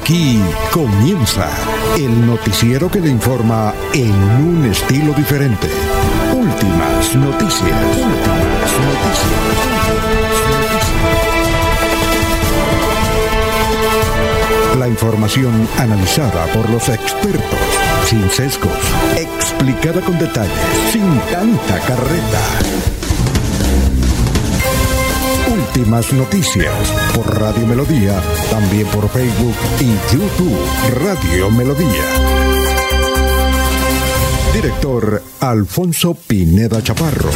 Aquí comienza el noticiero que le informa en un estilo diferente. Últimas noticias. Últimas noticias. La información analizada por los expertos, sin sesgos, explicada con detalles, sin tanta carreta. Últimas noticias por Radio Melodía, también por Facebook y YouTube Radio Melodía. Director Alfonso Pineda Chaparro.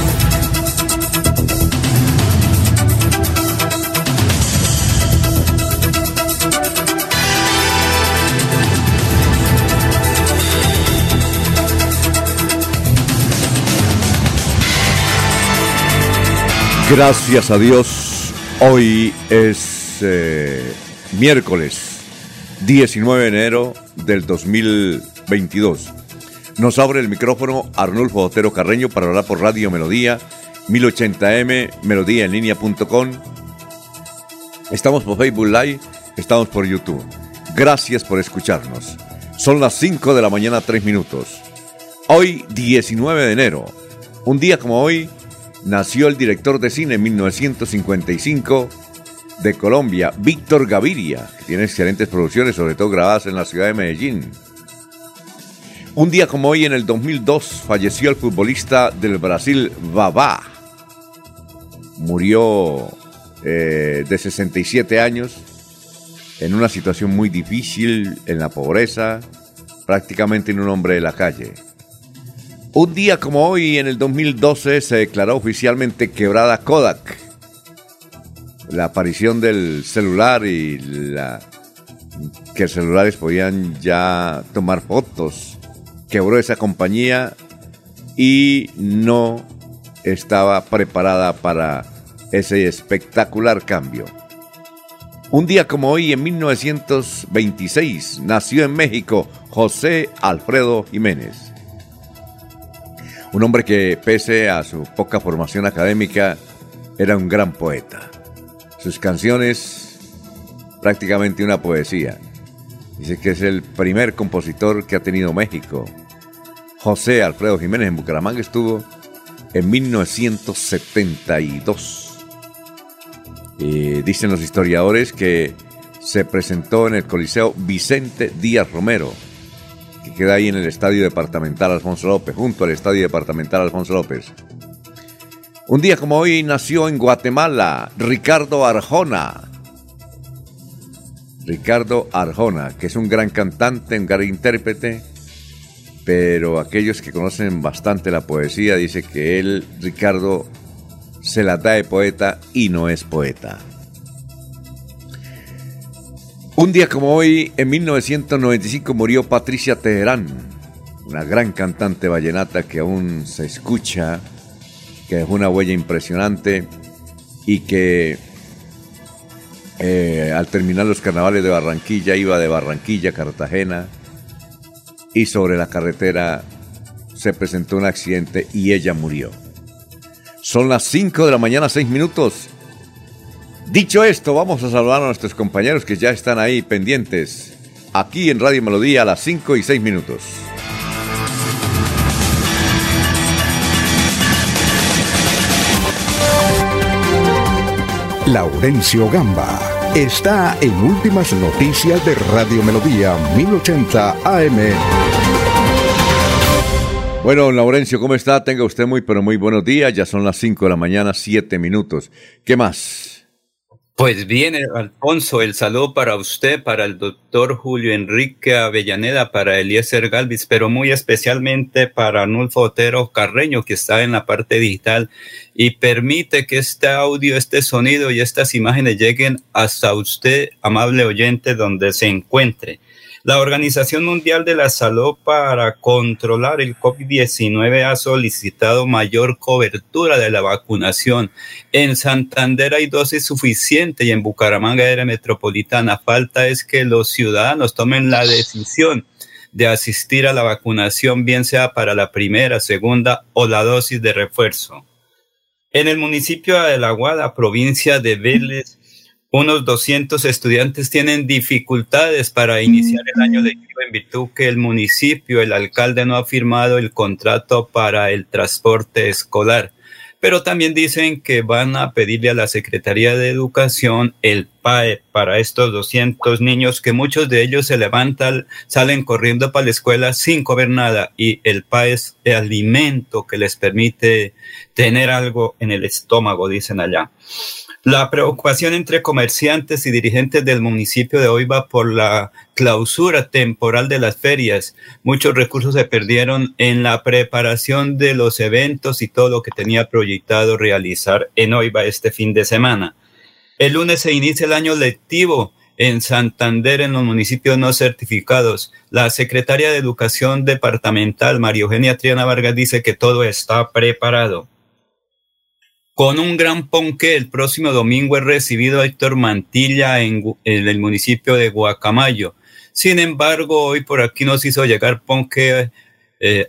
Gracias a Dios Hoy es eh, miércoles 19 de enero del 2022. Nos abre el micrófono Arnulfo Otero Carreño para hablar por Radio Melodía, 1080m, melodíaenlínea.com. Estamos por Facebook Live, estamos por YouTube. Gracias por escucharnos. Son las 5 de la mañana, 3 minutos. Hoy, 19 de enero, un día como hoy, nació el director de cine en 1955 de Colombia, Víctor Gaviria, que tiene excelentes producciones, sobre todo grabadas en la ciudad de Medellín. Un día como hoy, en el 2002, falleció el futbolista del Brasil, Babá. Murió eh, de 67 años en una situación muy difícil, en la pobreza, prácticamente en un hombre de la calle. Un día como hoy, en el 2012, se declaró oficialmente quebrada Kodak. La aparición del celular y la que celulares podían ya tomar fotos. Quebró esa compañía y no estaba preparada para ese espectacular cambio. Un día como hoy, en 1926, nació en México José Alfredo Jiménez. Un hombre que, pese a su poca formación académica, era un gran poeta. Sus canciones, prácticamente una poesía. Dice que es el primer compositor que ha tenido México. José Alfredo Jiménez en Bucaramanga estuvo en 1972. Y dicen los historiadores que se presentó en el Coliseo Vicente Díaz Romero que queda ahí en el Estadio Departamental Alfonso López, junto al Estadio Departamental Alfonso López. Un día como hoy nació en Guatemala Ricardo Arjona. Ricardo Arjona, que es un gran cantante, un gran intérprete, pero aquellos que conocen bastante la poesía dicen que él, Ricardo, se la da de poeta y no es poeta. Un día como hoy, en 1995, murió Patricia Teherán, una gran cantante vallenata que aún se escucha, que dejó una huella impresionante y que eh, al terminar los carnavales de Barranquilla iba de Barranquilla a Cartagena y sobre la carretera se presentó un accidente y ella murió. Son las 5 de la mañana, 6 minutos. Dicho esto, vamos a saludar a nuestros compañeros que ya están ahí pendientes, aquí en Radio Melodía a las 5 y 6 minutos. Laurencio Gamba está en Últimas Noticias de Radio Melodía 1080 AM. Bueno, Laurencio, ¿cómo está? Tenga usted muy, pero muy buenos días. Ya son las 5 de la mañana, 7 minutos. ¿Qué más? Pues bien, Alfonso, el saludo para usted, para el doctor Julio Enrique Avellaneda, para Eliezer Galvis, pero muy especialmente para Nulfo Otero Carreño, que está en la parte digital y permite que este audio, este sonido y estas imágenes lleguen hasta usted, amable oyente, donde se encuentre. La Organización Mundial de la Salud para controlar el COVID-19 ha solicitado mayor cobertura de la vacunación. En Santander hay dosis suficiente y en Bucaramanga era metropolitana. Falta es que los ciudadanos tomen la decisión de asistir a la vacunación, bien sea para la primera, segunda o la dosis de refuerzo. En el municipio de La Guada, provincia de Vélez, unos 200 estudiantes tienen dificultades para iniciar el año lectivo en virtud que el municipio, el alcalde no ha firmado el contrato para el transporte escolar. Pero también dicen que van a pedirle a la Secretaría de Educación el PAE para estos 200 niños que muchos de ellos se levantan, salen corriendo para la escuela sin comer nada y el PAE es el alimento que les permite tener algo en el estómago, dicen allá. La preocupación entre comerciantes y dirigentes del municipio de hoy va por la clausura temporal de las ferias. Muchos recursos se perdieron en la preparación de los eventos y todo lo que tenía proyectado realizar en Oiva este fin de semana. El lunes se inicia el año lectivo en Santander en los municipios no certificados. La secretaria de Educación Departamental, María Eugenia Triana Vargas, dice que todo está preparado. Con un gran ponque, el próximo domingo he recibido a Héctor Mantilla en, el municipio de Guacamayo. Sin embargo, hoy por aquí nos hizo llegar ponque eh,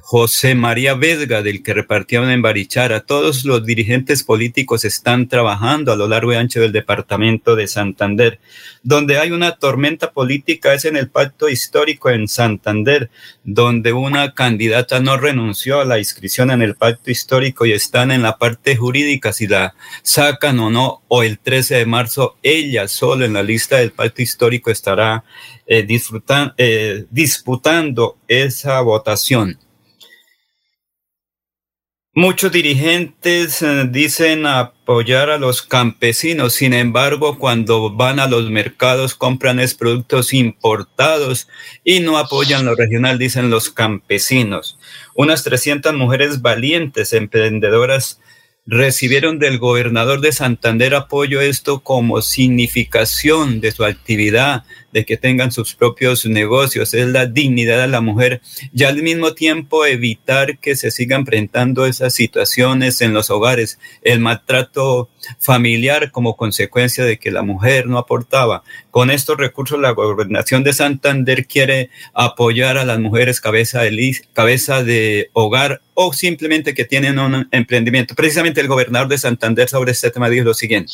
José María Vesga, del que repartieron en Barichara. Todos los dirigentes políticos están trabajando a lo largo y ancho del departamento de Santander. Donde hay una tormenta política es en el pacto histórico en Santander, donde una candidata no renunció a la inscripción en el pacto histórico y están en la parte jurídica si la sacan o no, o el 13 de marzo ella solo en la lista del pacto histórico estará eh, eh, disputando esa votación. Muchos dirigentes eh, dicen apoyar a los campesinos, sin embargo, cuando van a los mercados compran es productos importados y no apoyan lo regional, dicen los campesinos. Unas 300 mujeres valientes, emprendedoras, recibieron del gobernador de Santander apoyo esto como significación de su actividad, de que tengan sus propios negocios, es la dignidad de la mujer y al mismo tiempo evitar que se sigan presentando esas situaciones en los hogares, el maltrato familiar como consecuencia de que la mujer no aportaba. Con estos recursos la gobernación de Santander quiere apoyar a las mujeres cabeza de, cabeza de hogar o simplemente que tienen un emprendimiento. Precisamente el gobernador de Santander sobre este tema dijo lo siguiente.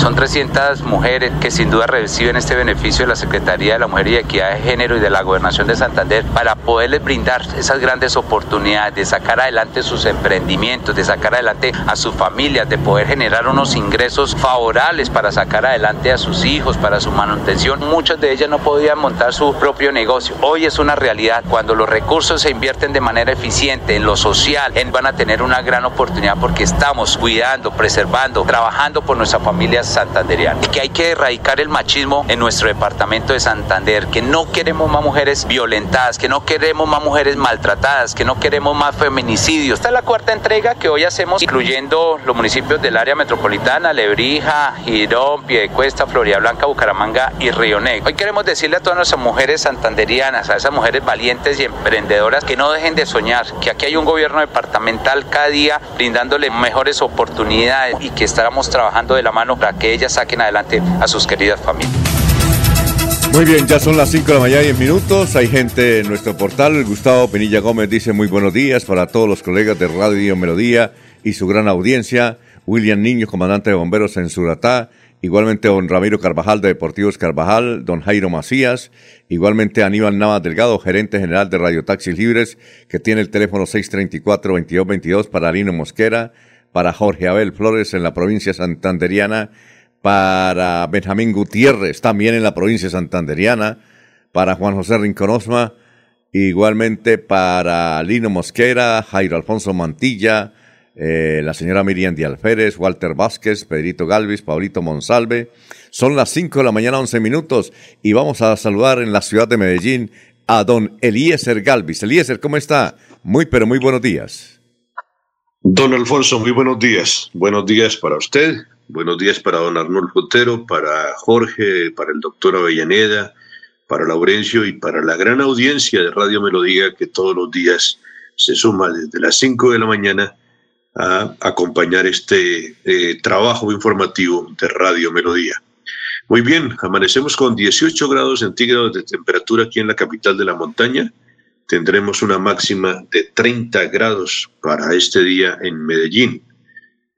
Son 300 mujeres que sin duda reciben este beneficio de la Secretaría de la Mujer y Equidad de Género y de la Gobernación de Santander para poderles brindar esas grandes oportunidades de sacar adelante sus emprendimientos, de sacar adelante a sus familias, de poder generar unos ingresos favorables para sacar adelante a sus hijos, para su manutención. Muchas de ellas no podían montar su propio negocio. Hoy es una realidad. Cuando los recursos se invierten de manera eficiente en lo social, van a tener una gran oportunidad porque estamos cuidando, preservando, trabajando por nuestra familia santanderiana. Y que hay que erradicar el machismo en nuestro departamento de Santander, que no queremos más mujeres violentadas, que no queremos más mujeres maltratadas, que no queremos más feminicidios. Esta es la cuarta entrega que hoy hacemos, incluyendo los municipios del área metropolitana, Lebrija, Girón, Piedecuesta, Florida Blanca, Bucaramanga y Río Negro. Hoy queremos decirle a todas nuestras mujeres santanderianas, a esas mujeres valientes y emprendedoras, que no dejen de soñar, que aquí hay un gobierno departamental cada día brindándole mejores oportunidades y que estaremos trabajando de la mano para que ellas saquen adelante a sus queridas familias. Muy bien, ya son las 5 de la mañana y 10 minutos. Hay gente en nuestro portal. Gustavo Penilla Gómez dice muy buenos días para todos los colegas de Radio Melodía y su gran audiencia. William Niño, comandante de bomberos en Suratá. Igualmente don Ramiro Carvajal de Deportivos Carvajal, don Jairo Macías, igualmente Aníbal Navas Delgado, gerente general de Radio Taxis Libres, que tiene el teléfono 634-2222 para Lino Mosquera, para Jorge Abel Flores en la provincia santanderiana, para Benjamín Gutiérrez también en la provincia santanderiana, para Juan José Rinconosma, igualmente para Lino Mosquera, Jairo Alfonso Mantilla, eh, la señora Miriam Alférez, Walter Vázquez, Pedrito Galvis, Paulito Monsalve. Son las 5 de la mañana, 11 minutos, y vamos a saludar en la ciudad de Medellín a don Eliezer Galvis. Eliezer, ¿cómo está? Muy, pero muy buenos días. Don Alfonso, muy buenos días. Buenos días para usted, buenos días para don Arnulfo Otero, para Jorge, para el doctor Avellaneda, para Laurencio y para la gran audiencia de Radio Melodía que todos los días se suma desde las 5 de la mañana a acompañar este eh, trabajo informativo de Radio Melodía. Muy bien, amanecemos con 18 grados centígrados de temperatura aquí en la capital de la montaña tendremos una máxima de 30 grados para este día en Medellín.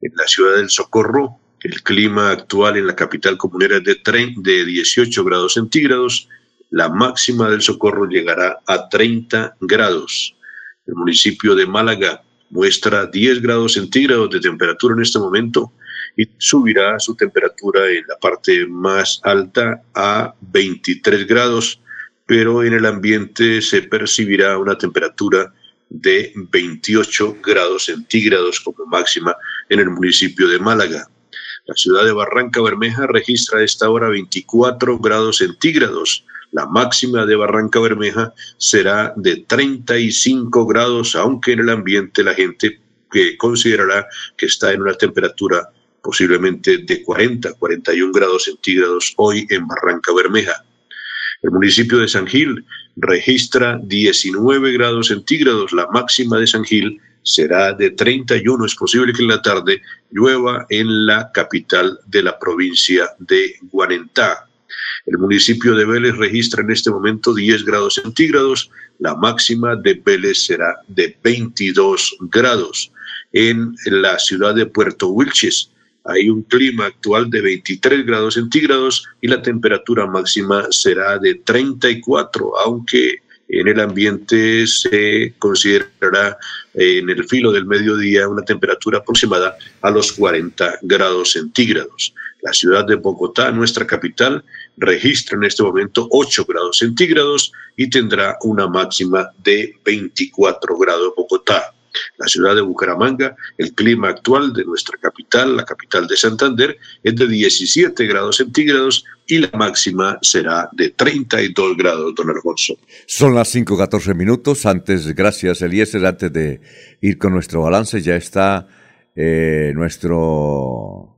En la ciudad del Socorro El clima actual en la capital comunera es de, de 18 grados centígrados. La máxima del Socorro llegará a 30 grados. El municipio de Málaga muestra 10 grados centígrados de temperatura en este momento y subirá su temperatura en la parte más alta a 23 grados, pero en el ambiente se percibirá una temperatura de 28 grados centígrados como máxima en el municipio de Málaga. La ciudad de Barranca Bermeja registra a esta hora 24 grados centígrados. La máxima de Barranca Bermeja será de 35 grados, aunque en el ambiente la gente que considerará que está en una temperatura posiblemente de 40, 41 grados centígrados hoy en Barranca Bermeja. El municipio de San Gil registra 19 grados centígrados. La máxima de San Gil será de 31. Es posible que en la tarde llueva en la capital de la provincia de Guanentá. El municipio de Vélez registra en este momento 10 grados centígrados. La máxima de Vélez será de 22 grados. En la ciudad de Puerto Wilches hay un clima actual de 23 grados centígrados y la temperatura máxima será de 34, aunque en el ambiente se considerará en el filo del mediodía una temperatura aproximada a los 40 grados centígrados. La ciudad de Bogotá, nuestra capital, registra en este momento 8 grados centígrados y tendrá una máxima de 24 grados Bogotá la ciudad de Bucaramanga, el clima actual de nuestra capital, la capital de Santander, es de 17 grados centígrados y la máxima será de 32 grados, don Alfonso. Son las 5.14 minutos. Antes, gracias Eliezer, antes de ir con nuestro balance, ya está eh, nuestro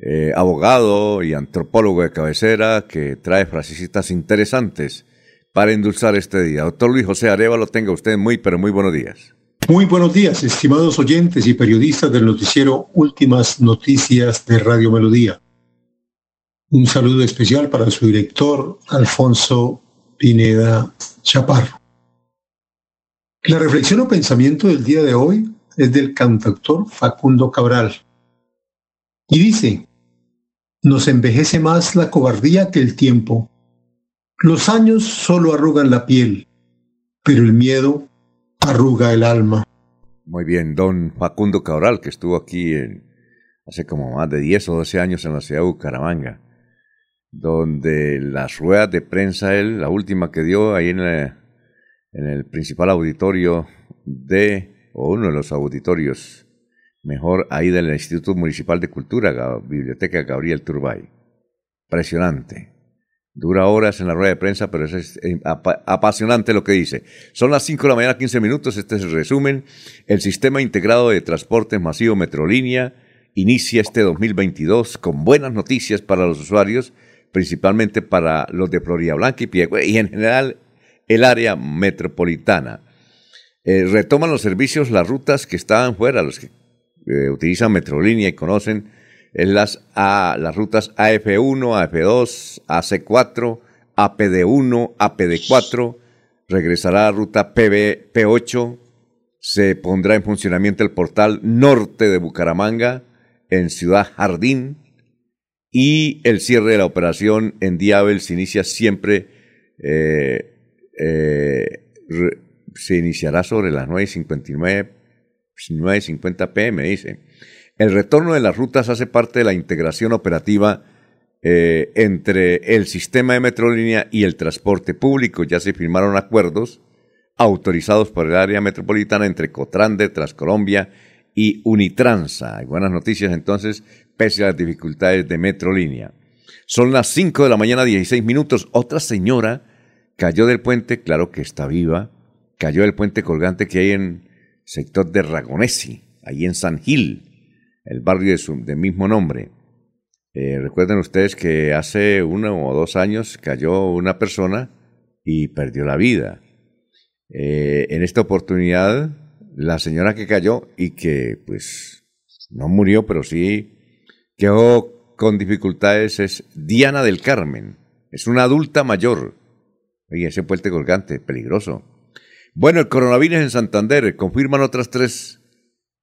eh, abogado y antropólogo de cabecera que trae frasecitas interesantes para endulzar este día. Doctor Luis José Arevalo, tenga usted muy, pero muy buenos días. Muy buenos días, estimados oyentes y periodistas del noticiero Últimas Noticias de Radio Melodía. Un saludo especial para su director, Alfonso Pineda Chaparro. La reflexión o pensamiento del día de hoy es del cantautor Facundo Cabral. Y dice, nos envejece más la cobardía que el tiempo. Los años solo arrugan la piel, pero el miedo arruga el alma. Muy bien, don Facundo Cabral, que estuvo aquí hace como más de 10 o 12 años en la ciudad de Bucaramanga, donde las ruedas de prensa, él, la última que dio ahí en, en el principal auditorio de, o uno de los auditorios, mejor ahí del Instituto Municipal de Cultura, Biblioteca Gabriel Turbay. Impresionante. Dura horas en la rueda de prensa, pero es eh, apasionante lo que dice. Son las 5 de la mañana, 15 minutos. Este es el resumen. El sistema integrado de transporte masivo Metrolínea inicia este 2022 con buenas noticias para los usuarios, principalmente para los de Florida Blanca y Piegüe y en general el área metropolitana. Eh, retoman los servicios las rutas que estaban fuera, los que eh, utilizan Metrolínea y conocen en las, a, las rutas AF1, AF2, AC4, APD1, APD4, regresará a ruta PB, P8, se pondrá en funcionamiento el portal norte de Bucaramanga en Ciudad Jardín. Y el cierre de la operación en Diabel se inicia siempre, eh, eh, se iniciará sobre las 9.59, 9.50 pm, dice el retorno de las rutas hace parte de la integración operativa eh, entre el sistema de Metrolínea y el transporte público. Ya se firmaron acuerdos autorizados por el área metropolitana entre Cotrande, Transcolombia y Unitransa. Hay buenas noticias entonces, pese a las dificultades de Metrolínea. Son las 5 de la mañana, 16 minutos. Otra señora cayó del puente, claro que está viva, cayó del puente colgante que hay en sector de Ragonesi, ahí en San Gil el barrio de, su, mismo nombre. Eh, recuerden ustedes que hace uno o dos años cayó una persona y perdió la vida. Eh, en esta oportunidad, la señora que cayó y que pues no murió, pero sí quedó con dificultades es Diana del Carmen. Es una adulta mayor. Oye, ese puente colgante, peligroso. Bueno, el coronavirus en Santander confirman otras tres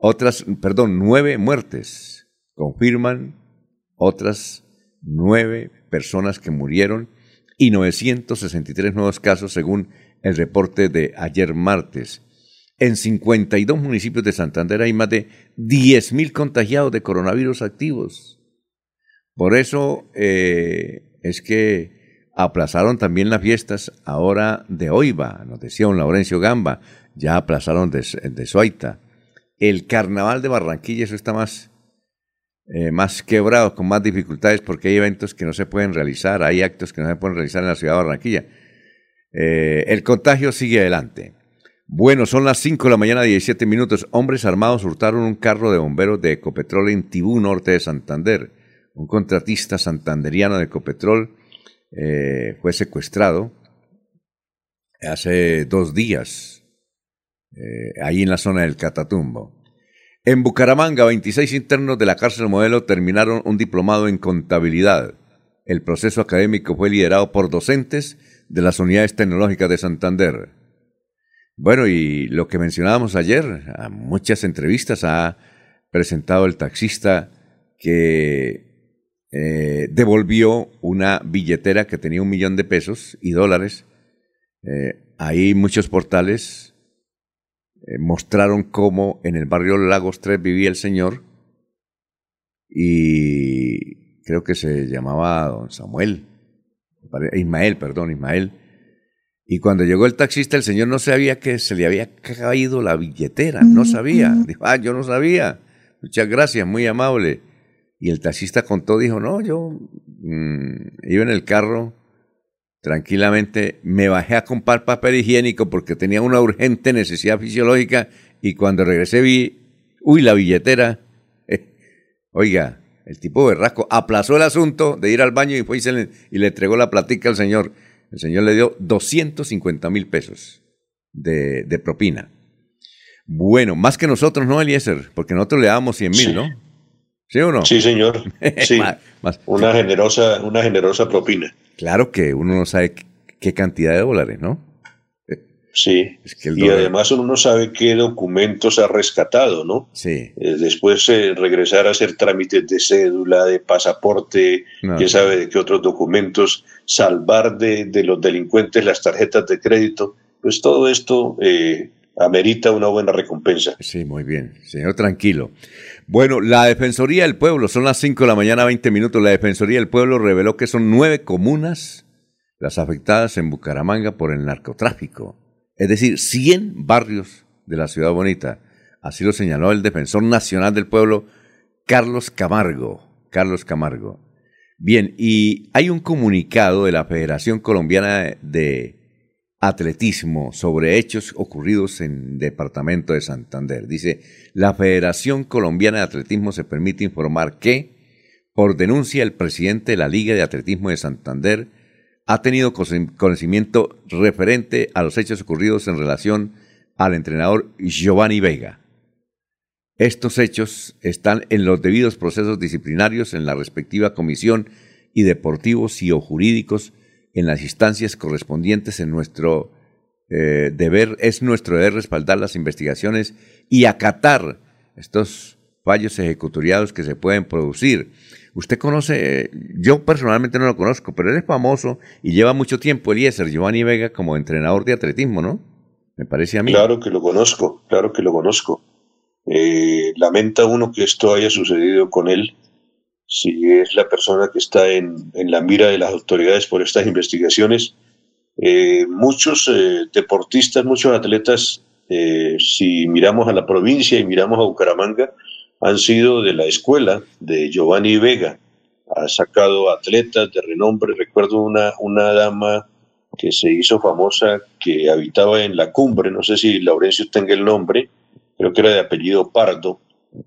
otras, perdón, nueve muertes confirman otras nueve personas que murieron y 963 nuevos casos según el reporte de ayer martes. En 52 municipios de Santander hay más de 10.000 contagiados de coronavirus activos. Por eso eh, es que aplazaron también las fiestas ahora de Oiva, nos decía un Laurencio Gamba, ya aplazaron de, de Suaita. El carnaval de Barranquilla, eso está más, eh, más quebrado, con más dificultades, porque hay eventos que no se pueden realizar, hay actos que no se pueden realizar en la ciudad de Barranquilla. Eh, el contagio sigue adelante. Bueno, son las 5 de la mañana, 17 minutos. Hombres armados hurtaron un carro de bomberos de Ecopetrol en Tibú, norte de Santander. Un contratista santanderiano de Ecopetrol eh, fue secuestrado hace dos días, eh, ahí en la zona del Catatumbo. En Bucaramanga, 26 internos de la cárcel modelo terminaron un diplomado en contabilidad. El proceso académico fue liderado por docentes de las unidades tecnológicas de Santander. Bueno, y lo que mencionábamos ayer, muchas entrevistas ha presentado el taxista que eh, devolvió una billetera que tenía un millón de pesos y dólares. Eh, ahí muchos portales eh, mostraron cómo en el barrio Lagos 3 vivía el señor y creo que se llamaba don Samuel, Ismael, perdón, Ismael y cuando llegó el taxista, el señor no sabía que se le había caído la billetera, no sabía. Dijo, ah, yo no sabía. Muchas gracias, muy amable. Y el taxista contó, dijo, no, yo mm, iba en el carro tranquilamente, me bajé a comprar papel higiénico porque tenía una urgente necesidad fisiológica y cuando regresé vi, uy, la billetera. oiga, el tipo berrasco aplazó el asunto de ir al baño y fue y, le, y le entregó la platica al señor. El señor le dio 250 mil pesos de, de, propina. Bueno, más que nosotros, ¿no, Eliezer? Porque nosotros le damos 100 mil, ¿no? ¿Sí o no? Sí, señor. Sí. Una, generosa, una generosa propina. Claro que uno no sabe qué cantidad de dólares, ¿no? Sí, y además uno no sabe qué documentos ha rescatado, ¿no? Sí. Eh, después eh, regresar a hacer trámites de cédula, de pasaporte, quién sabe de qué otros documentos, salvar de, los delincuentes las tarjetas de crédito, pues todo esto eh, amerita una buena recompensa. Sí, muy bien, señor, tranquilo. Bueno, la Defensoría del Pueblo, son las 5 de la mañana, 20 minutos, la Defensoría del Pueblo reveló que son nueve comunas las afectadas en Bucaramanga por el narcotráfico es decir, 100 barrios de la ciudad bonita. Así lo señaló el defensor nacional del pueblo, Carlos Camargo. Carlos Camargo. Bien, y hay un comunicado de la Federación Colombiana de Atletismo sobre hechos ocurridos en el departamento de Santander. Dice, la Federación Colombiana de Atletismo se permite informar que, por denuncia del presidente de la Liga de Atletismo de Santander, ha tenido conocimiento referente a los hechos ocurridos en relación al entrenador Giovanni Vega. Estos hechos están en los debidos procesos disciplinarios en la respectiva comisión y deportivos y o jurídicos en las instancias correspondientes en nuestro eh, deber, es nuestro deber respaldar las investigaciones y acatar estos fallos ejecutoriados que se pueden producir Usted conoce, yo personalmente no lo conozco, pero él es famoso y lleva mucho tiempo, Eliezer, Giovanni Vega, como entrenador de atletismo, ¿no? Me parece a mí. Claro que lo conozco, claro que lo conozco. Eh, lamenta uno que esto haya sucedido con él, si es la persona que está en, la mira de las autoridades por estas investigaciones. Eh, muchos eh, deportistas, muchos atletas, si miramos a la provincia y miramos a Bucaramanga, han sido de la escuela de Giovanni Vega. Ha sacado atletas de renombre. Recuerdo una, una dama que se hizo famosa que habitaba en la cumbre, no sé si Laurencio tenga el nombre, creo que era de apellido Pardo,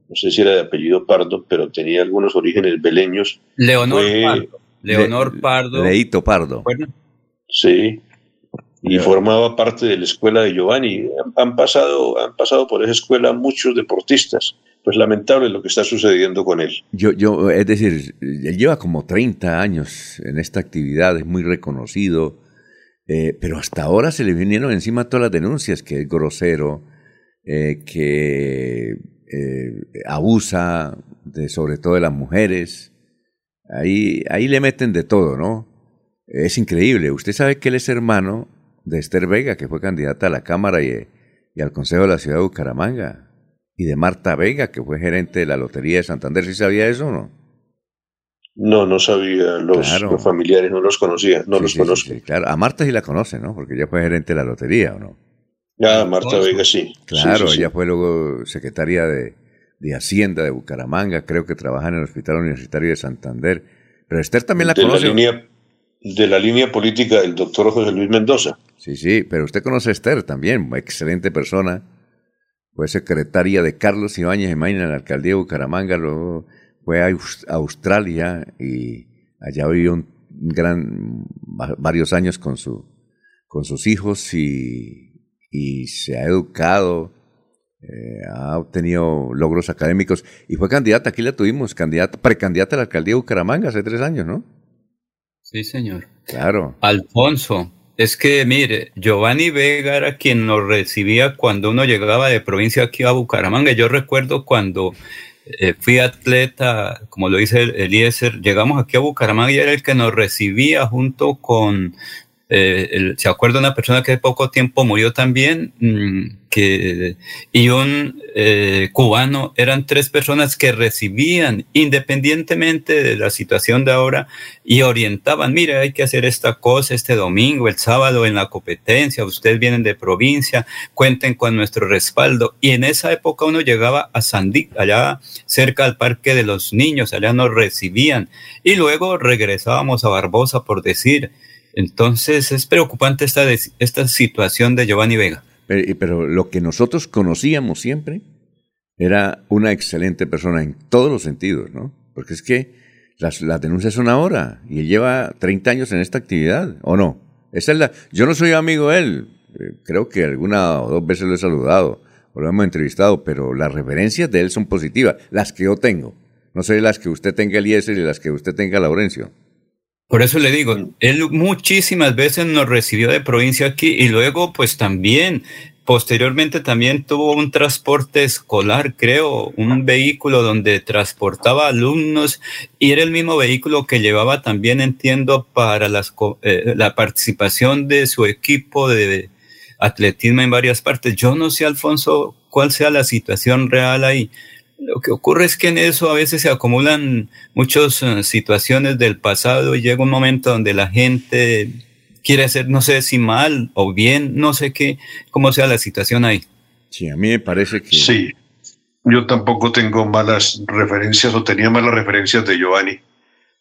no sé si era de apellido Pardo, pero tenía algunos orígenes beleños. Leonor Pardo. Leonor Pardo. Leito Pardo. Sí, y formaba parte de la escuela de Giovanni. Han, pasado, han pasado por esa escuela muchos deportistas. Pues lamentable lo que está sucediendo con él. Yo, yo, es decir, él lleva como 30 años en esta actividad, es muy reconocido, eh, pero hasta ahora se le vinieron encima todas las denuncias, que es grosero, eh, que eh, abusa de, sobre todo de las mujeres, Ahí, ahí le meten de todo, ¿no? Es increíble. Usted sabe que él es hermano de Esther Vega, que fue candidata a la Cámara y, y al Consejo de la Ciudad de Bucaramanga. Y de Marta Vega, que fue gerente de la Lotería de Santander. ¿Sí sabía eso o no? No, no sabía. Los, los familiares no los conocía, no los conozco. claro, a Marta sí la conoce, ¿no? Porque ella fue gerente de la Lotería, ¿o no? Ah, Marta Vega sí. Claro, ella fue luego secretaria de, de Hacienda de Bucaramanga, creo que trabaja en el Hospital Universitario de Santander. Pero Esther también la de conoce. La línea, de la línea política del doctor José Luis Mendoza. Sí, sí, pero usted conoce a Esther también, excelente persona. Fue secretaria de Carlos Ibáñez Emaina en la alcaldía de Bucaramanga, luego fue a Australia y allá vivió un gran, varios años con, su, con sus hijos y, y se ha educado eh, ha obtenido logros académicos y fue candidata, aquí la tuvimos, candidata, precandidata a la alcaldía de Bucaramanga hace tres años, ¿no? Sí, señor. Claro. Alfonso, es que mire, Giovanni Vega era quien nos recibía cuando uno llegaba de provincia aquí a Bucaramanga. Yo recuerdo cuando eh, fui atleta, como lo dice Eliezer, llegamos aquí a Bucaramanga y era el que nos recibía junto con eh, se acuerda una persona que hace poco tiempo murió también, mm, que, y un eh, cubano, eran tres personas que recibían independientemente de la situación de ahora y orientaban, mire, hay que hacer esta cosa este domingo, el sábado en la competencia, ustedes vienen de provincia, cuenten con nuestro respaldo. Y en esa época uno llegaba a Sandí, allá cerca al Parque de los Niños, allá nos recibían y luego regresábamos a Barbosa por decir, entonces es preocupante esta, esta situación de Giovanni Vega. Pero, lo que nosotros conocíamos siempre era una excelente persona en todos los sentidos, ¿no? Porque es que las, denuncias son ahora y él lleva 30 años en esta actividad, ¿o no? Esa es la, yo no soy amigo de él, eh, creo que alguna o dos veces lo he saludado o lo hemos entrevistado, pero las referencias de él son positivas, las que yo tengo. No sé las que usted tenga Eliezer y las que usted tenga Laurencio. Por eso le digo, él muchísimas veces nos recibió de provincia aquí y luego pues también, posteriormente también tuvo un transporte escolar, creo, un vehículo donde transportaba alumnos y era el mismo vehículo que llevaba también, entiendo, para las, eh, la participación de su equipo de atletismo en varias partes. Yo no sé, Alfonso, cuál sea la situación real ahí. Lo que ocurre es que en eso a veces se acumulan muchas eh, situaciones del pasado y llega un momento donde la gente quiere hacer, no sé si mal o bien, no sé qué, cómo sea la situación ahí. Sí, a mí me parece que... Sí, yo tampoco tengo malas referencias o tenía malas referencias de Giovanni.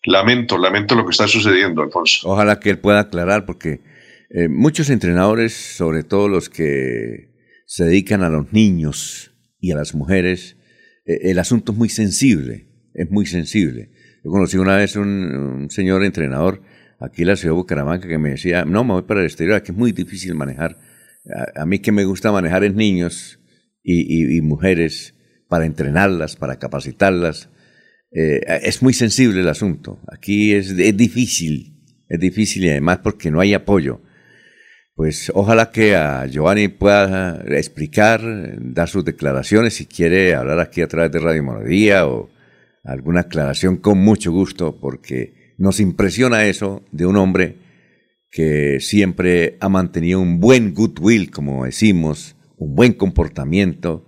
Lamento, lamento lo que está sucediendo, Alfonso. Ojalá que él pueda aclarar porque eh, muchos entrenadores, sobre todo los que se dedican a los niños y a las mujeres, el asunto es muy sensible, es muy sensible. Yo conocí una vez un, señor entrenador aquí en la ciudad de Bucaramanga que me decía, no, me voy para el exterior, aquí es muy difícil manejar. A, mí que me gusta manejar es niños y, mujeres para entrenarlas, para capacitarlas. Eh, es muy sensible el asunto. Aquí es, es difícil, es difícil y además porque no hay apoyo pues ojalá que a Giovanni pueda explicar, dar sus declaraciones, si quiere hablar aquí a través de Radio Monodía o alguna aclaración con mucho gusto, porque nos impresiona eso de un hombre que siempre ha mantenido un buen goodwill, como decimos, un buen comportamiento,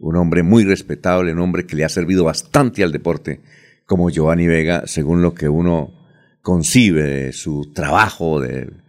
un hombre muy respetable, un hombre que le ha servido bastante al deporte, como Giovanni Vega, según lo que uno concibe de su trabajo, de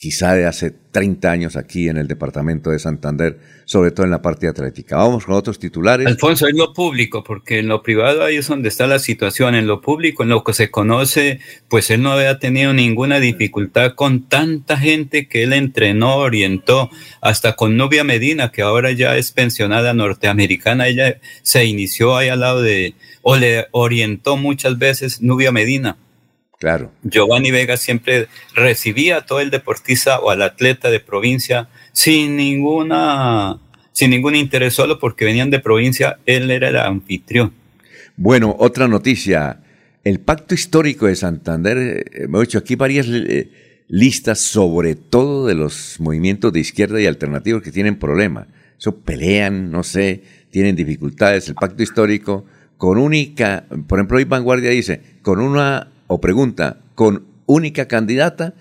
quizá de hace 30 años aquí en el departamento de Santander, sobre todo en la parte atlética. Vamos con otros titulares. Alfonso, en lo público, porque en lo privado ahí es donde está la situación. En lo público, en lo que se conoce, pues él no había tenido ninguna dificultad con tanta gente que él entrenó, orientó, hasta con Nubia Medina, que ahora ya es pensionada norteamericana. Ella se inició ahí al lado de, o le orientó muchas veces Nubia Medina. Claro. Giovanni Vega siempre recibía a todo el deportista o al atleta de provincia sin ninguna sin ningún interés, solo porque venían de provincia, él era el anfitrión. Bueno, otra noticia. El Pacto Histórico de Santander, eh, hemos hecho aquí varias eh, listas sobre todo de los movimientos de izquierda y alternativos que tienen problemas. Eso pelean, no sé, tienen dificultades. El Pacto Histórico con única, por ejemplo, hoy Vanguardia dice, con una, o pregunta, con única candidata,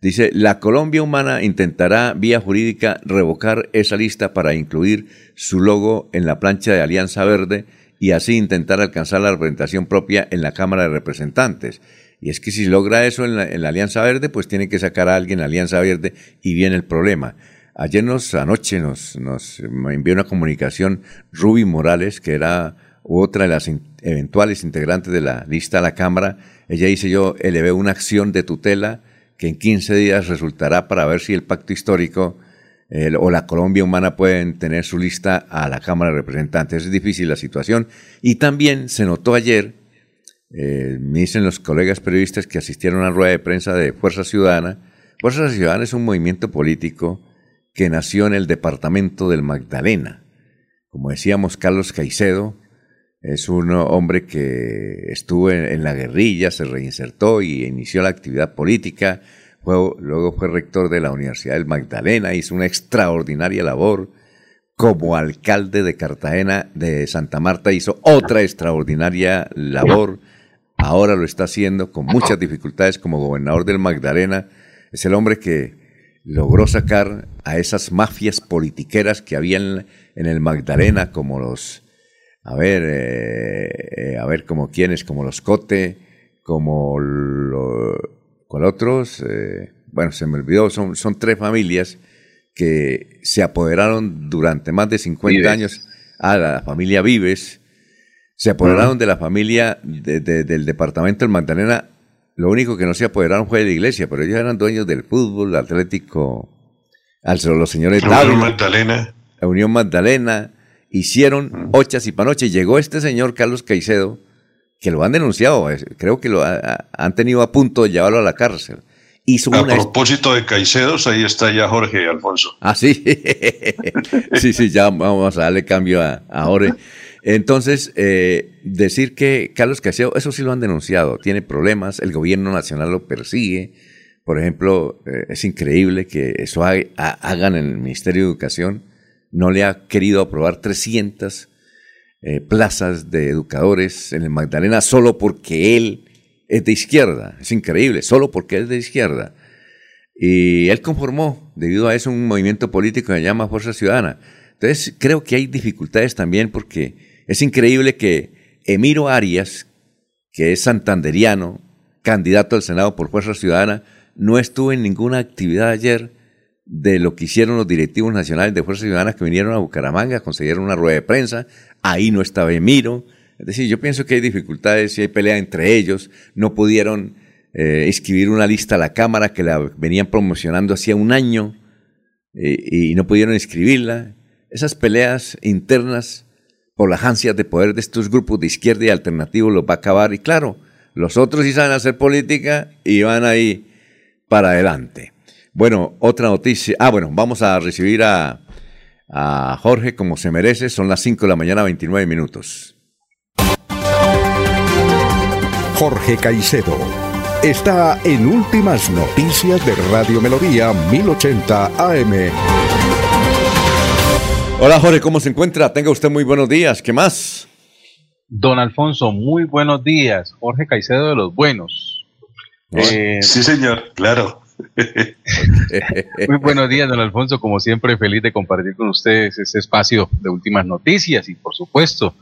dice, la Colombia Humana intentará vía jurídica revocar esa lista para incluir su logo en la plancha de Alianza Verde y así intentar alcanzar la representación propia en la Cámara de Representantes. Y es que si logra eso en la, Alianza Verde, pues tiene que sacar a alguien a Alianza Verde y viene el problema. Ayer nos, anoche nos, nos envió una comunicación Ruby Morales, que era otra de las eventuales integrantes de la lista a la Cámara. Ella dice yo elevé una acción de tutela que en 15 días resultará para ver si el pacto histórico o la Colombia humana pueden tener su lista a la Cámara de Representantes. Es difícil la situación. Y también se notó ayer, eh, me dicen los colegas periodistas que asistieron a la rueda de prensa de Fuerza Ciudadana. Fuerza Ciudadana es un movimiento político que nació en el departamento del Magdalena. Como decíamos, Carlos Caicedo es un hombre que estuvo en la guerrilla, se reinsertó y inició la actividad política luego fue rector de la Universidad del Magdalena, hizo una extraordinaria labor. Como alcalde de Cartagena de Santa Marta hizo otra extraordinaria labor. Ahora lo está haciendo con muchas dificultades como gobernador del Magdalena. Es el hombre que logró sacar a esas mafias politiqueras que había en, el Magdalena, como los, a ver, eh, eh, a ver, como quienes, como los Cote, como los con otros, eh, bueno, se me olvidó, son, son tres familias que se apoderaron durante más de 50 años. A la familia Vives, se apoderaron de la familia del departamento del Magdalena. Lo único que no se apoderaron fue de la iglesia, pero ellos eran dueños del fútbol, Atlético, los señores la Unión Magdalena. La Unión Magdalena, hicieron ochas y panoches. Llegó este señor Carlos Caicedo, que lo han denunciado, creo que lo han tenido a punto de llevarlo a la cárcel. a propósito de Caicedos, ahí está ya Jorge Alfonso. Ah, sí. sí, sí, ya vamos a darle cambio a, Jorge. Entonces, eh, decir que Carlos Caicedo, eso sí lo han denunciado, tiene problemas, el gobierno nacional lo persigue. Por ejemplo, eh, es increíble que eso hagan en el Ministerio de Educación. No le ha querido aprobar 300 eh, plazas de educadores en el Magdalena solo porque él es de izquierda. Es increíble, solo porque es de izquierda. Y él conformó, debido a eso, un movimiento político que se llama Fuerza Ciudadana. Entonces, creo que hay dificultades también porque es increíble que Emiro Arias, que es santanderiano, candidato al Senado por Fuerza Ciudadana, no estuvo en ninguna actividad ayer de lo que hicieron los directivos nacionales de Fuerza Ciudadana que vinieron a Bucaramanga, consiguieron una rueda de prensa, ahí no estaba Emiro. Es decir, yo pienso que hay dificultades y hay pelea entre ellos, no pudieron eh, escribir una lista a la Cámara que la venían promocionando hacía un año eh, y no pudieron escribirla. Esas peleas internas por las ansias de poder de estos grupos de izquierda y alternativo los va a acabar y claro, los otros sí saben hacer política y van ahí para adelante. Bueno, otra noticia. Ah, bueno, vamos a recibir a, a Jorge como se merece. Son las 5 de la mañana, 29 minutos. Jorge Caicedo está en Últimas Noticias de Radio Melodía 1080 AM. Hola Jorge, ¿cómo se encuentra? Tenga usted muy buenos días. ¿Qué más? Don Alfonso, muy buenos días. Jorge Caicedo de los Buenos. Eh, sí, señor, claro. Muy buenos días, don Alfonso. Como siempre, feliz de compartir con ustedes este espacio de últimas noticias y, por supuesto,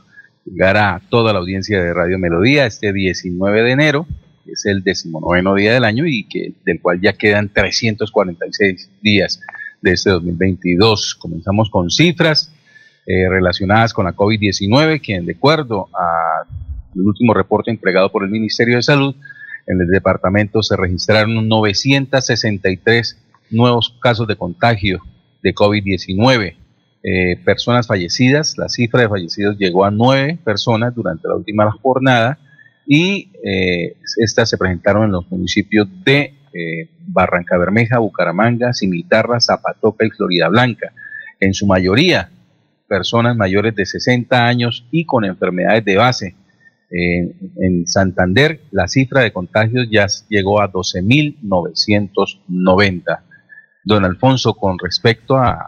llegar a toda la audiencia de Radio Melodía este 19 de enero, que es el decimonoveno día del año y que, del cual ya quedan 346 días de este 2022. Comenzamos con cifras eh, relacionadas con la COVID-19, que, de acuerdo al último reporte entregado por el Ministerio de Salud, en el departamento se registraron 963 nuevos casos de contagio de COVID-19. Eh, personas fallecidas, la cifra de fallecidos llegó a nueve personas durante la última jornada y eh, estas se presentaron en los municipios de eh, Barranca Bermeja, Bucaramanga, Cimitarra, Zapatoca y Florida Blanca. En su mayoría, personas mayores de 60 años y con enfermedades de base, en Santander la cifra de contagios ya llegó a 12.990. Don Alfonso, con respecto al,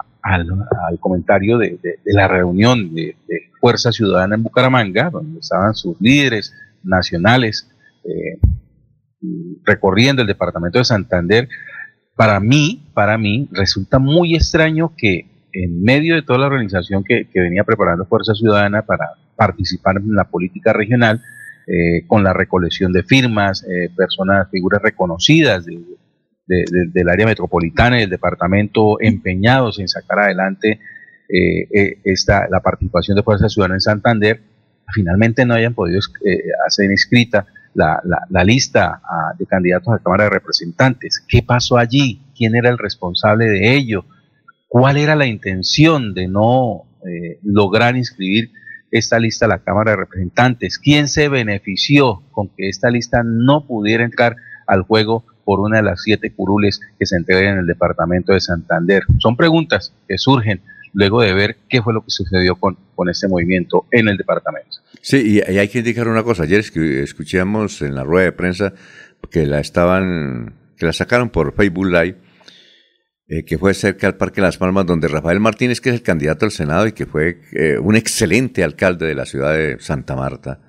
comentario de, la reunión de, Fuerza Ciudadana en Bucaramanga, donde estaban sus líderes nacionales eh, recorriendo el departamento de Santander. Para mí, para mí, resulta muy extraño que en medio de toda la organización que, venía preparando Fuerza Ciudadana para participar en la política regional, eh, con la recolección de firmas, eh, personas, figuras reconocidas del área metropolitana y del departamento empeñados en sacar adelante eh, esta, la participación de Fuerza Ciudadana en Santander, finalmente no hayan podido hacer inscrita la, la, lista ah, de candidatos a la Cámara de Representantes. ¿Qué pasó allí? ¿Quién era el responsable de ello? cuál era la intención de no eh, lograr inscribir esta lista a la Cámara de Representantes, quién se benefició con que esta lista no pudiera entrar al juego por una de las siete curules que se entregan en el departamento de Santander. Son preguntas que surgen luego de ver qué fue lo que sucedió con, con este movimiento en el departamento. Sí, y, hay que indicar una cosa. Ayer escuchamos en la rueda de prensa que la estaban, que la sacaron por Facebook Live eh, que fue cerca al Parque Las Palmas, donde Rafael Martínez, que es el candidato al Senado y que fue eh, un excelente alcalde de la ciudad de Santa Marta,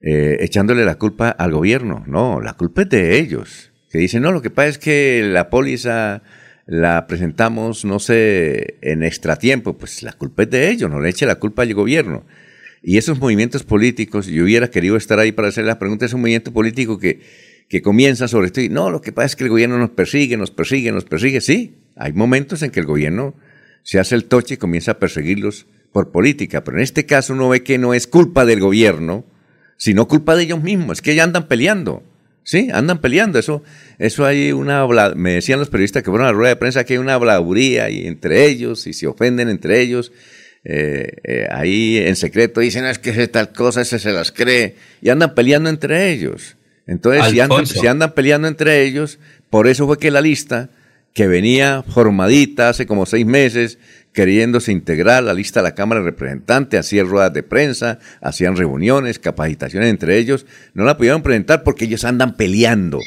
eh, echándole la culpa al gobierno. No, la culpa es de ellos. Que dicen, no, lo que pasa es que la póliza la presentamos, no sé, en extratiempo. Pues la culpa es de ellos, no le eche la culpa al gobierno. Y esos movimientos políticos, yo hubiera querido estar ahí para hacer las preguntas, es un movimiento político que que comienza sobre esto y no, lo que pasa es que el gobierno nos persigue, nos persigue, nos persigue. Sí, hay momentos en que el gobierno se hace el toche y comienza a perseguirlos por política, pero en este caso uno ve que no es culpa del gobierno, sino culpa de ellos mismos, es que ya andan peleando. Sí, andan peleando. Eso, eso hay una, me decían los periodistas que fueron a la rueda de prensa que hay una habladuría y entre ellos y se ofenden entre ellos. Eh, eh, ahí en secreto dicen, es que es tal cosa, ese se las cree y andan peleando entre ellos. Entonces, si andan, si andan, peleando entre ellos, por eso fue que la lista, que venía formadita hace como seis meses, queriéndose integrar la lista de la Cámara de Representantes, hacían ruedas de prensa, hacían reuniones, capacitaciones entre ellos, no la pudieron presentar porque ellos andan peleando.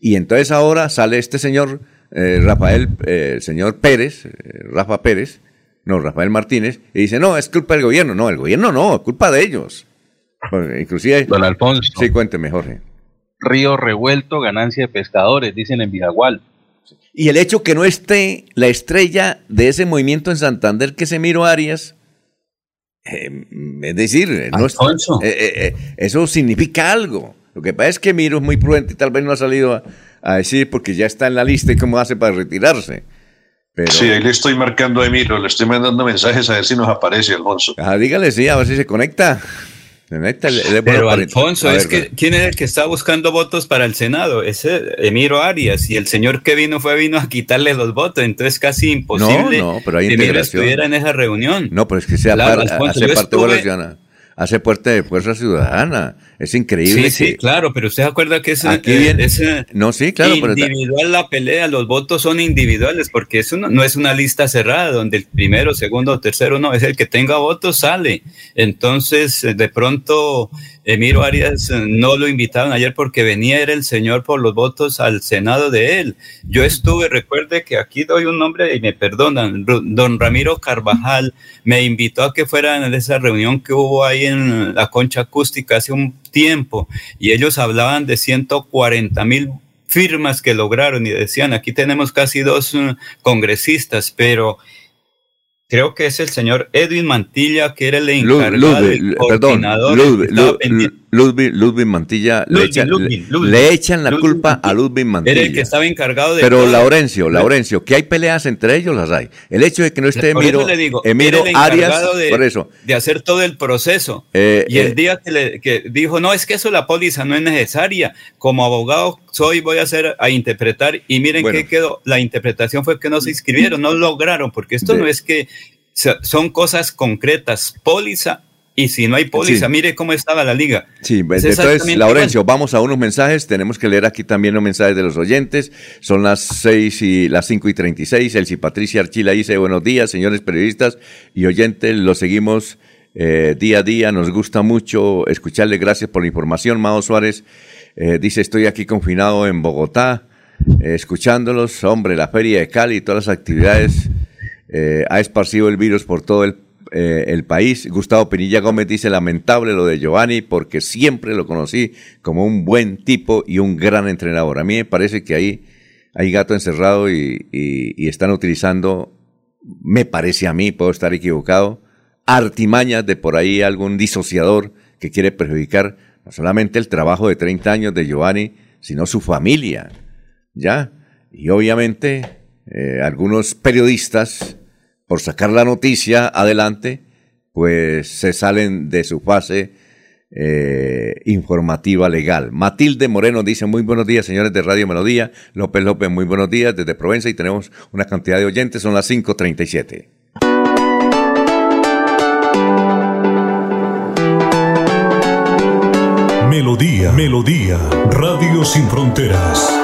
Y entonces ahora sale este señor, eh, Rafael, eh, el señor Pérez, eh, Rafa Pérez, no, Rafael Martínez, y dice, no, es culpa del gobierno. No, el gobierno no, es culpa de ellos. inclusive... Don Alfonso. Sí, cuénteme, Jorge río revuelto, ganancia de pescadores, dicen en Vijagual. Y el hecho que no esté la estrella de ese movimiento en Santander, que es Emiro Arias, eh, es decir, no eh, eh, eso significa algo. Lo que pasa es que Emiro es muy prudente y tal vez no ha salido a, decir porque ya está en la lista y cómo hace para retirarse. Pero... Sí, ahí le estoy marcando a Emiro, le estoy mandando mensajes a ver si nos aparece, Alfonso. Ah, dígale, sí, a ver si se conecta. Pero Alfonso, es que ¿quién es el que está buscando votos para el Senado? Ese Emiro Arias. Y el señor que vino fue vino a quitarle los votos. Entonces casi imposible no, no, pero hay que Emiro estuviera en esa reunión. No, pero es que sea hace parte de la hace parte de Fuerza Ciudadana. Es increíble. Sí, sí, claro, pero usted acuerda que es, eh, no, sí, claro, individual la pelea, los votos son individuales, porque eso no, no, es una lista cerrada donde el primero, segundo tercero no, es el que tenga votos sale. Entonces, de pronto Emiro Arias eh, no lo invitaron ayer porque venía era el señor por los votos al Senado de él. Yo estuve, recuerde que aquí doy un nombre y me perdonan, don Ramiro Carvajal me invitó a que fuera en esa reunión que hubo ahí en la concha acústica hace un tiempo y ellos hablaban de 140 mil firmas que lograron y decían, aquí tenemos casi dos uh, congresistas, pero creo que es el señor Edwin Mantilla, que era el encargado coordinador. Ludwig, Mantilla, le, echan, la culpa a Ludwig Mantilla. Era el que estaba encargado de... Pero Laurencio, Laurencio, que hay peleas entre ellos, las hay. El hecho de que no esté Emiro, Emiro Arias, de, por eso. De hacer todo el proceso. Eh, y el eh, día que, le, que dijo, no, es que eso la póliza no es necesaria, como abogado soy, voy a hacer, a interpretar, y miren qué quedó, la interpretación fue que no se inscribieron, no lograron, porque esto no es que son cosas concretas, póliza y si no hay póliza, mire cómo estaba la liga. Sí, entonces, Laurencio, vamos a unos mensajes. Tenemos que leer aquí también los mensajes de los oyentes. Son las seis y las cinco y treinta y seis. Elsie Patricia Archila dice buenos días, señores periodistas y oyentes. Lo seguimos eh, día a día. Nos gusta mucho escucharle. Gracias por la información. Mao Suárez eh, dice, estoy aquí confinado en Bogotá, eh, escuchándolos. Hombre, la feria de Cali y todas las actividades ha esparcido el virus por todo el, eh, el, país. Gustavo Pinilla Gómez dice, lamentable lo de Giovanni porque siempre lo conocí como un buen tipo y un gran entrenador. A mí me parece que ahí hay gato encerrado y, están utilizando, me parece a mí, puedo estar equivocado, artimañas de por ahí algún disociador que quiere perjudicar no solamente el trabajo de 30 años de Giovanni, sino su familia. ¿Ya? Y obviamente eh, algunos periodistas, por sacar la noticia adelante, pues se salen de su fase eh, informativa legal. Matilde Moreno dice muy buenos días, señores de Radio Melodía. López López, muy buenos días desde Provenza y tenemos una cantidad de oyentes, son las 5.37. Melodía, Melodía, Radio Sin Fronteras.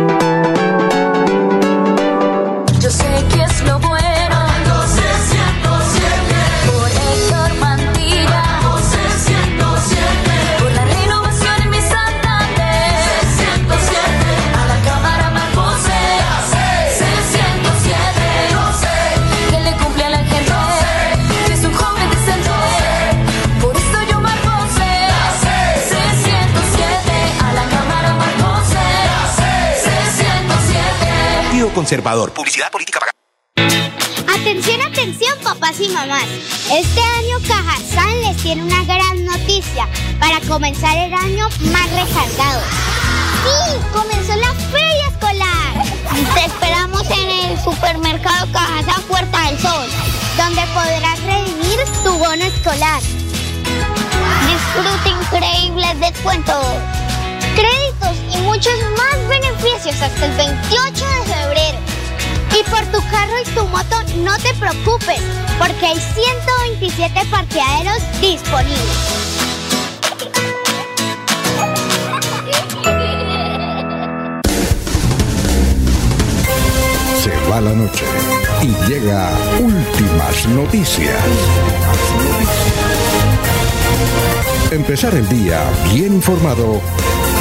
Conservador. Publicidad política pagada. Atención, atención, papás y mamás. Este año Cajazán les tiene una gran noticia para comenzar el año más recargado. ¡Sí! ¡Comenzó la feria escolar! Te esperamos en el supermercado Cajazán Puerta del Sol, donde podrás redimir tu bono escolar. Disfruta increíbles descuentos créditos y muchos más beneficios hasta el 28 de febrero. Y por tu carro y tu moto no te preocupes, porque hay 127 parqueaderos disponibles. Se va la noche y llega últimas noticias. Empezar el día bien informado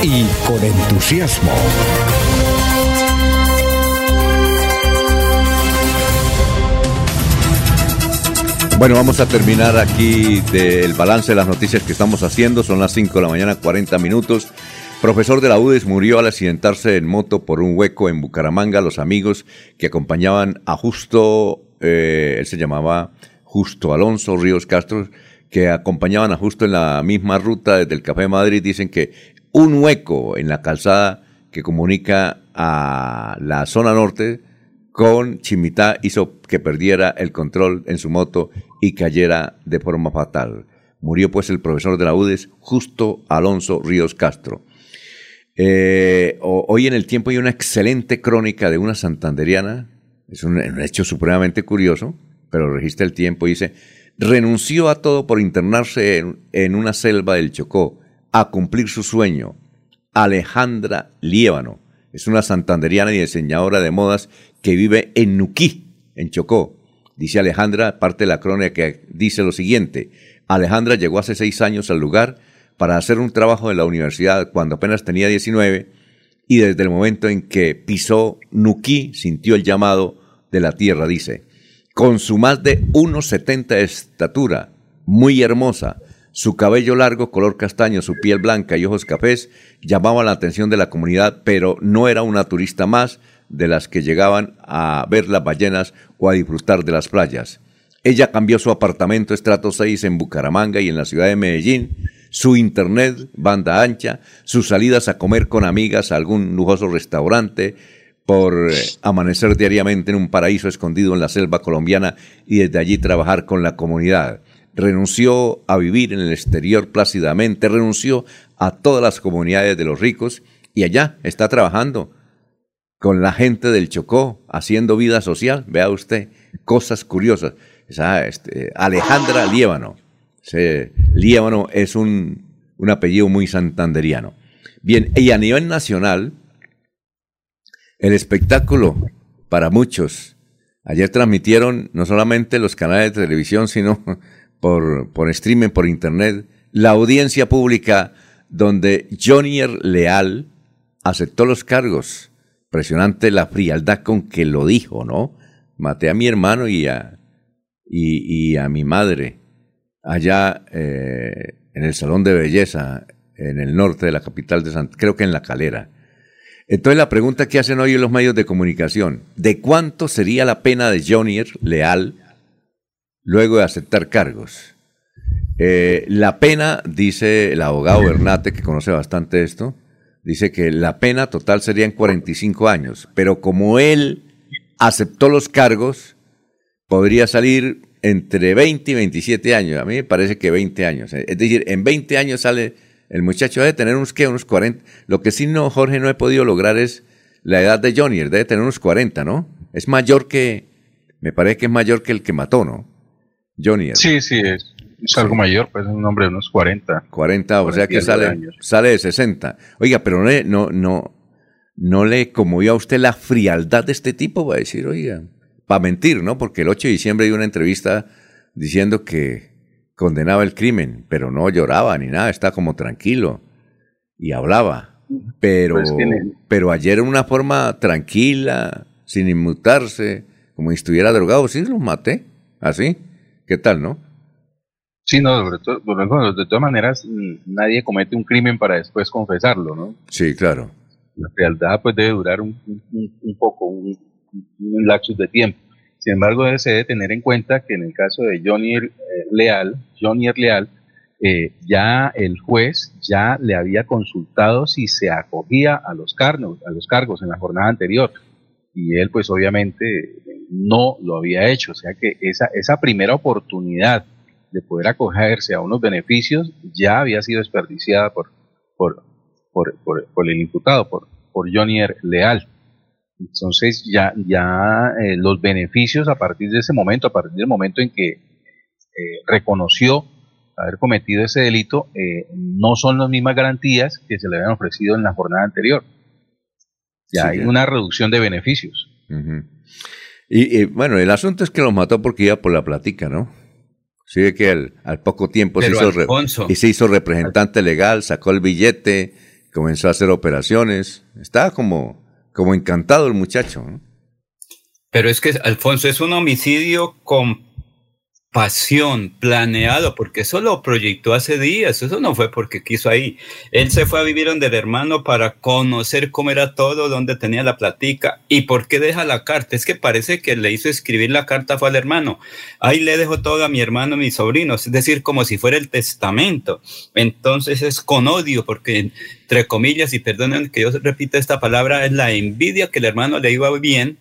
y con entusiasmo. Bueno, vamos a terminar aquí del balance de las noticias que estamos haciendo. Son las 5 de la mañana, 40 minutos. Profesor de la UDES murió al accidentarse en moto por un hueco en Bucaramanga. Los amigos que acompañaban a Justo, eh, él se llamaba Justo Alonso Ríos Castro, que acompañaban a Justo en la misma ruta desde el Café de Madrid, dicen que un hueco en la calzada que comunica a la zona norte con Chimitá hizo que perdiera el control en su moto y cayera de forma fatal. Murió pues el profesor de la UDES, Justo Alonso Ríos Castro. Eh, hoy en el tiempo hay una excelente crónica de una santanderiana, es un, hecho supremamente curioso, pero registra el tiempo y dice, renunció a todo por internarse en, en una selva del Chocó a cumplir su sueño. Alejandra Liébano es una santanderiana y diseñadora de modas que vive en Nuquí, en Chocó. Dice Alejandra, parte de la crónica que dice lo siguiente. Alejandra llegó hace seis años al lugar para hacer un trabajo en la universidad cuando apenas tenía 19 y desde el momento en que pisó Nuquí sintió el llamado de la tierra, dice. Con su más de 1,70 de estatura, muy hermosa, su cabello largo, color castaño, su piel blanca y ojos cafés llamaban la atención de la comunidad, pero no era una turista más de las que llegaban a ver las ballenas o a disfrutar de las playas. Ella cambió su apartamento estrato 6 en Bucaramanga y en la ciudad de Medellín, su internet, banda ancha, sus salidas a comer con amigas a algún lujoso restaurante, por eh, amanecer diariamente en un paraíso escondido en la selva colombiana y desde allí trabajar con la comunidad renunció a vivir en el exterior plácidamente, renunció a todas las comunidades de los ricos y allá está trabajando con la gente del Chocó, haciendo vida social. Vea usted, cosas curiosas. Esa, este, Alejandra Liébano. Ese, Liébano es un, un apellido muy santanderiano. Bien, y a nivel nacional, el espectáculo para muchos. Ayer transmitieron no solamente los canales de televisión, sino por, por streaming, por internet, la audiencia pública donde Johnny Leal aceptó los cargos. Impresionante la frialdad con que lo dijo, ¿no? Maté a mi hermano y a, y, a mi madre allá eh, en el Salón de Belleza, en el norte de la capital de Santa, creo que en La Calera. Entonces la pregunta que hacen hoy los medios de comunicación, ¿de cuánto sería la pena de Johnny Leal luego de aceptar cargos? Eh, la pena, dice el abogado Bernate, que conoce bastante esto, dice que la pena total sería en 45 años, pero como él aceptó los cargos, podría salir entre 20 y 27 años. A mí me parece que 20 años. Es decir, en 20 años sale el muchacho, debe tener unos, ¿qué? Unos 40. Lo que sí, no, Jorge, no he podido lograr es la edad de Johnny, debe tener unos 40, ¿no? Es mayor que, me parece que es mayor que el que mató, ¿no? Johnny. Sí, sí, es, es algo mayor, pues es un hombre de unos 40. 40, o sea que sale, sale de 60. Oiga, pero no, no, no, no le conmovió a usted la frialdad de este tipo, va a decir, oiga, para mentir, ¿no? Porque el 8 de diciembre dio una entrevista diciendo que condenaba el crimen, pero no lloraba ni nada, estaba como tranquilo y hablaba. Pero, pues pero ayer en una forma tranquila, sin inmutarse, como si estuviera drogado, sí, lo maté, así. ¿Qué tal, no? Sí, no, de, todas maneras, nadie comete un crimen para después confesarlo, ¿no? Sí, claro. La fealdad pues debe durar un, poco, un, lapsus de tiempo. Sin embargo, se debe tener en cuenta que en el caso de Johnny eh, Leal, Johnny Leal, eh, ya el juez ya le había consultado si se acogía a los, cargos, a los cargos en la jornada anterior y él pues obviamente no lo había hecho, o sea que esa, esa primera oportunidad de poder acogerse a unos beneficios ya había sido desperdiciada por, por, por, el imputado, por, por Johnny Leal. Entonces ya, ya eh, los beneficios a partir de ese momento, a partir del momento en que eh, reconoció haber cometido ese delito, eh, no son las mismas garantías que se le habían ofrecido en la jornada anterior. Ya hay una reducción de beneficios. Y, bueno, el asunto es que los mató porque iba por la platica, ¿no? Sí, que al, poco tiempo se hizo, y se hizo representante legal, sacó el billete, comenzó a hacer operaciones. Estaba como, como encantado el muchacho. ¿no? Pero es que, Alfonso, es un homicidio con pasión, planeado, porque eso lo proyectó hace días, eso no fue porque quiso ahí. Él se fue a vivir donde el hermano para conocer cómo era todo, dónde tenía la platica y por qué deja la carta. Es que parece que le hizo escribir la carta fue al hermano. Ahí le dejo todo a mi hermano, a mis sobrinos, es decir, como si fuera el testamento. Entonces es con odio, porque entre comillas, y perdonen que yo repita esta palabra, es la envidia que el hermano le iba bien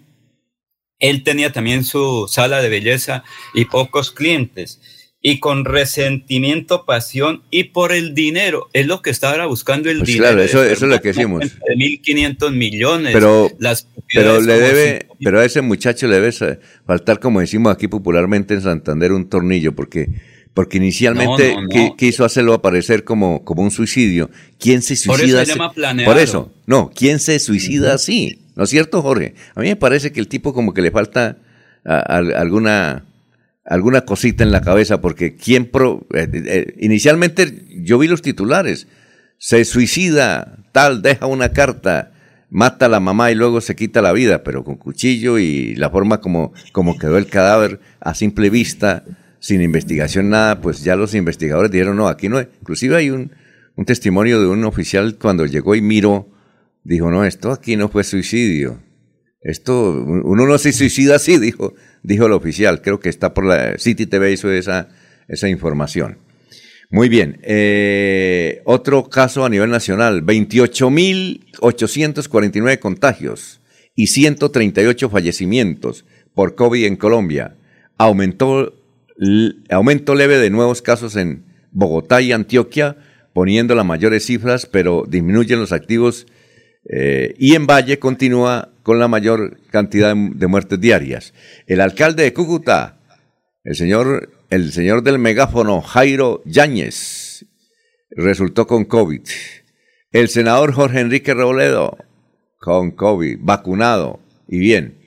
él tenía también su sala de belleza y pocos clientes. Y con resentimiento, pasión y por el dinero. Es lo que estaba buscando el pues dinero. Claro, eso, es lo que decimos. De 1.500 millones. Pero, pero le debe, pero a ese muchacho le debe faltar, como decimos aquí popularmente en Santander, un tornillo, porque porque inicialmente quiso hacerlo aparecer como, como un suicidio. ¿Quién se suicida? Por eso, Por eso, no, ¿quién se suicida así? ¿No es cierto, Jorge? A mí me parece que el tipo como que le falta alguna, alguna cosita en la cabeza, porque quién pro, eh, eh, inicialmente yo vi los titulares, se suicida, tal, deja una carta, mata a la mamá y luego se quita la vida, pero con cuchillo y la forma como, como quedó el cadáver a simple vista, sin investigación, nada, pues ya los investigadores dijeron, no, aquí no, inclusive hay un, un testimonio de un oficial cuando llegó y miró dijo, no, esto aquí no fue suicidio. Esto, uno no se suicida así, dijo, dijo el oficial. Creo que está por la City TV hizo esa, esa información. Muy bien. Eh, otro caso a nivel nacional, 28.849 contagios y 138 fallecimientos por COVID en Colombia. Aumentó, aumento leve de nuevos casos en Bogotá y Antioquia, poniendo las mayores cifras, pero disminuyen los activos eh, y en Valle continúa con la mayor cantidad de muertes diarias. El alcalde de Cúcuta, el señor, el señor del megáfono Jairo Yáñez, resultó con COVID. El senador Jorge Enrique Robledo con COVID, vacunado y bien.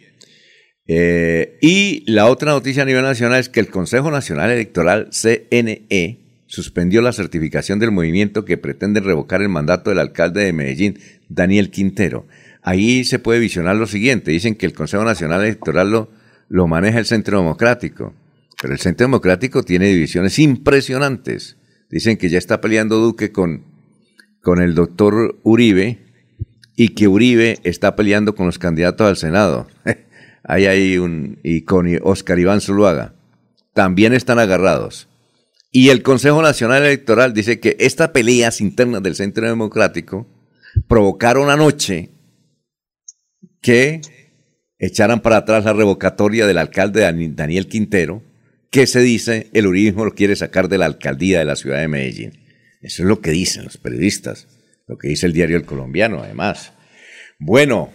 Eh, y la otra noticia a nivel nacional es que el Consejo Nacional Electoral, CNE, suspendió la certificación del movimiento que pretende revocar el mandato del alcalde de Medellín, Daniel Quintero. Ahí se puede visionar lo siguiente. Dicen que el Consejo Nacional Electoral lo, lo maneja el Centro Democrático, pero el Centro Democrático tiene divisiones impresionantes. Dicen que ya está peleando Duque con, con el doctor Uribe y que Uribe está peleando con los candidatos al Senado. Ahí un, y con Oscar Iván Zuluaga. También están agarrados. Y el Consejo Nacional Electoral dice que estas peleas internas del Centro Democrático provocaron anoche que echaran para atrás la revocatoria del alcalde Daniel Quintero, que se dice el uribismo lo quiere sacar de la alcaldía de la ciudad de Medellín. Eso es lo que dicen los periodistas, lo que dice el diario El Colombiano, además. Bueno,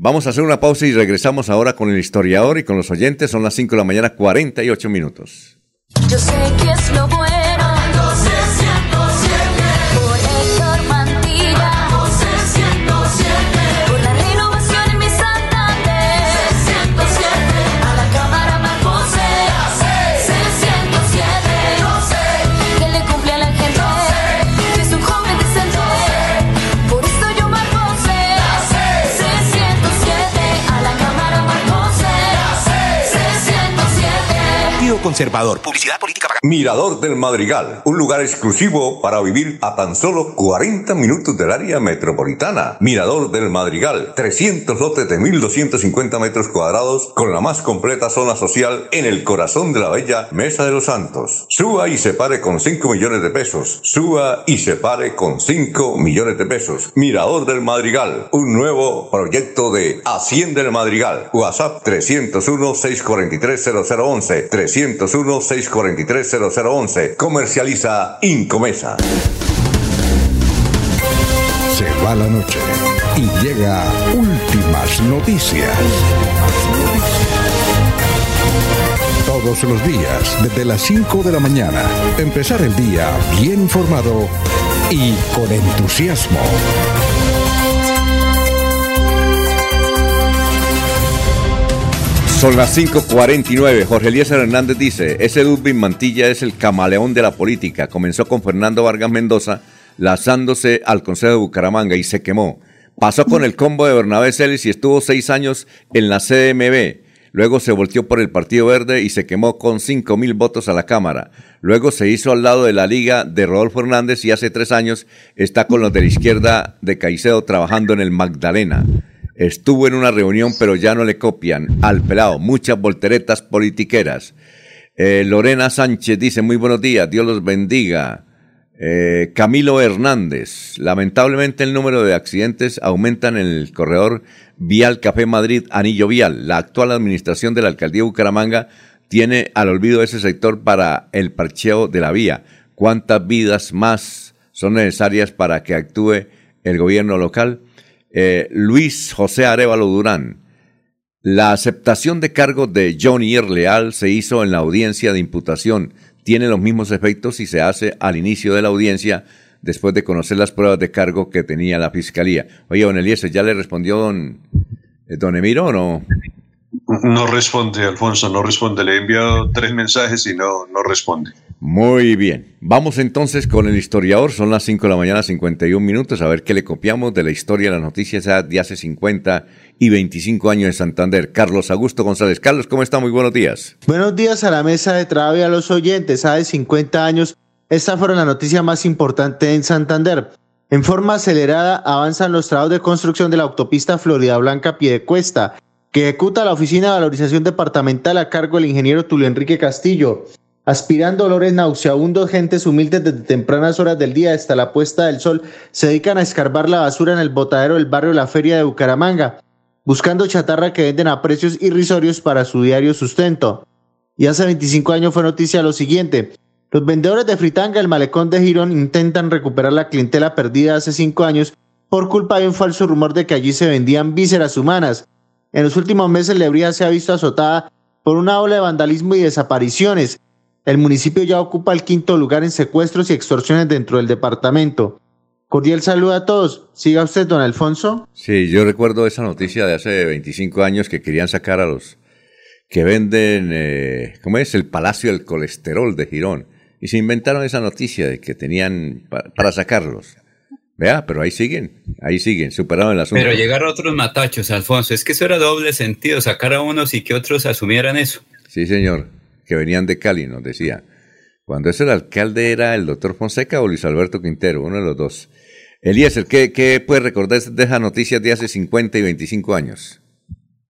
vamos a hacer una pausa y regresamos ahora con el historiador y con los oyentes. Son las 5 de la mañana, 48 minutos. Yo sé que es lo bueno. Conservador. Publicidad política pagada. Mirador del Madrigal, un lugar exclusivo para vivir a tan solo 40 minutos del área metropolitana. Mirador del Madrigal, 300 lotes de 1250 metros cuadrados con la más completa zona social en el corazón de la bella Mesa de los Santos. Suba y se pare con 5 millones de pesos. Suba y se pare con 5 millones de pesos. Mirador del Madrigal, un nuevo proyecto de Hacienda del Madrigal. WhatsApp 301 643 0011 300 301-643-0011. Comercializa Incomesa. Se va la noche y llega últimas noticias. Todos los días, desde las 5 de la mañana, empezar el día bien informado y con entusiasmo. Son las 5.49. Jorge Eliezer Hernández dice, ese Ludwig Mantilla es el camaleón de la política. Comenzó con Fernando Vargas Mendoza, lanzándose al Consejo de Bucaramanga y se quemó. Pasó con el combo de Bernabé Celis y estuvo seis años en la CDMB. Luego se volteó por el Partido Verde y se quemó con cinco mil votos a la Cámara. Luego se hizo al lado de la Liga de Rodolfo Hernández y hace tres años está con los de la izquierda de Caicedo trabajando en el Magdalena. Estuvo en una reunión, pero ya no le copian al pelado. Muchas volteretas politiqueras. Eh, Lorena Sánchez dice, muy buenos días, Dios los bendiga. Eh, Camilo Hernández, lamentablemente el número de accidentes aumenta en el corredor Vial Café Madrid Anillo Vial. La actual administración de la alcaldía de Bucaramanga tiene al olvido ese sector para el parcheo de la vía. ¿Cuántas vidas más son necesarias para que actúe el gobierno local? Eh, Luis José Arevalo Durán. La aceptación de cargo de Johnny Leal se hizo en la audiencia de imputación. Tiene los mismos efectos si se hace al inicio de la audiencia después de conocer las pruebas de cargo que tenía la fiscalía. Oye, don Eliezer, ¿ya le respondió don, eh, don Emiro o no? No responde, Alfonso, no responde. Le he enviado tres mensajes y no, no responde. Muy bien. Vamos entonces con el historiador. Son las 5 de la mañana, 51 minutos. A ver qué le copiamos de la historia de las noticias de hace 50 y 25 años de Santander. Carlos Augusto González. Carlos, ¿cómo está? Muy buenos días. Buenos días a la mesa de trabajo y a los oyentes. Hace 50 años, esta fue la noticia más importante en Santander. En forma acelerada avanzan los trabajos de construcción de la autopista Florida Blanca Piedecuesta que ejecuta la Oficina de Valorización Departamental a cargo del ingeniero Tulio Enrique Castillo. Aspirando olores nauseabundos, gentes humildes desde tempranas horas del día hasta la puesta del sol se dedican a escarbar la basura en el botadero del barrio La Feria de Bucaramanga, buscando chatarra que venden a precios irrisorios para su diario sustento. Y hace 25 años fue noticia lo siguiente. Los vendedores de fritanga del malecón de Girón intentan recuperar la clientela perdida hace cinco años por culpa de un falso rumor de que allí se vendían vísceras humanas. En los últimos meses Lebría se ha visto azotada por una ola de vandalismo y desapariciones. El municipio ya ocupa el quinto lugar en secuestros y extorsiones dentro del departamento. Cordial saludo a todos. Siga usted, don Alfonso. Sí, yo recuerdo esa noticia de hace 25 años que querían sacar a los que venden, eh, ¿cómo es? El Palacio del Colesterol de Girón. Y se inventaron esa noticia de que tenían pa- para sacarlos. Vea, pero ahí siguen, ahí siguen, superaron el asunto. Pero llegar a otros matachos, Alfonso, es que eso era doble sentido, sacar a unos y que otros asumieran eso. Sí, señor, que venían de Cali, nos decía. Cuando ese el alcalde era el doctor Fonseca o Luis Alberto Quintero, uno de los dos. Eliezer, ¿qué, qué puede recordar de esas noticias de hace 50 y 25 años?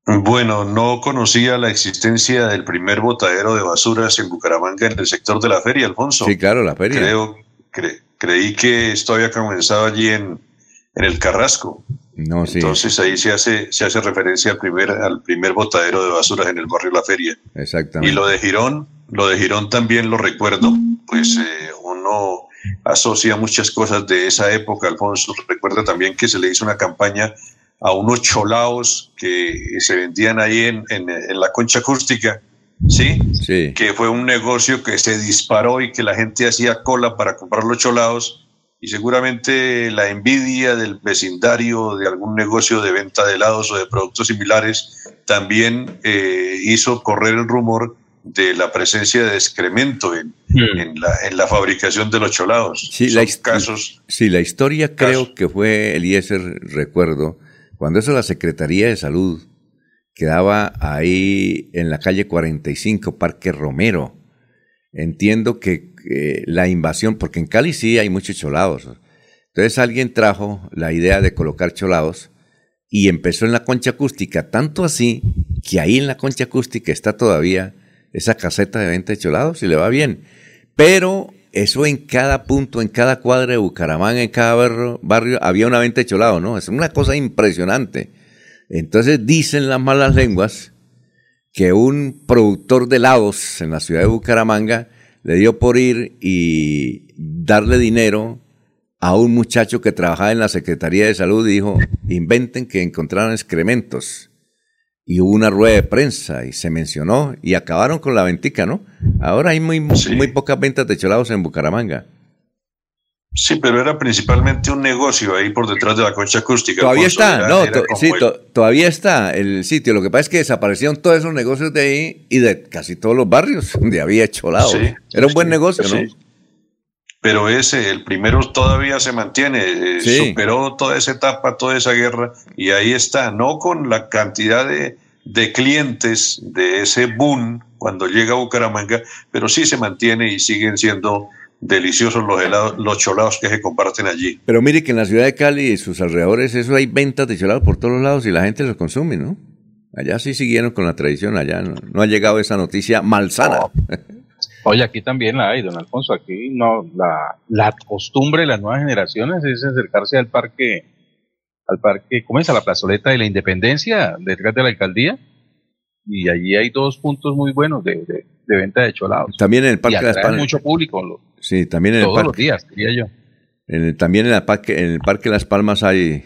Bueno, no conocía la existencia del primer botadero de basuras en Bucaramanga en el sector de la feria, Alfonso. Sí, claro, la feria. Creo, cre- creí que esto había comenzado allí en, en el Carrasco. No, sí, Entonces ahí se hace, se hace referencia al primer, al primer botadero de basuras en el barrio La Feria. exactamente. Y lo de Girón, lo de Girón también lo recuerdo, pues eh, uno asocia muchas cosas de esa época, Alfonso. Recuerda también que se le hizo una campaña a unos cholaos que se vendían ahí en, en- en la concha acústica, ¿sí? Sí, Que fue un negocio que se disparó y que la gente hacía cola para comprar los cholaos y seguramente la envidia del vecindario de algún negocio de venta de helados o de productos similares también eh, hizo correr el rumor de la presencia de excremento en, en la, en la fabricación de los cholados. Sí, Son la casos. sí, la historia creo que fue Eliezer, recuerdo, cuando eso la Secretaría de Salud quedaba ahí en la calle 45, Parque Romero. Entiendo que eh, la invasión, porque en Cali sí hay muchos cholados. Entonces alguien trajo la idea de colocar cholados y empezó en la concha acústica, tanto así que ahí en la concha acústica está todavía esa caseta de venta de cholados y le va bien. Pero eso en cada punto, en cada cuadra de Bucaramanga, en cada barrio, barrio había una venta de cholado, ¿no? Es una cosa impresionante. Entonces dicen las malas lenguas que un productor de helados en la ciudad de Bucaramanga le dio por ir y darle dinero a un muchacho que trabajaba en la Secretaría de Salud y dijo, inventen que encontraron excrementos. Y hubo una rueda de prensa y se mencionó y acabaron con la ventica, ¿no? Ahora hay muy, muy pocas ventas de cholados en Bucaramanga. Sí, pero era principalmente un negocio ahí por detrás de la concha acústica. Todavía está, no, to- sí, to- todavía está el sitio. Lo que pasa es que desaparecieron todos esos negocios de ahí y de casi todos los barrios donde había cholados. Sí, Era un buen negocio, ¿no? sí. Pero ese, el primero todavía se mantiene, eh, Sí. superó toda esa etapa, toda esa guerra, y ahí está, no con la cantidad de, de clientes de ese boom cuando llega a Bucaramanga, pero sí se mantiene y siguen siendo deliciosos los helados, los cholados que se comparten allí. Pero mire que en la ciudad de Cali y sus alrededores, eso hay ventas de cholados por todos lados y la gente los consume, ¿no? Allá sí siguieron con la tradición, allá no, no ha llegado esa noticia malsana. Oye, aquí también la hay, don Alfonso. Aquí no, la, la costumbre de las nuevas generaciones es acercarse al parque, al parque, ¿cómo es? A la plazoleta de la Independencia, detrás de la alcaldía. Y allí hay dos puntos muy buenos de, de- de venta de cholados. También en el y Parque de las Palmas. mucho público lo- Sí, también en el todos los parque. días, diría yo. en el- también en, la parque, en el Parque Las Palmas hay,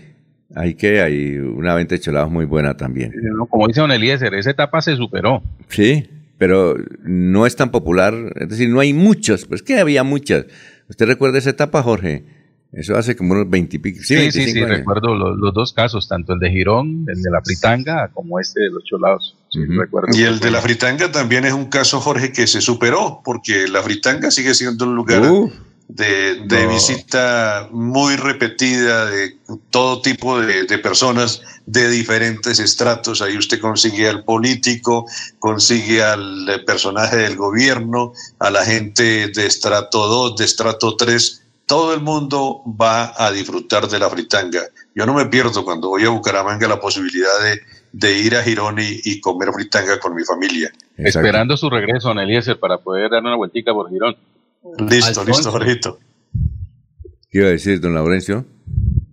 hay que hay una venta de cholados muy buena también. Como dice don Eliezer, esa etapa se superó. Sí, pero no es tan popular, es decir, no hay muchos, pues que había muchas. ¿Usted recuerda esa etapa, Jorge? Eso hace como unos 20 y pico. Sí, sí, 25 sí, recuerdo los, los dos casos, tanto el de Girón, el de la Fritanga, como este de los cholados. Sí. Y el de la fritanga también es un caso, Jorge, que se superó, porque la fritanga sigue siendo un lugar Uh, de, de no. visita muy repetida de todo tipo de, de personas de diferentes estratos. Ahí usted consigue al político, consigue al eh, personaje del gobierno, a la gente de estrato 2, de estrato 3. Todo el mundo va a disfrutar de la fritanga. Yo no me pierdo cuando voy a Bucaramanga la posibilidad de, de ir a Girón y, y comer fritanga con mi familia. Esperando su regreso, don Eliezer, para poder dar una vueltica por Girón. Listo, Alfonso. listo, Jorgito. ¿Qué iba a decir, don Laurencio?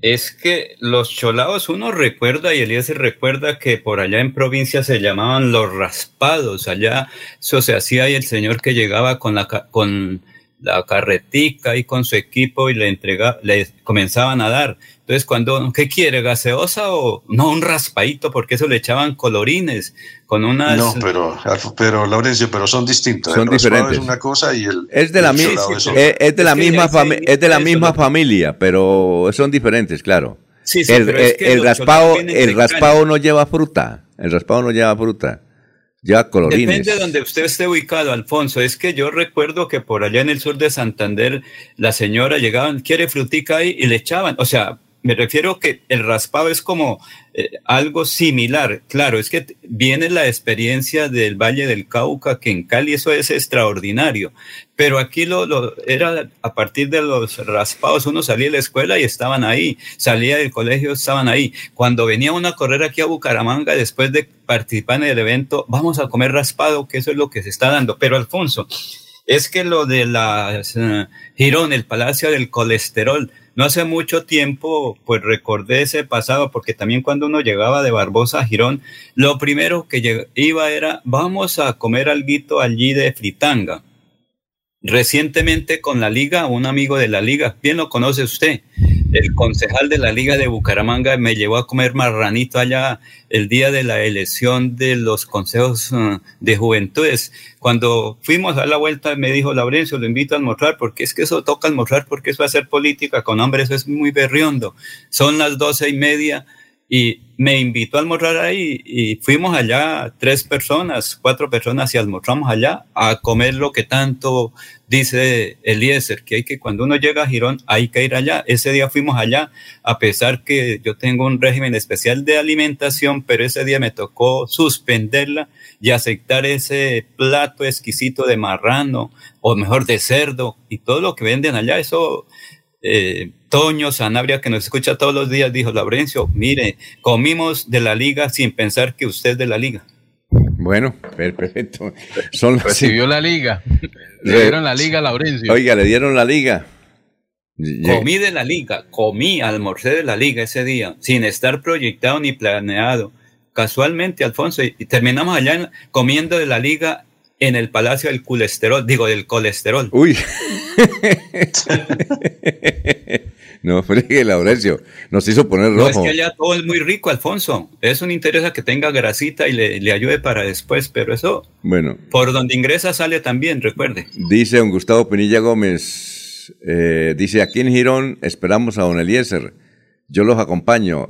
Es que los cholados uno recuerda y Eliezer recuerda que por allá en provincia se llamaban los raspados. Allá eso se hacía y el señor que llegaba con la ca- con la carretica y con su equipo y le entrega, le comenzaban a dar. Entonces, cuando, ¿qué quiere? ¿Gaseosa o no? Un raspadito, porque eso le echaban colorines con unas. No, pero, pero Laurencio, pero son distintos. Son el diferentes. Es una cosa y el. Es de la, mi- chorado es es, es de la Es misma, fami- es de la eso misma lo- familia, pero son diferentes, claro. Sí, sí, el pero es el- que el raspado, el raspado no lleva fruta. El raspado no lleva fruta. Lleva colorines. Depende de donde usted esté ubicado, Alfonso. Es que yo recuerdo que por allá en el sur de Santander, la señora llegaban, quiere frutica ahí y le echaban. O sea, me refiero que el raspado es como eh, algo similar. Claro, es que viene la experiencia del Valle del Cauca, que en Cali eso es extraordinario. Pero aquí lo, era a partir de los raspados, uno salía de la escuela y estaban ahí, salía del colegio, estaban ahí. Cuando venía uno a correr aquí a Bucaramanga, después de participar en el evento, vamos a comer raspado, que eso es lo que se está dando. Pero Alfonso, es que lo de la eh, Girón, el Palacio del Colesterol, no hace mucho tiempo, pues recordé ese pasado, porque también cuando uno llegaba de Barbosa a Girón, lo primero que iba era, vamos a comer alguito allí de fritanga. Recientemente con la liga, un amigo de la liga, bien lo conoce usted, el concejal de la liga de Bucaramanga me llevó a comer marranito allá el día de la elección de los consejos eh, de juventudes. Cuando fuimos a la vuelta me dijo Laurencio, lo invito a almorzar porque es que eso toca almorzar porque eso va a ser política con hombres, eso es muy berriondo. Son las doce y media y me invitó a almorzar ahí y fuimos allá tres personas, cuatro personas y almorzamos allá a comer lo que tanto dice Eliezer, que hay que cuando uno llega a Girón hay que ir allá. Ese día fuimos allá, a pesar que yo tengo un régimen especial de alimentación, pero ese día me tocó suspenderla y aceptar ese plato exquisito de marrano o mejor de cerdo y todo lo que venden allá, eso eh, Toño Sanabria, que nos escucha todos los días, dijo, Laurencio, mire, comimos de la liga sin pensar que usted es de la liga. Bueno, per- perfecto. Son Recibió la liga. Le dieron la liga a Laurencio. Oiga, le dieron la liga. Comí de la liga, comí, almorcé de la liga ese día, sin estar proyectado ni planeado. Casualmente, Alfonso, y y terminamos allá en- comiendo de la liga en el Palacio del Colesterol, digo, del colesterol. Uy. no fregue, Laurencio. Nos hizo poner No, es rojo. que allá todo es muy rico, Alfonso. Eso no interesa que tenga grasita y le, le ayude para después, pero eso, Bueno, por donde ingresa, sale también, recuerde. dice don Gustavo Pinilla Gómez. eh, dice, aquí en Girón esperamos a don Eliezer. Yo los acompaño.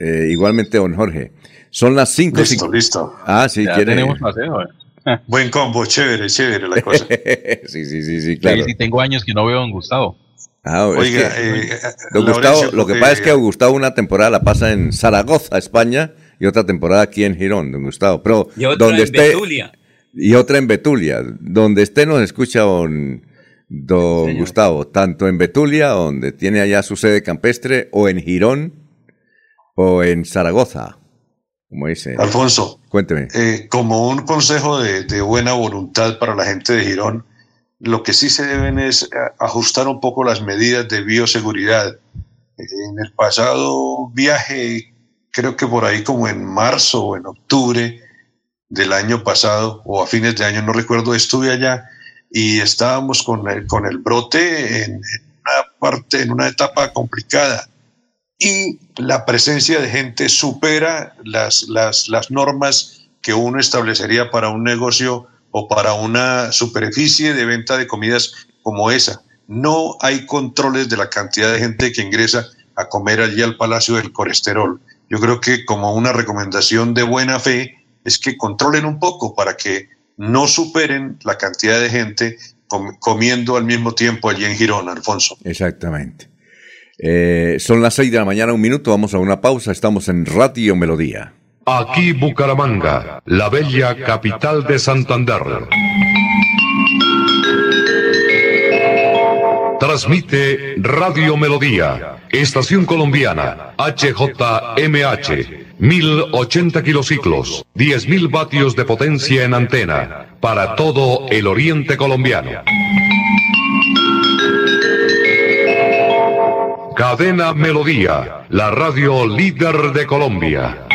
eh, igualmente don Jorge. Son las 5. Listo, listo. Ah, sí, Ya quiere. tenemos paseo. eh. Buen combo, chévere, chévere la cosa. sí, sí, sí, sí, claro. Sí, sí, tengo años que no veo a don Gustavo. Ah, es Oiga, que- eh, Don Laurencio, Gustavo, lo que eh, pasa es que don Gustavo una temporada la pasa en Zaragoza, España, y otra temporada aquí en Girón, don Gustavo. Pero Y otra donde en esté Betulia. y otra en Betulia, donde esté nos escucha don, don Señor. Gustavo, tanto en Betulia, donde tiene allá su sede campestre, o en Girón, o en Zaragoza, como dice. Alfonso, Cuénteme. eh, como un consejo de, de buena voluntad para la gente de Girón, lo que sí se deben es eh, ajustar un poco las medidas de bioseguridad. En el pasado viaje, creo que por ahí como en marzo o en octubre del año pasado o a fines de año, no recuerdo, estuve allá y estábamos con el, con el brote en, en una parte, en una etapa complicada y la presencia de gente supera las, las, las normas que uno establecería para un negocio o para una superficie de venta de comidas como esa. No hay controles de la cantidad de gente que ingresa a comer allí al Palacio del Colesterol. Yo creo que como una recomendación de buena fe es que controlen un poco para que no superen la cantidad de gente com- comiendo al mismo tiempo allí en Girón, Alfonso. Exactamente. Eh, son las 6 de la mañana, un minuto, vamos a una pausa, estamos en Radio Melodía. Aquí Bucaramanga, la bella capital de Santander. Transmite Radio Melodía, Estación Colombiana, HJMH, 1080 kilociclos, 10.000 vatios de potencia en antena, para todo el oriente colombiano. Cadena Melodía, la radio líder de Colombia.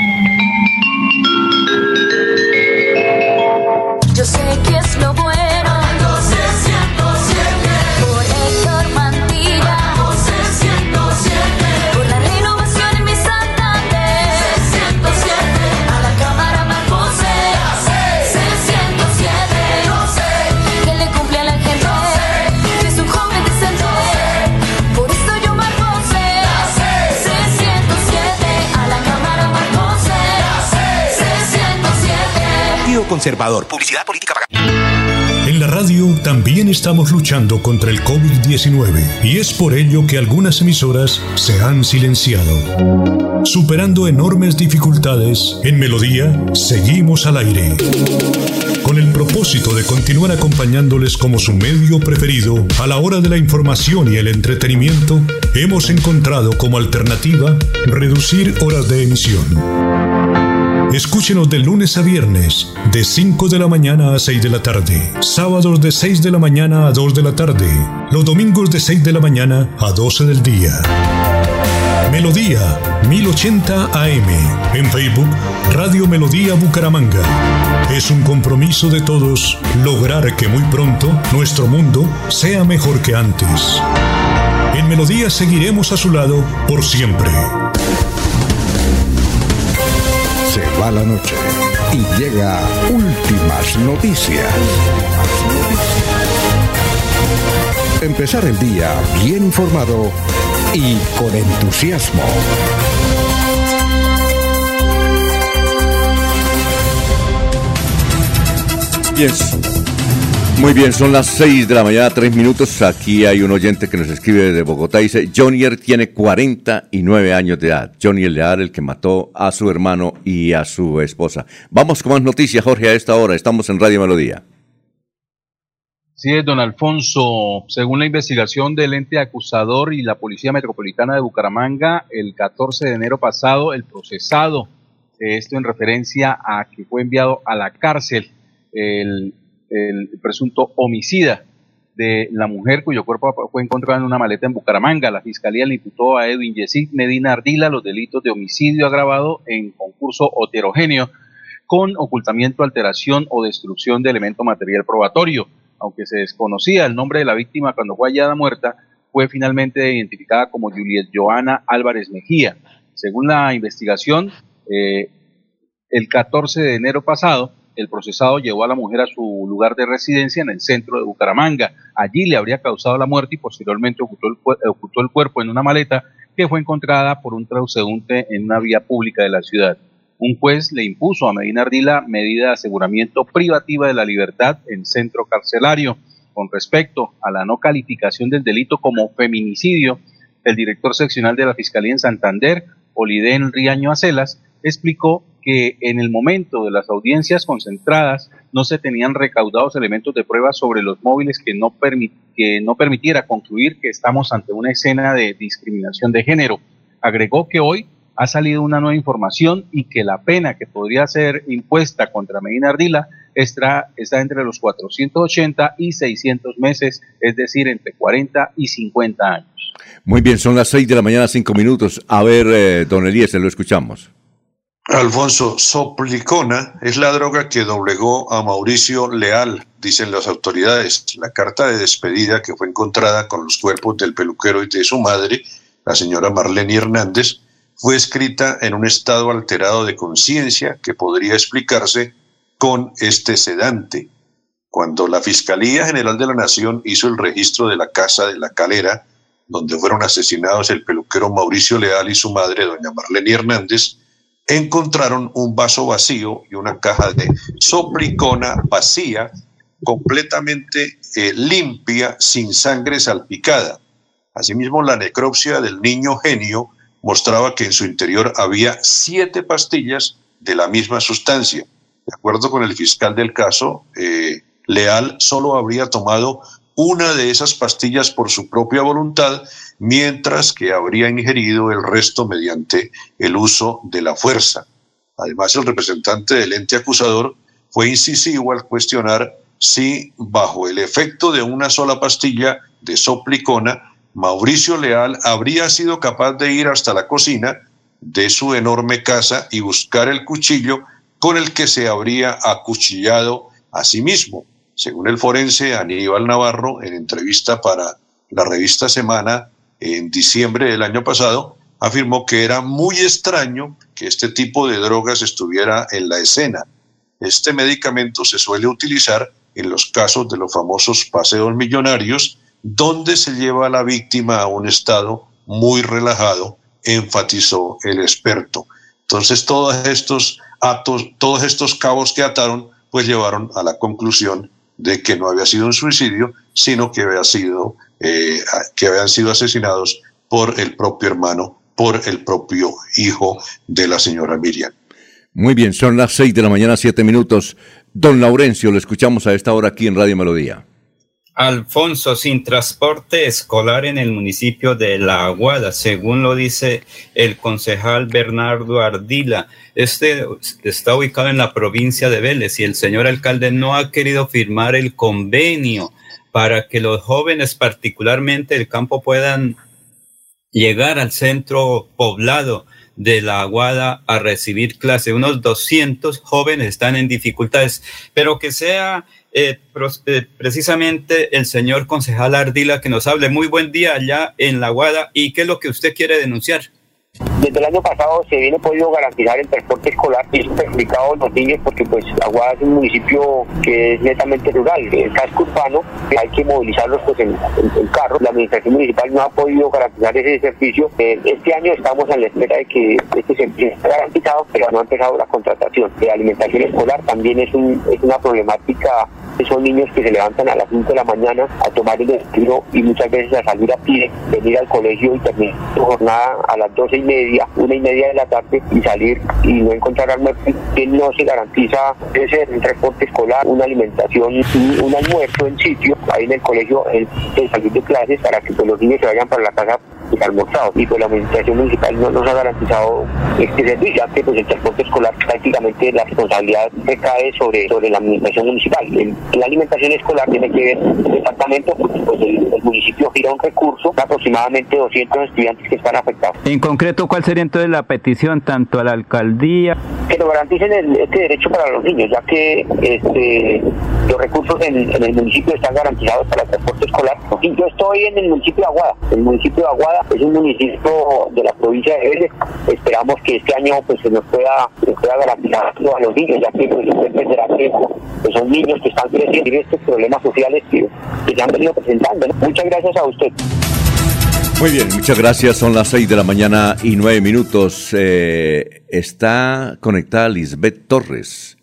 Conservador. Publicidad política pagada. En la radio también estamos luchando contra el COVID-19 y es por ello que algunas emisoras se han silenciado. Superando enormes dificultades, en Melodía seguimos al aire. Con el propósito de continuar acompañándoles como su medio preferido a la hora de la información y el entretenimiento, hemos encontrado como alternativa reducir horas de emisión. Escúchenos de lunes a viernes, de 5 de la mañana a 6 de la tarde, sábados de 6 de la mañana a 2 de la tarde, los domingos de 6 de la mañana a 12 del día. Melodía 1080 AM, en Facebook Radio Melodía Bucaramanga. Es un compromiso de todos lograr que muy pronto nuestro mundo sea mejor que antes. En Melodía seguiremos a su lado por siempre va la noche y llega últimas noticias. Empezar el día bien informado y con entusiasmo. Bien. Muy bien, son las 6 de la mañana, 3 minutos. Aquí hay un oyente que nos escribe desde Bogotá. Dice, Jonier tiene 49 años de edad. Jonier Leal, el que mató a su hermano y a su esposa. Vamos con más noticias, Jorge, a esta hora. Estamos en Radio Melodía. Sí, es, don Alfonso. Según la investigación del ente acusador y la Policía Metropolitana de Bucaramanga, el 14 de enero pasado, el procesado, esto en referencia a que fue enviado a la cárcel, el el presunto homicida de la mujer cuyo cuerpo fue encontrado en una maleta en Bucaramanga. La fiscalía le imputó a Edwin Yesid Medina Ardila los delitos de homicidio agravado en concurso heterogéneo con ocultamiento, alteración o destrucción de elemento material probatorio. Aunque se desconocía el nombre de la víctima cuando fue hallada muerta, fue finalmente identificada como Juliet Joana Álvarez Mejía. Según la investigación, eh, el 14 de enero pasado, el procesado llevó a la mujer a su lugar de residencia en el centro de Bucaramanga. Allí le habría causado la muerte y posteriormente ocultó el, cuerpo en una maleta que fue encontrada por un transeúnte en una vía pública de la ciudad. Un juez le impuso a Medina Ardila medida de aseguramiento privativa de la libertad en centro carcelario. Con respecto a la no calificación del delito como feminicidio, el director seccional de la Fiscalía en Santander, Oliden Riaño Acelas, explicó que en el momento de las audiencias concentradas no se tenían recaudados elementos de prueba sobre los móviles que no, que no permitiera concluir que estamos ante una escena de discriminación de género. Agregó que hoy ha salido una nueva información y que la pena que podría ser impuesta contra Medina Ardila está, está entre los 480 y 600 meses, es decir, entre 40 y 50 años. Muy bien, son las 6 de la mañana, 5 minutos. A ver, eh, don Elías, lo escuchamos. Alfonso, Soplicona es la droga que doblegó a Mauricio Leal, dicen las autoridades. La carta de despedida que fue encontrada con los cuerpos del peluquero y de su madre, la señora Marlene Hernández, fue escrita en un estado alterado de conciencia que podría explicarse con este sedante. Cuando la Fiscalía General de la Nación hizo el registro de la casa de la calera, donde fueron asesinados el peluquero Mauricio Leal y su madre, doña Marlene Hernández, encontraron un vaso vacío y una caja de soplicona vacía, completamente eh, limpia, sin sangre salpicada. Asimismo, la necropsia del niño genio mostraba que en su interior había siete pastillas de la misma sustancia. De acuerdo con el fiscal del caso, eh, Leal solo habría tomado una de esas pastillas por su propia voluntad, mientras que habría ingerido el resto mediante el uso de la fuerza. Además, el representante del ente acusador fue incisivo al cuestionar si, bajo el efecto de una sola pastilla de soplicona, Mauricio Leal habría sido capaz de ir hasta la cocina de su enorme casa y buscar el cuchillo con el que se habría acuchillado a sí mismo. Según el forense Aníbal Navarro, en entrevista para la revista Semana en diciembre del año pasado, afirmó que era muy extraño que este tipo de drogas estuviera en la escena. Este medicamento se suele utilizar en los casos de los famosos paseos millonarios, donde se lleva a la víctima a un estado muy relajado, enfatizó el experto. Entonces, todos estos atos, todos estos cabos que ataron pues llevaron a la conclusión de que no había sido un suicidio, sino que había sido eh, que habían sido asesinados por el propio hermano, por el propio hijo de la señora Miriam. Muy bien, son las seis de la mañana, siete minutos. Don Laurencio, lo escuchamos a esta hora aquí en Radio Melodía. Alfonso, sin transporte escolar en el municipio de La Aguada, según lo dice el concejal Bernardo Ardila. Este está ubicado en la provincia de Vélez y el señor alcalde no ha querido firmar el convenio para que los jóvenes, particularmente del campo, puedan llegar al centro poblado de la Aguada a recibir clase. Unos 200 jóvenes están en dificultades, pero que sea eh, eh, precisamente el señor concejal Ardila que nos hable. Muy buen día allá en la Aguada y qué es lo que usted quiere denunciar. Desde el año pasado se viene podido garantizar el transporte escolar y es complicado los niños porque pues Aguada es un municipio que es netamente rural, el casco urbano hay que movilizarlos pues en, en, carro. La administración municipal no ha podido garantizar ese servicio. Eh, este año estamos en la espera de que este servicio esté garantizado, pero no ha empezado la contratación. La alimentación escolar también es, un, es una problemática son niños que se levantan a las 5 de la mañana a tomar el destino y muchas veces a salir a pie, venir al colegio y terminar su jornada a las 12 y media, una y media de la tarde y salir y no encontrar almuerzo, que no se garantiza ese transporte escolar, una alimentación, un almuerzo en sitio, ahí en el colegio, en, salir de clases para que pues, los niños se vayan para la casa almorzado y pues la administración municipal no nos ha garantizado este servicio, ya que pues el transporte escolar prácticamente la responsabilidad recae sobre, sobre la administración municipal. la alimentación escolar tiene que ver el departamento, pues el, municipio gira un recurso, aproximadamente 200 estudiantes que están afectados. En concreto, ¿cuál sería entonces la petición tanto a la alcaldía? Que nos garanticen este derecho para los niños, ya que este, los recursos en, el municipio están garantizados para el transporte escolar. Y yo estoy en el municipio de Aguada. El municipio de Aguada es un municipio de la provincia de Vélez. Esperamos que este año pues se nos pueda, se pueda garantizar a los niños, ya que pues, usted entenderá que pues, son niños que están creciendo y estos problemas sociales que, se han venido presentando. Muchas gracias a usted. Muy bien, muchas gracias. Son las seis de la mañana y nueve minutos. Eh, está conectada Lisbeth Torres.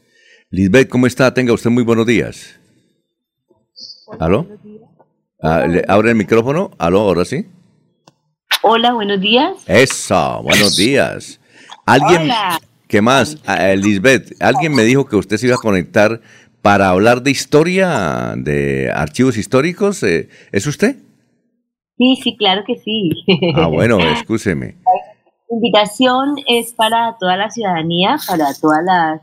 Lisbeth, ¿cómo está? Tenga usted muy buenos días. ¿Aló? Ah, ¿Abre el micrófono? ¿Aló? ¿Ahora sí? Hola, buenos días. Eso, buenos días. ¿Alguien, Hola. ¿Qué más? Ah, Lisbeth, alguien me dijo que usted se iba a conectar para hablar de historia, de archivos históricos. Eh, ¿Es usted? Sí, sí, claro que sí. Ah, bueno, escúcheme. La invitación es para toda la ciudadanía, para todas las,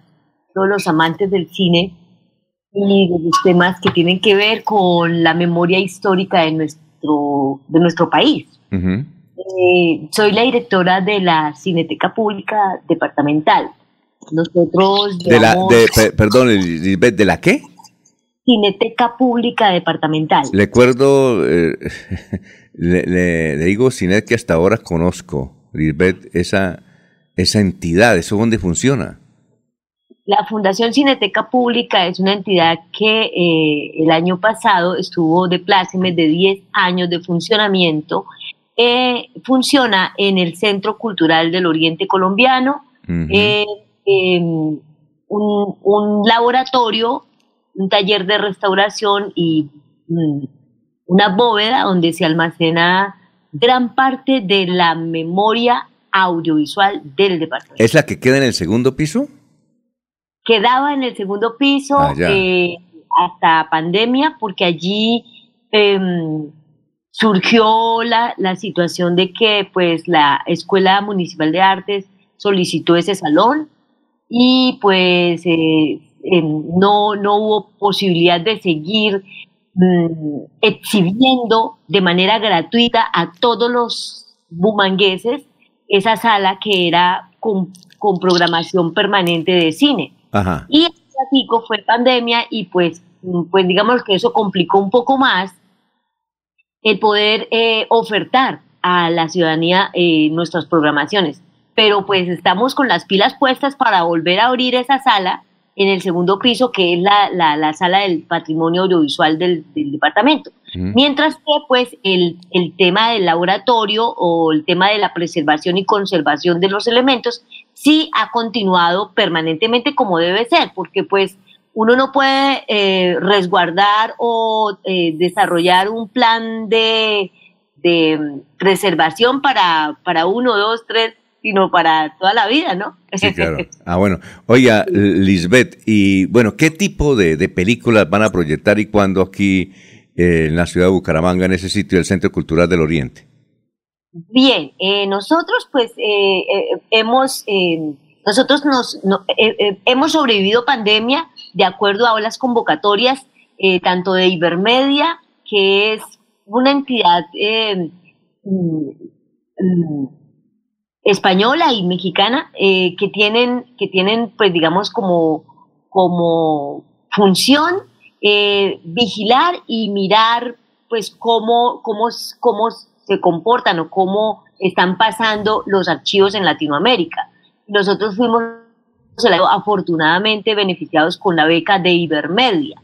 todos los amantes del cine y de los temas que tienen que ver con la memoria histórica de nuestro, de nuestro país. Eh, soy la directora de la Cineteca Pública Departamental. Nosotros. De la, de, perdón, ¿de la qué? Cineteca Pública Departamental. Recuerdo, eh, le, digo Cinet que hasta ahora conozco, Lisbeth, esa, esa entidad, ¿eso dónde funciona? La Fundación Cineteca Pública es una entidad que eh, el año pasado estuvo de pláceme de 10 años de funcionamiento eh, funciona en el Centro Cultural del Oriente Colombiano, eh, em, un, laboratorio, un taller de restauración y mm, una bóveda donde se almacena gran parte de la memoria audiovisual del departamento. ¿Es la que queda en el segundo piso? Quedaba en el segundo piso ah, eh, hasta pandemia porque allí em, surgió la, la, situación de que pues la Escuela Municipal de Artes solicitó ese salón y pues eh, em, no, no hubo posibilidad de seguir mm, exhibiendo de manera gratuita a todos los bumangueses esa sala que era con, con programación permanente de cine. Y el fue pandemia y pues, mm, pues digamos que eso complicó un poco más el poder eh, ofertar a la ciudadanía eh, nuestras programaciones. Pero pues estamos con las pilas puestas para volver a abrir esa sala en el segundo piso, que es la, la, sala del patrimonio audiovisual del, departamento. Mientras que pues el, el, tema del laboratorio o el tema de la preservación y conservación de los elementos sí ha continuado permanentemente como debe ser, porque pues uno no puede eh, resguardar o eh, desarrollar un plan de, de preservación para, para uno, dos, tres, sino para toda la vida, ¿no? Sí, claro. Ah, bueno. Oiga, Lisbeth, y bueno, ¿qué tipo de, de películas van a proyectar y cuándo aquí eh, en la ciudad de Bucaramanga, en ese sitio del Centro Cultural del Oriente? Bien, eh, nosotros pues eh, hemos, nosotros nos, hemos sobrevivido pandemia de acuerdo a las convocatorias tanto de Ibermedia, que es una entidad mm, mm, española y mexicana que tienen, que tienen pues digamos como, como función eh, vigilar y mirar pues cómo, cómo, cómo se comportan o cómo están pasando los archivos en Latinoamérica. Nosotros fuimos afortunadamente beneficiados con la beca de Ibermedia.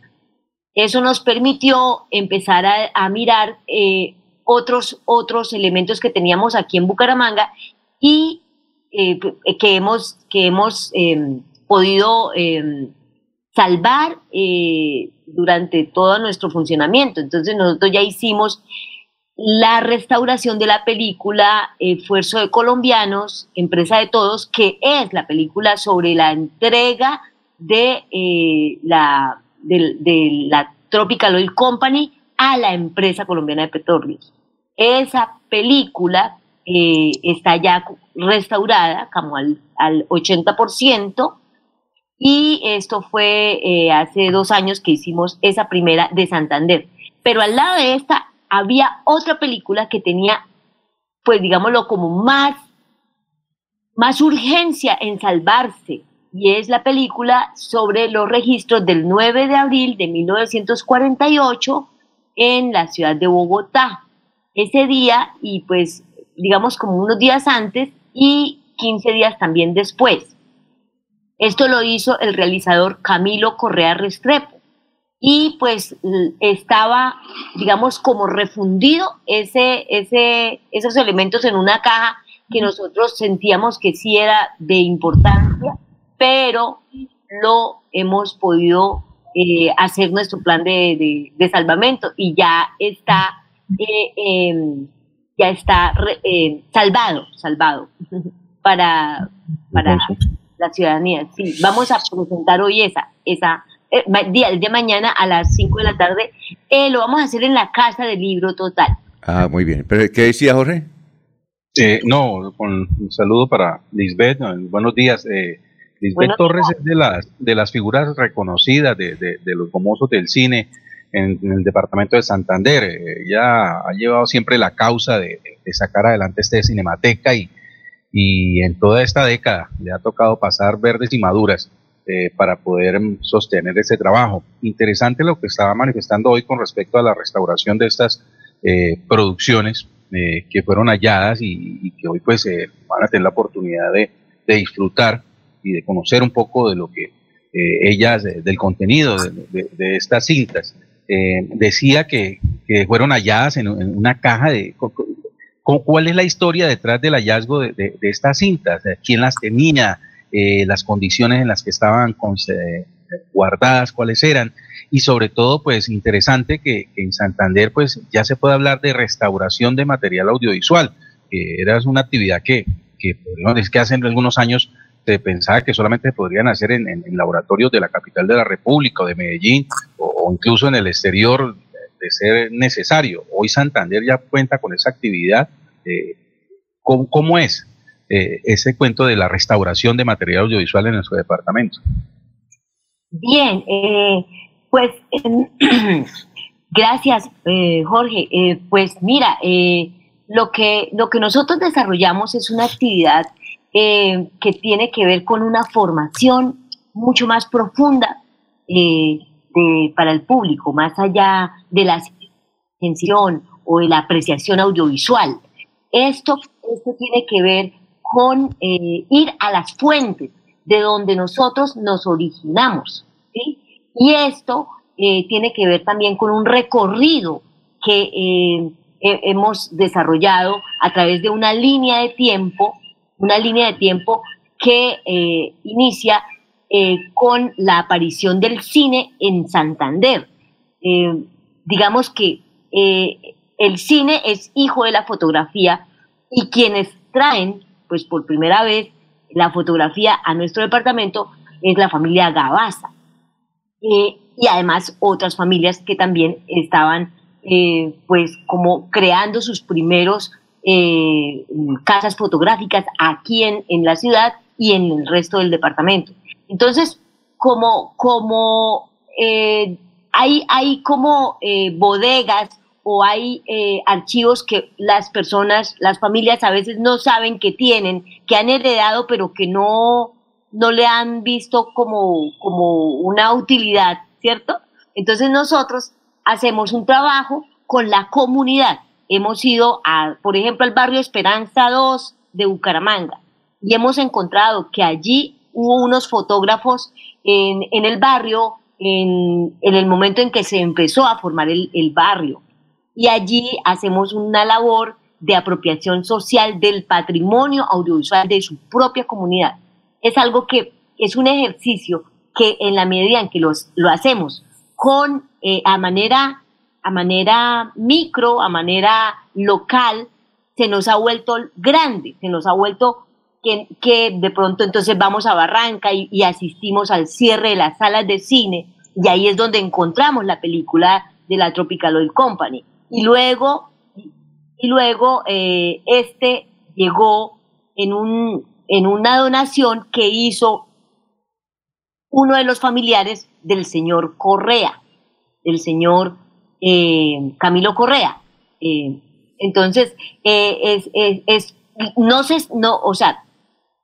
Eso nos permitió empezar a, mirar eh, otros, otros elementos que teníamos aquí en Bucaramanga y eh, que hemos, que hemos em, podido em, salvar eh, durante todo nuestro funcionamiento. Entonces nosotros ya hicimos la restauración de la película Esfuerzo de Colombianos, Empresa de Todos, que es la película sobre la entrega de, eh, la, de, la Tropical Oil Company a la empresa colombiana de petróleos. Esa película eh, está ya restaurada como al, al 80%, y esto fue eh, hace dos años que hicimos esa primera de Santander. Pero al lado de esta había otra película que tenía, pues digámoslo, como más, más urgencia en salvarse. Y es la película sobre los registros del 9 de abril de 1948 en la ciudad de Bogotá. Ese día y pues digamos como unos días antes y 15 días también después. Esto lo hizo el realizador Camilo Correa Restrepo. Y pues estaba, digamos, como refundido ese, ese, esos elementos en una caja que nosotros sentíamos que sí era de importancia, pero lo hemos podido eh, hacer nuestro plan de, salvamento y ya está, eh, em, ya está eh, salvado, salvado para, para la ciudadanía. Sí, vamos a presentar hoy esa, esa eh, día de mañana a las 5 de la tarde. Eh, lo vamos a hacer en la Casa del Libro Total. Ah, muy bien. ¿Pero qué decía Jorge? Eh, no, con un saludo para Lisbeth. buenos días. Lisbeth Torres es de las, de las figuras reconocidas de, de, los famosos del cine en, el departamento de Santander. ella ha llevado siempre la causa de, de sacar adelante este Cinemateca y, y en toda esta década le ha tocado pasar verdes y maduras eh, para poder sostener ese trabajo. Interesante lo que estaba manifestando hoy con respecto a la restauración de estas eh, producciones eh, que fueron halladas y, que hoy pues van a tener la oportunidad de, disfrutar y de conocer un poco de lo que ellas, del contenido de, estas cintas. decía que, fueron halladas en, una caja de, ¿Cuál es la historia detrás del hallazgo de, estas cintas? ¿Quién las tenía? Eh, las condiciones en las que estaban guardadas, cuáles eran, y sobre todo, pues interesante que, en Santander, pues ya se puede hablar de restauración de material audiovisual, que era una actividad que, que es que hace algunos años se pensaba que solamente se podrían hacer en, laboratorios de la capital de la República o de Medellín, o incluso en el exterior de ser necesario. Hoy Santander ya cuenta con esa actividad. Eh, ¿cómo, es eh, ese cuento de la restauración de material audiovisual en nuestro departamento? Bien, eh, pues gracias Jorge. pues mira, lo, que, lo que nosotros desarrollamos es una actividad que tiene que ver con una formación mucho más profunda para el público, más allá de la atención o de la apreciación audiovisual. Esto, esto tiene que ver con eh, ir a las fuentes de donde nosotros nos originamos. Y esto eh, tiene que ver también con un recorrido que eh, hemos desarrollado a través de una línea de tiempo, una línea de tiempo que inicia con la aparición del cine en Santander. Digamos que el cine es hijo de la fotografía y quienes traen, pues por primera vez, la fotografía a nuestro departamento es la familia Gabaza. y además otras familias que también estaban, pues, como creando sus primeros casas fotográficas aquí en, en la ciudad y en el resto del departamento. Entonces, como, como eh, hay, hay como eh, bodegas o hay eh, archivos que las personas, las familias a veces no saben que tienen, que han heredado, pero que no, no le han visto como, como una utilidad, ¿cierto? Entonces nosotros hacemos un trabajo con la comunidad. Hemos ido, a, por ejemplo, al barrio Esperanza 2 de Bucaramanga y hemos encontrado que allí hubo unos fotógrafos en, en el barrio en, en, el momento en que se empezó a formar el, el barrio. Y allí hacemos una labor de apropiación social del patrimonio audiovisual de su propia comunidad. Es algo que es un ejercicio que en la medida en que los, lo hacemos con eh, a manera a manera micro, a manera local, se nos ha vuelto grande, se nos ha vuelto que, de pronto entonces vamos a Barranca y, asistimos al cierre de las salas de cine y ahí es donde encontramos la película de la Tropical Oil Company. Y luego, y luego eh, este llegó en, un, en una donación que hizo uno de los familiares del señor Correa, del señor eh, Camilo Correa. Eh, entonces, es, es, es, no sé, no, o sea,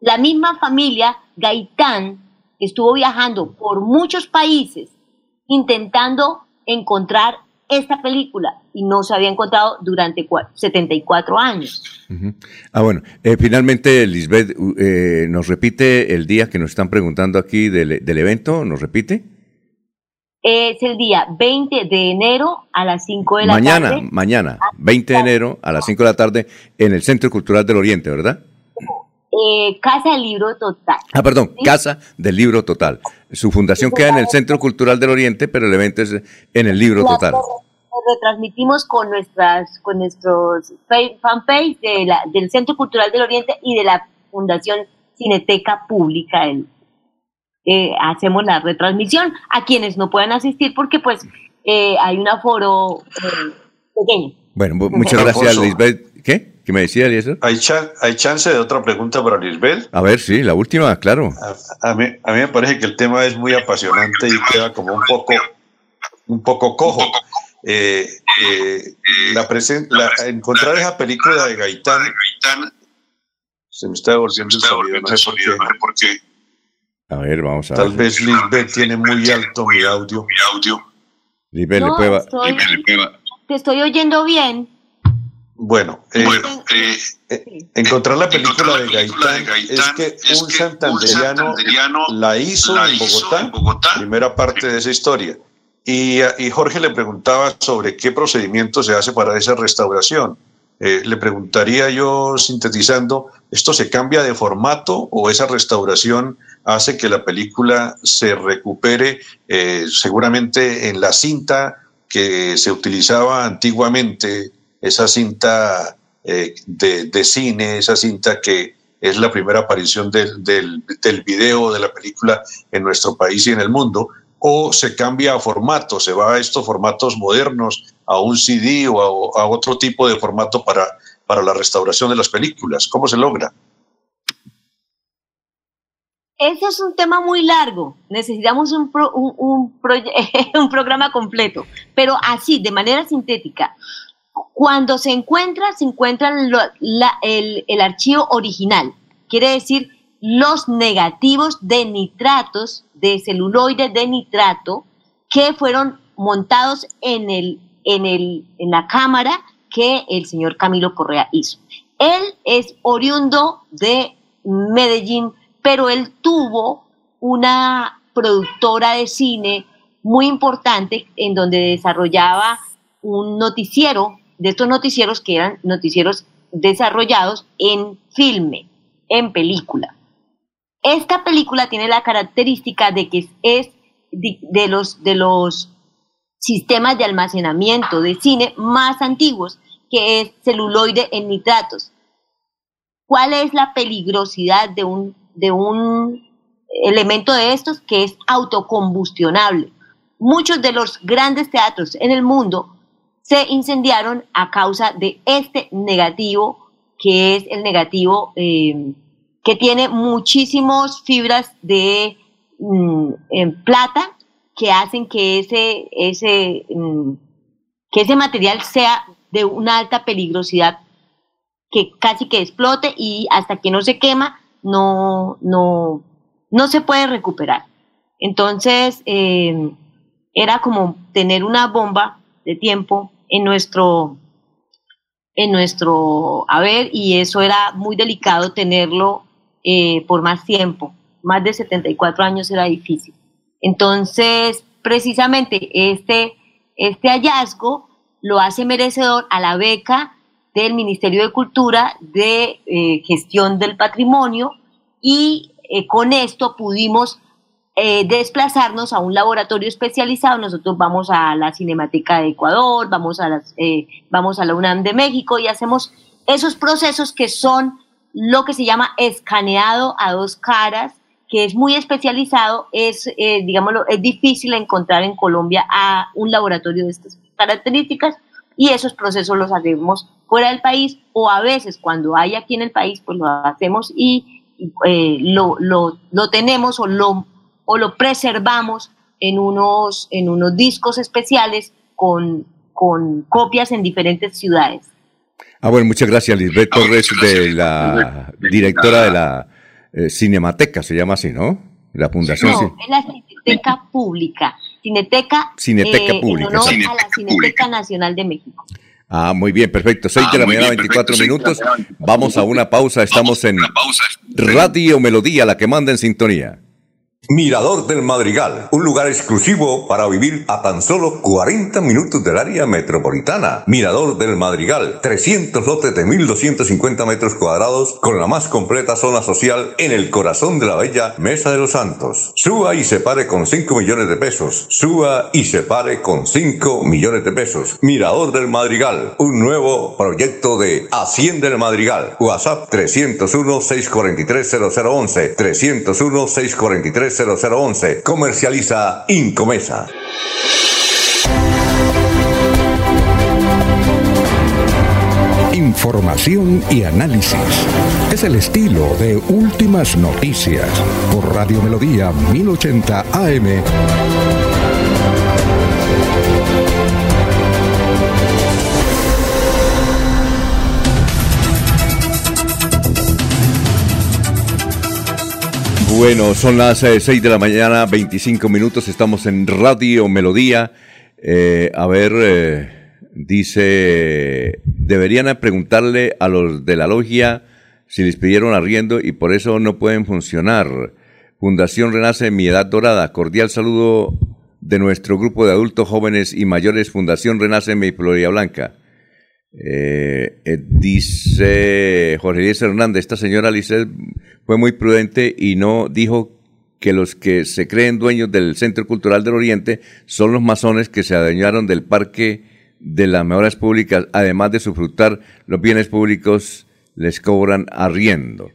la misma familia Gaitán estuvo viajando por muchos países intentando encontrar esta película y no se había encontrado durante 74 años. Ah, bueno, eh, finalmente, Lisbeth, eh, ¿nos repite el día que nos están preguntando aquí del, del evento? ¿Nos repite? Es el día 20 de enero a las 5 de la tarde. Mañana, mañana, 20 de enero a las 5 de la tarde en el Centro Cultural del Oriente, ¿verdad? Eh, Casa del Libro Total. Ah, perdón, Casa del Libro Total. Su fundación queda en el Centro Cultural del Oriente, pero el evento es en el Libro Total. Lo retransmitimos con nuestras, con nuestros fanpage de la, del Centro Cultural del Oriente y de la Fundación Cineteca Pública. Eh, hacemos la retransmisión a quienes no puedan asistir porque pues eh, hay un aforo pequeño. Bueno, muchas gracias, Lisbeth. ¿Qué? ¿Qué me decía, Eliezer? ¿Hay, ¿Hay chance de otra pregunta para Lisbeth? A ver, sí, la última, claro. A, mí, a mí me parece que el tema es muy apasionante y queda como un poco, un poco cojo. Eh, eh, la la, encontrar esa película de Gaitán, se me está devolviendo el sonido, no sé por qué. A ver, vamos a Tal vez Lisbeth tiene muy alto mi audio. Mi audio. Lisbeth, le puede... Te estoy oyendo bien. Bueno, eh, eh, eh, encontrar la película, de, Gaitán es que un santanderiano, la hizo, en, Bogotá, primera parte de esa historia. Y, y, Jorge le preguntaba sobre qué procedimiento se hace para esa restauración. le preguntaría yo, sintetizando, ¿esto se cambia de formato o esa restauración hace que la película se recupere seguramente en la cinta que se utilizaba antiguamente esa cinta eh, de, cine, esa cinta que es la primera aparición del, del, video de la película en nuestro país y en el mundo, o se cambia a formato, se va a estos formatos modernos, a un CD o a, otro tipo de formato para, para la restauración de las películas. ¿Cómo se logra? Ese es un tema muy largo. Necesitamos un, un, un, un programa completo, pero así, de manera sintética. Cuando se encuentra, se encuentra el, archivo original, quiere decir los negativos de nitratos, de celuloide de nitrato, que fueron montados en, el, en, el, en la cámara que el señor Camilo Correa hizo. Él es oriundo de Medellín, pero él tuvo una productora de cine muy importante en donde desarrollaba un noticiero de estos noticieros que eran noticieros desarrollados en filme, en película. Esta película tiene la característica de que es de, los, de los sistemas de almacenamiento de cine más antiguos, que es celuloide en nitratos. ¿Cuál es la peligrosidad de un, de un elemento de estos que es autocombustionable? Muchos de los grandes teatros en el mundo se incendiaron a causa de este negativo, que es el negativo eh, que tiene muchísimas fibras de mm, plata que hacen que ese, ese, mm, que ese material sea de una alta peligrosidad, que casi que explote y hasta que no se quema no, no, no se puede recuperar. Entonces, eh, era como tener una bomba de tiempo en nuestro, en nuestro haber y eso era muy delicado tenerlo eh, por más tiempo. Más de 74 años era difícil. Entonces, precisamente este, este hallazgo lo hace merecedor a la beca del Ministerio de Cultura de eh, Gestión del Patrimonio y eh, con esto pudimos desplazarnos a un laboratorio especializado. Nosotros vamos a la Cinemateca de Ecuador, vamos a, las, vamos a la UNAM de México y hacemos esos procesos que son lo que se llama escaneado a dos caras que es muy especializado, es, eh, digámoslo, es difícil encontrar en Colombia a un laboratorio de estas características y esos procesos los hacemos fuera del país o a veces cuando hay aquí en el país, pues lo hacemos y eh, lo, lo, lo, tenemos o lo, o lo preservamos en unos, en unos discos especiales con, con copias en diferentes ciudades. Ah, bueno, muchas gracias, Lisbeth Torres, de la directora de la eh, Cinemateca, se llama así, ¿no? La fundación. No, es la Cineteca Pública. Cineteca, Cineteca eh, Pública. En honor a la Cineteca Nacional de México. Ah, muy bien, perfecto. 6 de la mañana, 24 minutos. Vamos a una pausa. Estamos en Radio Melodía, la que manda en sintonía. Mirador del Madrigal, un lugar exclusivo para vivir a tan solo 40 minutos del área metropolitana. Mirador del Madrigal, 300 lotes de 1.250 metros cuadrados con la más completa zona social en el corazón de la bella Mesa de los Santos. Suba y se pare con 5 millones de pesos. Suba y se pare con 5 millones de pesos. Mirador del Madrigal, un nuevo proyecto de Hacienda del Madrigal. WhatsApp 301 643 0011 301 643 0011. Comercializa Incomesa. Información y análisis. Es el estilo de Últimas Noticias por Radio Melodía 1080 AM. Bueno, son las 6 eh, de la mañana, 25 minutos, estamos en Radio Melodía. Eh, a ver, eh, dice, deberían preguntarle a los de la logia si les pidieron arriendo y por eso no pueden funcionar. Fundación Renace Mi Edad Dorada, cordial saludo de nuestro grupo de adultos jóvenes y mayores, Fundación Renace Mi Florida Blanca. Eh, eh, dice Jorge Díaz Hernández, esta señora Lisset fue muy prudente y no dijo que los que se creen dueños del Centro Cultural del Oriente son los masones que se adueñaron del parque de las mejoras públicas, además de sufrutar los bienes públicos, les cobran arriendo.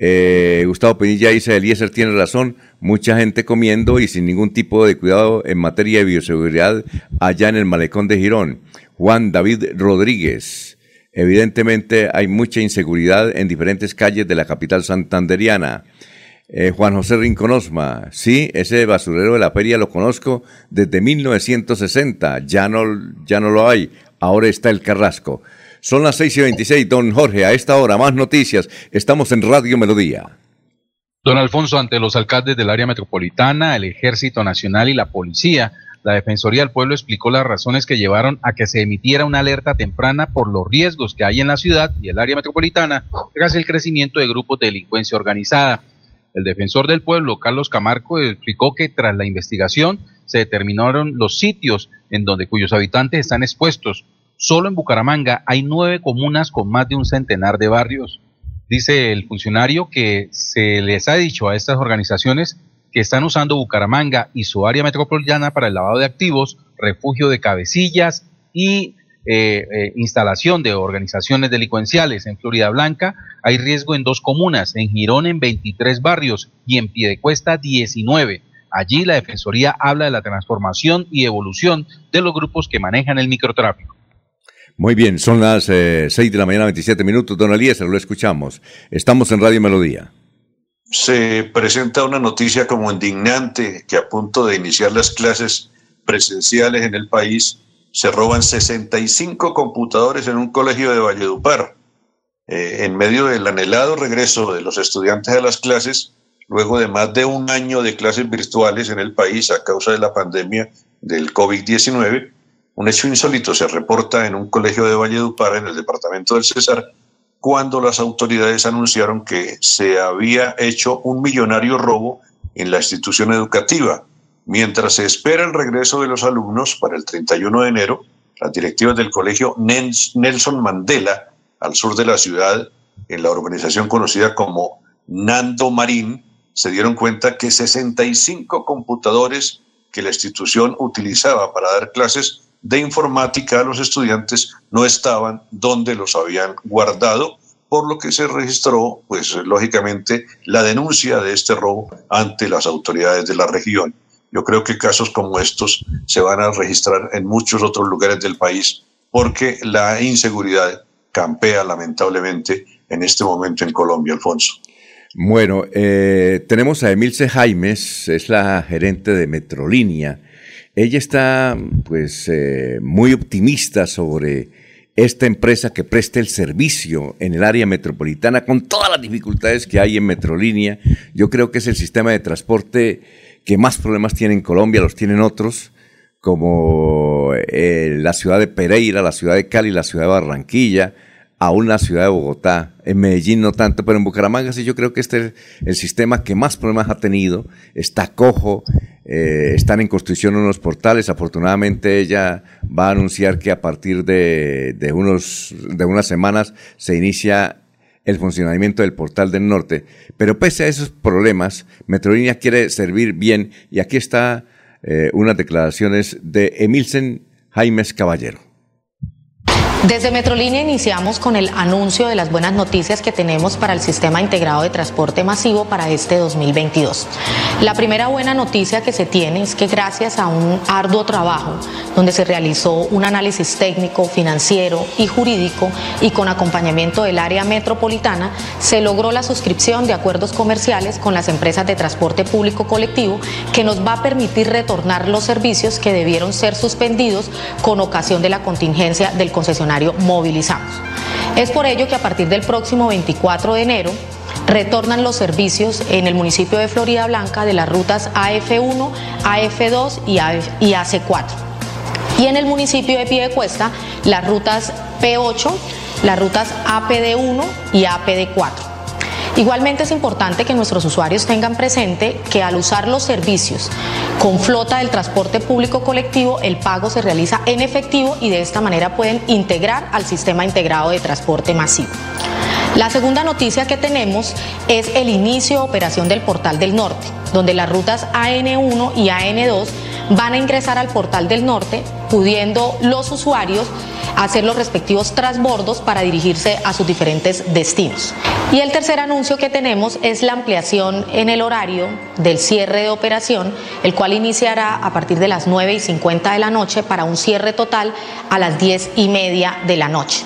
Eh, Gustavo Penilla dice, Eliezer tiene razón, mucha gente comiendo y sin ningún tipo de cuidado en materia de bioseguridad allá en el malecón de Girón. Juan David Rodríguez. Evidentemente hay mucha inseguridad en diferentes calles de la capital santanderiana. Eh, Juan José Rinconosma, sí, ese basurero de la feria lo conozco desde 1960, ya no, ya no lo hay, ahora está el Carrasco. Son las 6 y 26, don Jorge, a esta hora más noticias, estamos en Radio Melodía. Don Alfonso, ante los alcaldes del área metropolitana, el Ejército Nacional y la Policía, la Defensoría del Pueblo explicó las razones que llevaron a que se emitiera una alerta temprana por los riesgos que hay en la ciudad y el área metropolitana tras el crecimiento de grupos de delincuencia organizada. El defensor del pueblo, Carlos Camargo, explicó que tras la investigación se determinaron los sitios en donde cuyos habitantes están expuestos. Solo en Bucaramanga hay nueve comunas con más de un centenar de barrios. Dice el funcionario que se les ha dicho a estas organizaciones que están usando Bucaramanga y su área metropolitana para el lavado de activos, refugio de cabecillas y eh, eh, instalación de organizaciones delincuenciales. En Florida Blanca hay riesgo en dos comunas, en Girón en 23 barrios y en Piedecuesta 19. Allí la Defensoría habla de la transformación y evolución de los grupos que manejan el microtráfico. Muy bien, son las eh, de la mañana, 27 minutos. Don Eliezer, lo escuchamos. Estamos en Radio Melodía. Se presenta una noticia como indignante que a punto de iniciar las clases presenciales en el país, se roban 65 computadores en un colegio de Valledupar. Eh, en medio del anhelado regreso de los estudiantes a las clases, luego de más de un año de clases virtuales en el país a causa de la pandemia del COVID-19, un hecho insólito se reporta en un colegio de Valledupar, en el departamento del César, cuando las autoridades anunciaron que se había hecho un millonario robo en la institución educativa. Mientras se espera el regreso de los alumnos para el 31 de enero, las directivas del colegio Nelson Mandela, al sur de la ciudad, en la urbanización conocida como Nando Marín, se dieron cuenta que 65 computadores que la institución utilizaba para dar clases de informática a los estudiantes no estaban donde los habían guardado, por lo que se registró, pues lógicamente, la denuncia de este robo ante las autoridades de la región. Yo creo que casos como estos se van a registrar en muchos otros lugares del país porque la inseguridad campea lamentablemente en este momento en Colombia, Alfonso. Bueno, eh, tenemos a Emilce Jaimes, es la gerente de Metrolínea ella está pues eh, muy optimista sobre esta empresa que presta el servicio en el área metropolitana con todas las dificultades que hay en Metrolínea. Yo creo que es el sistema de transporte que más problemas tiene en Colombia, los tienen otros, como eh, la ciudad de Pereira, la ciudad de Cali, la ciudad de Barranquilla, aún la ciudad de Bogotá. En Medellín no tanto, pero en Bucaramanga sí yo creo que este es el sistema que más problemas ha tenido. Está cojo, eh, están en construcción unos portales. Afortunadamente ella va a anunciar que a partir de, unos, de unas semanas se inicia el funcionamiento del portal del norte. Pero pese a esos problemas, Metrolínea quiere servir bien y aquí está eh, unas declaraciones de Emilsen Jaimes Caballero. Desde Metrolínea iniciamos con el anuncio de las buenas noticias que tenemos para el sistema integrado de transporte masivo para este 2022. La primera buena noticia que se tiene es que gracias a un arduo trabajo donde se realizó un análisis técnico, financiero y jurídico y con acompañamiento del área metropolitana, se logró la suscripción de acuerdos comerciales con las empresas de transporte público colectivo que nos va a permitir retornar los servicios que debieron ser suspendidos con ocasión de la contingencia del concesionario movilizamos. Es por ello que a partir del próximo 24 de enero retornan los servicios en el municipio de Florida Blanca de las rutas AF1, AF2 y AC4. Y en el municipio de Piedecuesta las rutas P8, las rutas APD1 y APD4. Igualmente es importante que nuestros usuarios tengan presente que al usar los servicios con flota del transporte público colectivo, el pago se realiza en efectivo y de esta manera pueden integrar al sistema integrado de transporte masivo. La segunda noticia que tenemos es el inicio de operación del Portal del Norte, donde las rutas AN1 y AN2 van a ingresar al Portal del Norte, pudiendo los usuarios hacer los respectivos transbordos para dirigirse a sus diferentes destinos. Y el tercer anuncio que tenemos es la ampliación en el horario del cierre de operación, el cual iniciará a partir de las 9 y 50 de la noche para un cierre total a las 10 y media de la noche.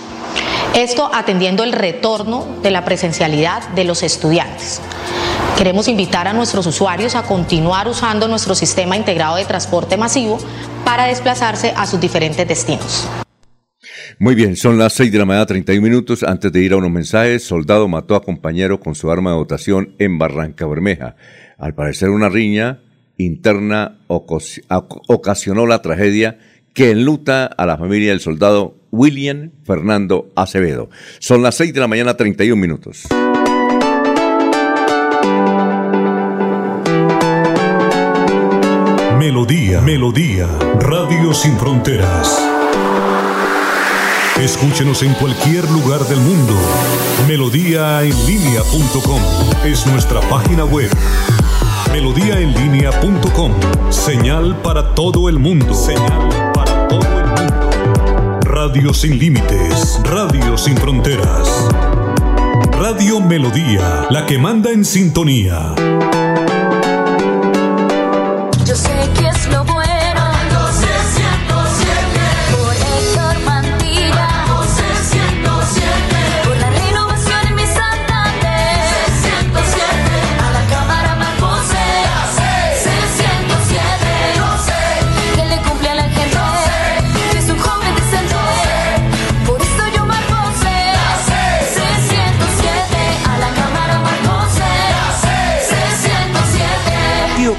Esto atendiendo el retorno de la presencialidad de los estudiantes. Queremos invitar a nuestros usuarios a continuar usando nuestro sistema integrado de transporte masivo para desplazarse a sus diferentes destinos. Muy bien, son las 6 de la mañana, 31 minutos. Antes de ir a unos mensajes, soldado mató a compañero con su arma de dotación en Barranca Bermeja. Al parecer, una riña interna ocasionó la tragedia que enluta a la familia del soldado William Fernando Acevedo. Son las 6 de la mañana, 31 minutos. Melodía, Melodía, Radio Sin Fronteras. Escúchenos en cualquier lugar del mundo. Melodíaenlínea.com es nuestra página web. Melodíaenlínea.com. Señal para todo el mundo. Señal para todo el mundo. Radio sin límites. Radio sin fronteras. Radio Melodía, la que manda en sintonía.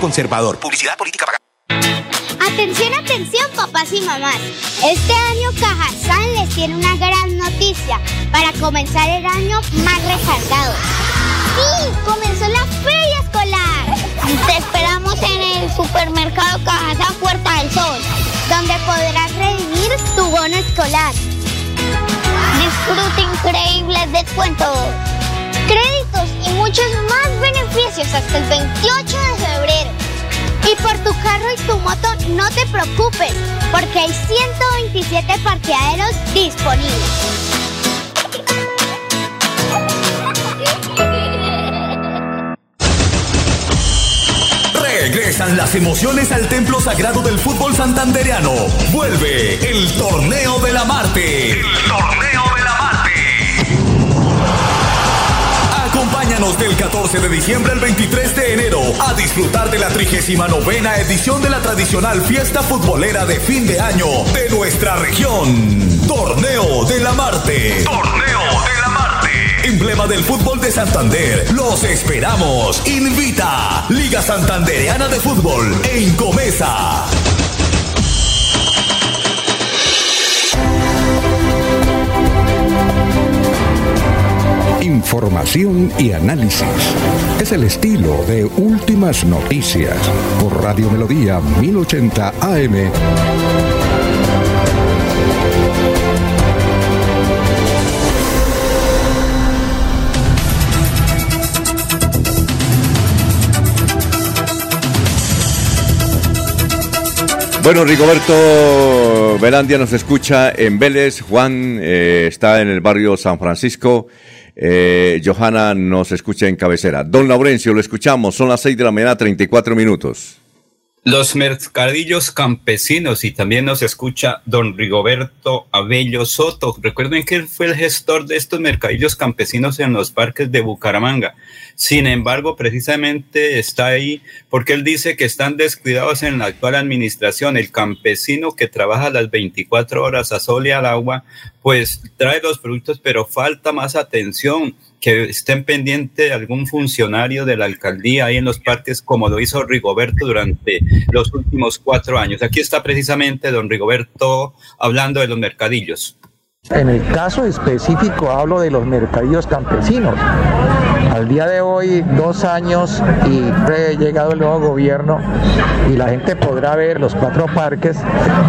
Conservador. Publicidad política pagada. Atención, atención, papás y mamás. Este año Cajazán les tiene una gran noticia para comenzar el año más recargado. ¡Sí! ¡Comenzó la feria escolar! Te esperamos en el supermercado Cajazán Puerta del Sol, donde podrás redimir tu bono escolar. Disfruta increíbles descuentos, créditos y muchos más beneficios hasta el 28 de Y por tu carro y tu moto no te preocupes, porque hay 127 parqueaderos disponibles. Regresan las emociones al templo sagrado del fútbol santandereano. Vuelve el torneo de la Marte. El torneo Acompáñanos del 14 de diciembre al 23 de enero a disfrutar de la 39 edición de la tradicional fiesta futbolera de fin de año de nuestra región. Torneo de la Marte. Torneo de la Marte. Emblema del fútbol de Santander. Los esperamos. Invita Liga Santandereana de Fútbol en Comesa. Información y análisis. Es el estilo de Últimas Noticias por Radio Melodía 1080 AM. Bueno, Rigoberto Velandia nos escucha en Vélez, Juan eh, está en el barrio San Francisco, eh, Johanna nos escucha en cabecera. Don Laurencio, lo escuchamos, son las 6 de la mañana, 34 minutos. Los mercadillos campesinos y también nos escucha don Rigoberto Abello Soto. Recuerden que él fue el gestor de estos mercadillos campesinos en los parques de Bucaramanga. Sin embargo, precisamente está ahí porque él dice que están descuidados en la actual administración. El campesino que trabaja las 24 horas a sol y al agua, pues trae los productos, pero falta más atención que estén pendiente algún funcionario de la alcaldía ahí en los parques, como lo hizo Rigoberto durante los últimos cuatro años. Aquí está precisamente don Rigoberto hablando de los mercadillos. En el caso específico hablo de los mercadillos campesinos. Al día de hoy, dos años y ha llegado el nuevo gobierno y la gente podrá ver los cuatro parques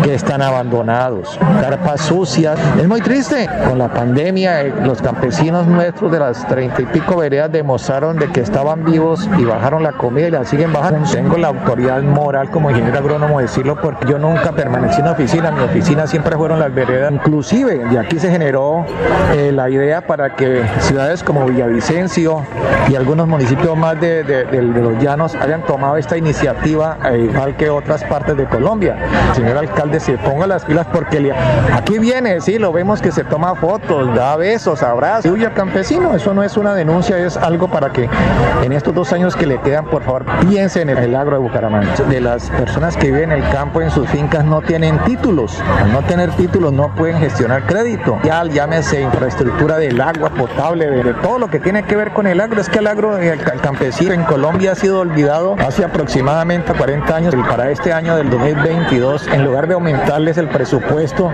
que están abandonados, carpas sucias. Es muy triste. Con la pandemia, eh, los campesinos nuestros de las treinta y pico veredas demostraron de que estaban vivos y bajaron la comida y la siguen bajando. Tengo la autoridad moral como ingeniero agrónomo de decirlo porque yo nunca permanecí en oficina. Mi oficina siempre fueron las veredas. Inclusive, aquí se generó eh, la idea para que ciudades como Villavicencio y algunos municipios más de, los llanos hayan tomado esta iniciativa, eh, igual que otras partes de Colombia. Señor alcalde se ponga las pilas porque aquí viene, sí, lo vemos que se toma fotos, da besos, abrazos, huye al campesino. Eso no es una denuncia, es algo para que en estos dos años que le quedan, por favor, piensen en el agro de Bucaramanga. De las personas que viven en el campo, en sus fincas, no tienen títulos. Al no tener títulos, no pueden gestionar crédito. Ya llámese infraestructura del agua potable, de, todo lo que tiene que ver con el agro, es que el agro, el, campesino en Colombia ha sido olvidado hace aproximadamente 40 años. Para este año del 2022, en lugar de aumentarles el presupuesto,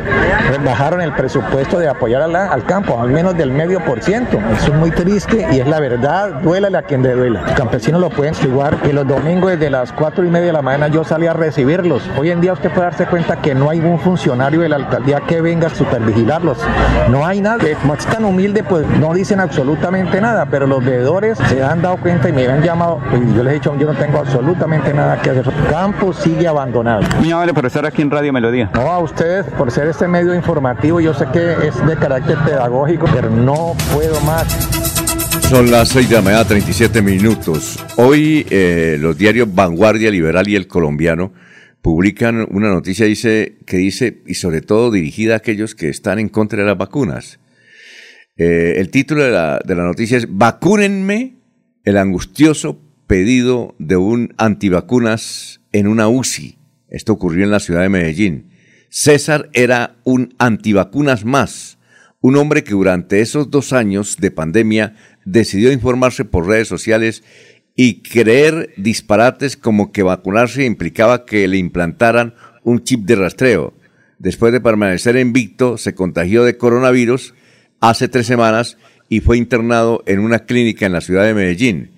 bajaron el presupuesto de apoyar al campo, al menos del medio por ciento. Eso es muy triste y es la verdad, duélale a quien le duela. Los campesinos lo pueden igual que los domingos desde las 4 y media de la mañana yo salí a recibirlos. Hoy en día usted puede darse cuenta que no hay un funcionario de la alcaldía que venga a supervigilarlos. No hay nada. Como es tan humilde, pues no dicen absolutamente nada, pero los veedores se han dado cuenta y me han llamado y yo les he dicho, yo no tengo absolutamente nada que hacer. Campo sigue abandonado. Muy amable por estar aquí en Radio Melodía. No, a ustedes por ser este medio informativo, yo sé que es de carácter pedagógico, pero no puedo más. Son las 6 de la mañana, 37 minutos. Hoy eh, los diarios Vanguardia Liberal y El Colombiano publican una noticia dice, que dice, y sobre todo dirigida a aquellos que están en contra de las vacunas. Eh, el título de la, de la noticia es Vacúnenme el angustioso pedido de un antivacunas en una UCI. Esto ocurrió en la ciudad de Medellín. César era un antivacunas más, un hombre que durante esos dos años de pandemia decidió informarse por redes sociales y creer disparates como que vacunarse implicaba que le implantaran un chip de rastreo. Después de permanecer invicto, se contagió de coronavirus hace tres semanas y fue internado en una clínica en la ciudad de Medellín.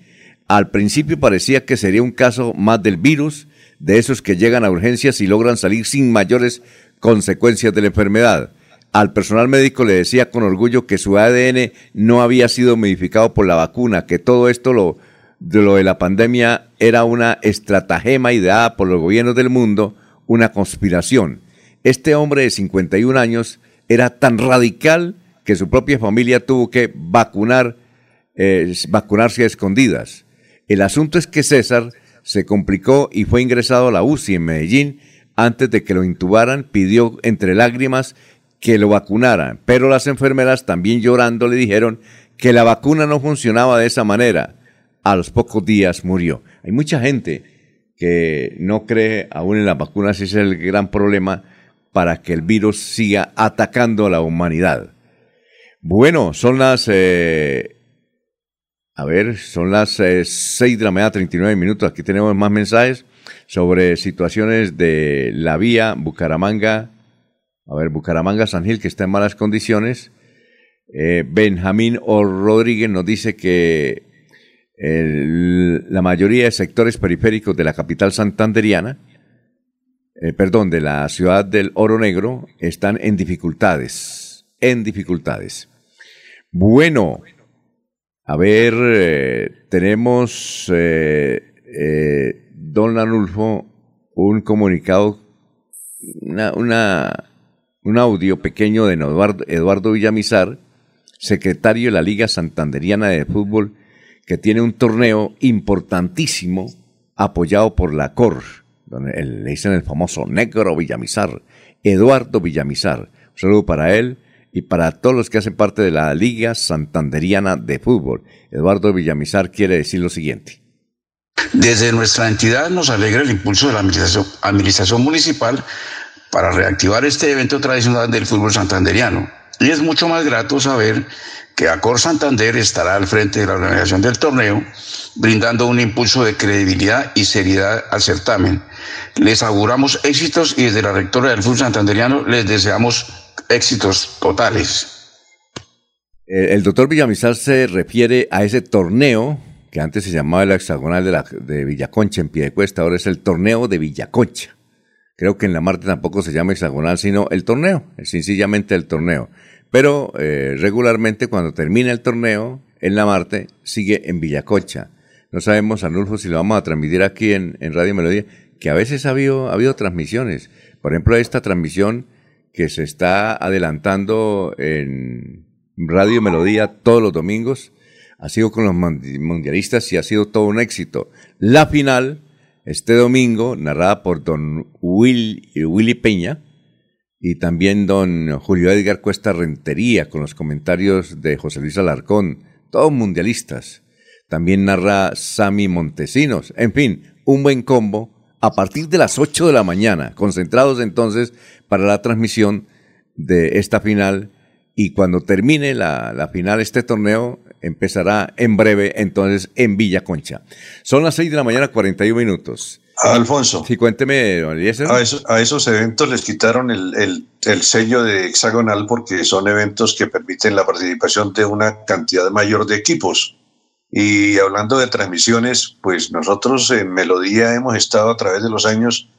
Al principio parecía que sería un caso más del virus, de esos que llegan a urgencias y logran salir sin mayores consecuencias de la enfermedad. Al personal médico le decía con orgullo que su ADN no había sido modificado por la vacuna, que todo esto lo, de lo de la pandemia era una estratagema ideada por los gobiernos del mundo, una conspiración. Este hombre de 51 años era tan radical que su propia familia tuvo que vacunar, eh, vacunarse a escondidas. El asunto es que César se complicó y fue ingresado a la UCI en Medellín. Antes de que lo intubaran, pidió entre lágrimas que lo vacunaran, pero las enfermeras también llorando le dijeron que la vacuna no funcionaba de esa manera. A los pocos días murió. Hay mucha gente que no cree aún en las vacunas ese es el gran problema para que el virus siga atacando a la humanidad. Bueno, son las... Eh, a ver, son las eh, 6 de la mañana, 39 minutos. Aquí tenemos más mensajes sobre situaciones de la vía Bucaramanga, a ver, Bucaramanga, San Gil, que está en malas condiciones. Eh, Benjamín O. Rodríguez nos dice que la mayoría de sectores periféricos de la capital santanderiana, eh, perdón, de la ciudad del Oro Negro, están en dificultades. En dificultades. Bueno, a ver, eh, tenemos, don Lanulfo, un comunicado, una un audio pequeño de Eduardo, Villamizar, secretario de la Liga Santanderiana de Fútbol, que tiene un torneo importantísimo apoyado por la COR, donde le dicen el famoso negro Villamizar, Eduardo Villamizar. Un saludo para él y para todos los que hacen parte de la Liga Santanderiana de Fútbol. Eduardo Villamizar quiere decir lo siguiente. Desde nuestra entidad nos alegra el impulso de la administración, administración municipal para reactivar este evento tradicional del fútbol santanderiano. Y es mucho más grato saber que Acor Santander estará al frente de la organización del torneo, brindando un impulso de credibilidad y seriedad al certamen. Les auguramos éxitos y desde la rectora del fútbol santanderiano les deseamos éxitos totales. El doctor Villamizar se refiere a ese torneo que antes se llamaba el hexagonal de, la, de Villaconcha en Piedecuesta, ahora es el torneo de Villaconcha. Creo que en la Marte tampoco se llama hexagonal, sino el torneo, sencillamente el torneo. Pero eh, regularmente cuando termina el torneo, en la Marte sigue en Villacocha. No sabemos, Anulfo, si lo vamos a transmitir aquí en, Radio Melodía, que a veces ha habido, ha habido transmisiones. Por ejemplo, esta transmisión que se está adelantando en Radio Melodía todos los domingos, ha sido con los mundialistas y ha sido todo un éxito. La final este domingo, narrada por don Will, Willy Peña y también don Julio Edgar Cuesta Rentería, con los comentarios de José Luis Alarcón, todos mundialistas. También narra Sami Montesinos. En fin, un buen combo a partir de las 8 de la mañana, concentrados entonces para la transmisión de esta final y cuando termine la, la final este torneo empezará en breve entonces en Villa Concha. Son las 6 de la mañana 41 minutos. Alfonso. Sí, cuénteme, a, esos, a esos eventos les quitaron el, el, el, sello de hexagonal porque son eventos que permiten la participación de una cantidad mayor de equipos. Y hablando de transmisiones, pues nosotros en Melodía hemos estado a través de los años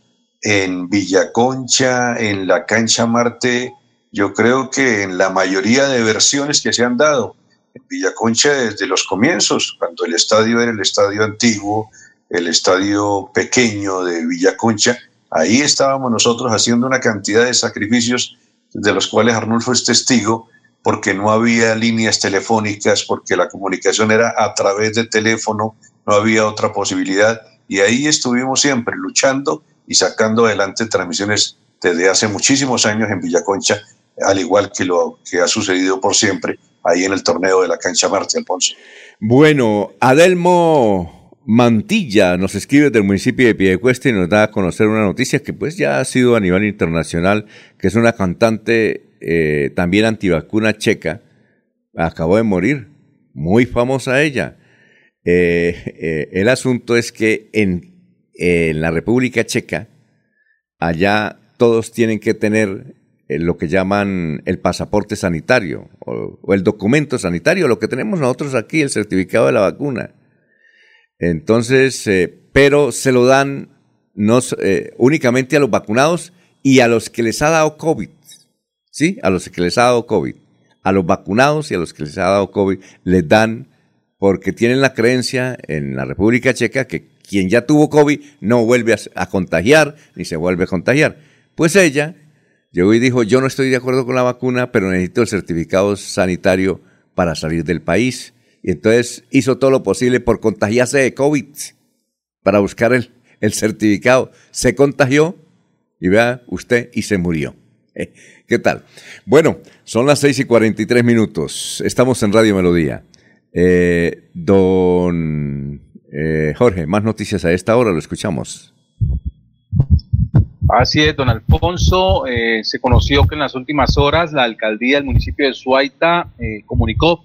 en Villaconcha, en la cancha Marte, yo creo que en la mayoría de versiones que se han dado. En Villaconcha desde los comienzos, cuando el estadio era el estadio antiguo, el estadio pequeño de Villaconcha, ahí estábamos nosotros haciendo una cantidad de sacrificios de los cuales Arnulfo es testigo, porque no había líneas telefónicas, porque la comunicación era a través de teléfono, no había otra posibilidad, y ahí estuvimos siempre luchando y sacando adelante transmisiones desde hace muchísimos años en Villaconcha, al igual que lo que ha sucedido por siempre ahí en el torneo de la cancha Marte, Alfonso. Bueno, Adelmo Mantilla nos escribe del municipio de Piedecuesta y nos da a conocer una noticia que pues ya ha sido a nivel internacional, que es una cantante eh, también antivacuna checa, acabó de morir, muy famosa ella. Eh, eh, el asunto es que en, en, la República Checa, allá todos tienen que tener lo que llaman el pasaporte sanitario o, o el documento sanitario, lo que tenemos nosotros aquí, el certificado de la vacuna. Entonces, eh, pero se lo dan no, eh, únicamente a los vacunados y a los que les ha dado COVID. ¿Sí? A los que les ha dado COVID. A los vacunados y a los que les ha dado COVID les dan, porque tienen la creencia en la República Checa que quien ya tuvo COVID no vuelve a, a contagiar ni se vuelve a contagiar. Pues ella llegó y dijo, yo no estoy de acuerdo con la vacuna, pero necesito el certificado sanitario para salir del país. Y entonces hizo todo lo posible por contagiarse de COVID para buscar el, el certificado. Se contagió y vea usted y se murió. Eh, ¿Qué tal? Bueno, son las 6 y 43 minutos. Estamos en Radio Melodía. Eh, don eh, Jorge, más noticias a esta hora, lo escuchamos. Así es, don Alfonso. Se conoció que en las últimas horas la alcaldía del municipio de Suaita comunicó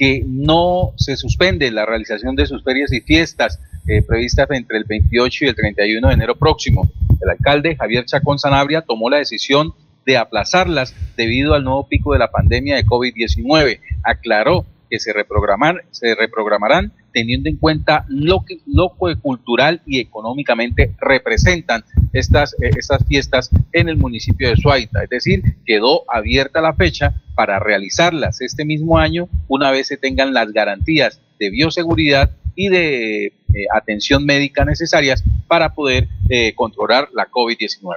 que no se suspende la realización de sus ferias y fiestas eh, previstas entre el 28 y el 31 de enero próximo. El alcalde Javier Chacón Sanabria tomó la decisión de aplazarlas debido al nuevo pico de la pandemia de COVID-19. Aclaró que se, reprogramar, se reprogramarán teniendo en cuenta lo que, lo que cultural y económicamente representan estas, eh, estas fiestas en el municipio de Suaita. Es decir, quedó abierta la fecha para realizarlas este mismo año una vez se tengan las garantías de bioseguridad y de eh, atención médica necesarias para poder eh, controlar la COVID-19.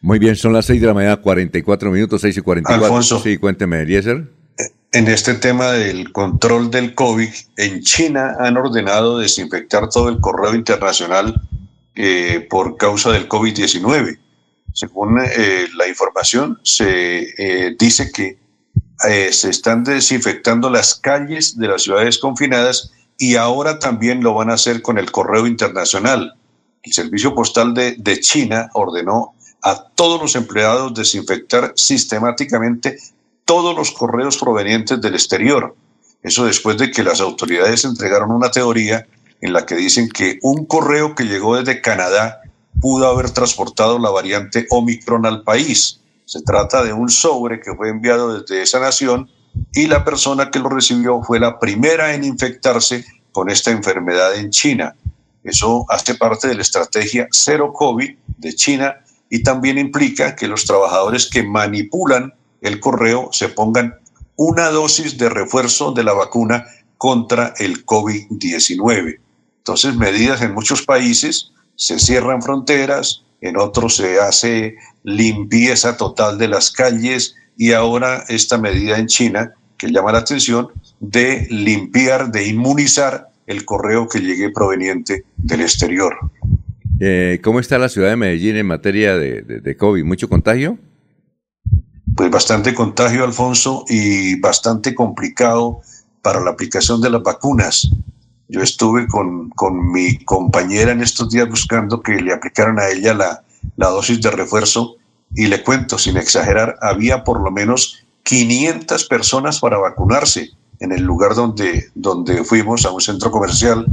Muy bien, son las 6 de la mañana, 44 minutos, 6 y 44. Alfonso. Sí, cuénteme, Eliezer. En este tema del control del COVID, en China han ordenado desinfectar todo el correo internacional eh, por causa del COVID-19. Según eh, la información, se eh, dice que se están desinfectando las calles de las ciudades confinadas y ahora también lo van a hacer con el correo internacional. El Servicio Postal de China ordenó a todos los empleados desinfectar sistemáticamente todos los correos provenientes del exterior. Eso después de que las autoridades entregaron una teoría en la que dicen que un correo que llegó desde Canadá pudo haber transportado la variante Omicron al país. Se trata de un sobre que fue enviado desde esa nación y la persona que lo recibió fue la primera en infectarse con esta enfermedad en China. Eso hace parte de la estrategia cero COVID de China y también implica que los trabajadores que manipulan el correo se pongan una dosis de refuerzo de la vacuna contra el COVID-19. Entonces, medidas en muchos países, se cierran fronteras, en otros se hace limpieza total de las calles y ahora esta medida en China que llama la atención de limpiar, de inmunizar el correo que llegue proveniente del exterior. Eh, ¿Cómo está la ciudad de Medellín en materia de, COVID? ¿Mucho contagio? Pues bastante contagio, Alfonso, y bastante complicado para la aplicación de las vacunas. Yo estuve con, con mi compañera en estos días buscando que le aplicaran a ella la, la dosis de refuerzo y le cuento, sin exagerar, había por lo menos 500 personas para vacunarse en el lugar donde, donde fuimos, a un centro comercial.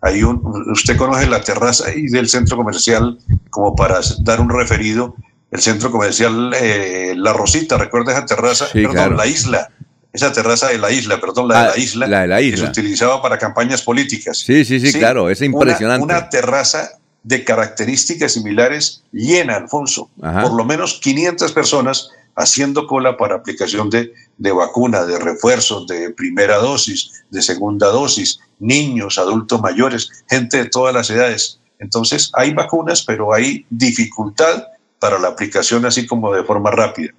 Hay un, usted conoce la terraza ahí del centro comercial, como para dar un referido, el centro comercial eh, La Rosita, recuerda esa terraza, perdón, la isla, esa terraza de la isla, perdón, la de la Ah, isla, la de la que isla. se utilizaba para campañas políticas. Sí, sí, sí, claro, es Una- impresionante. Una, terraza de características similares llena, Alfonso. Ajá. Por lo menos 500 personas haciendo cola para aplicación de, de vacuna, de refuerzos, de primera dosis, de segunda dosis, niños, adultos mayores, gente de todas las edades. Entonces, hay vacunas, pero hay dificultad para la aplicación así como de forma rápida.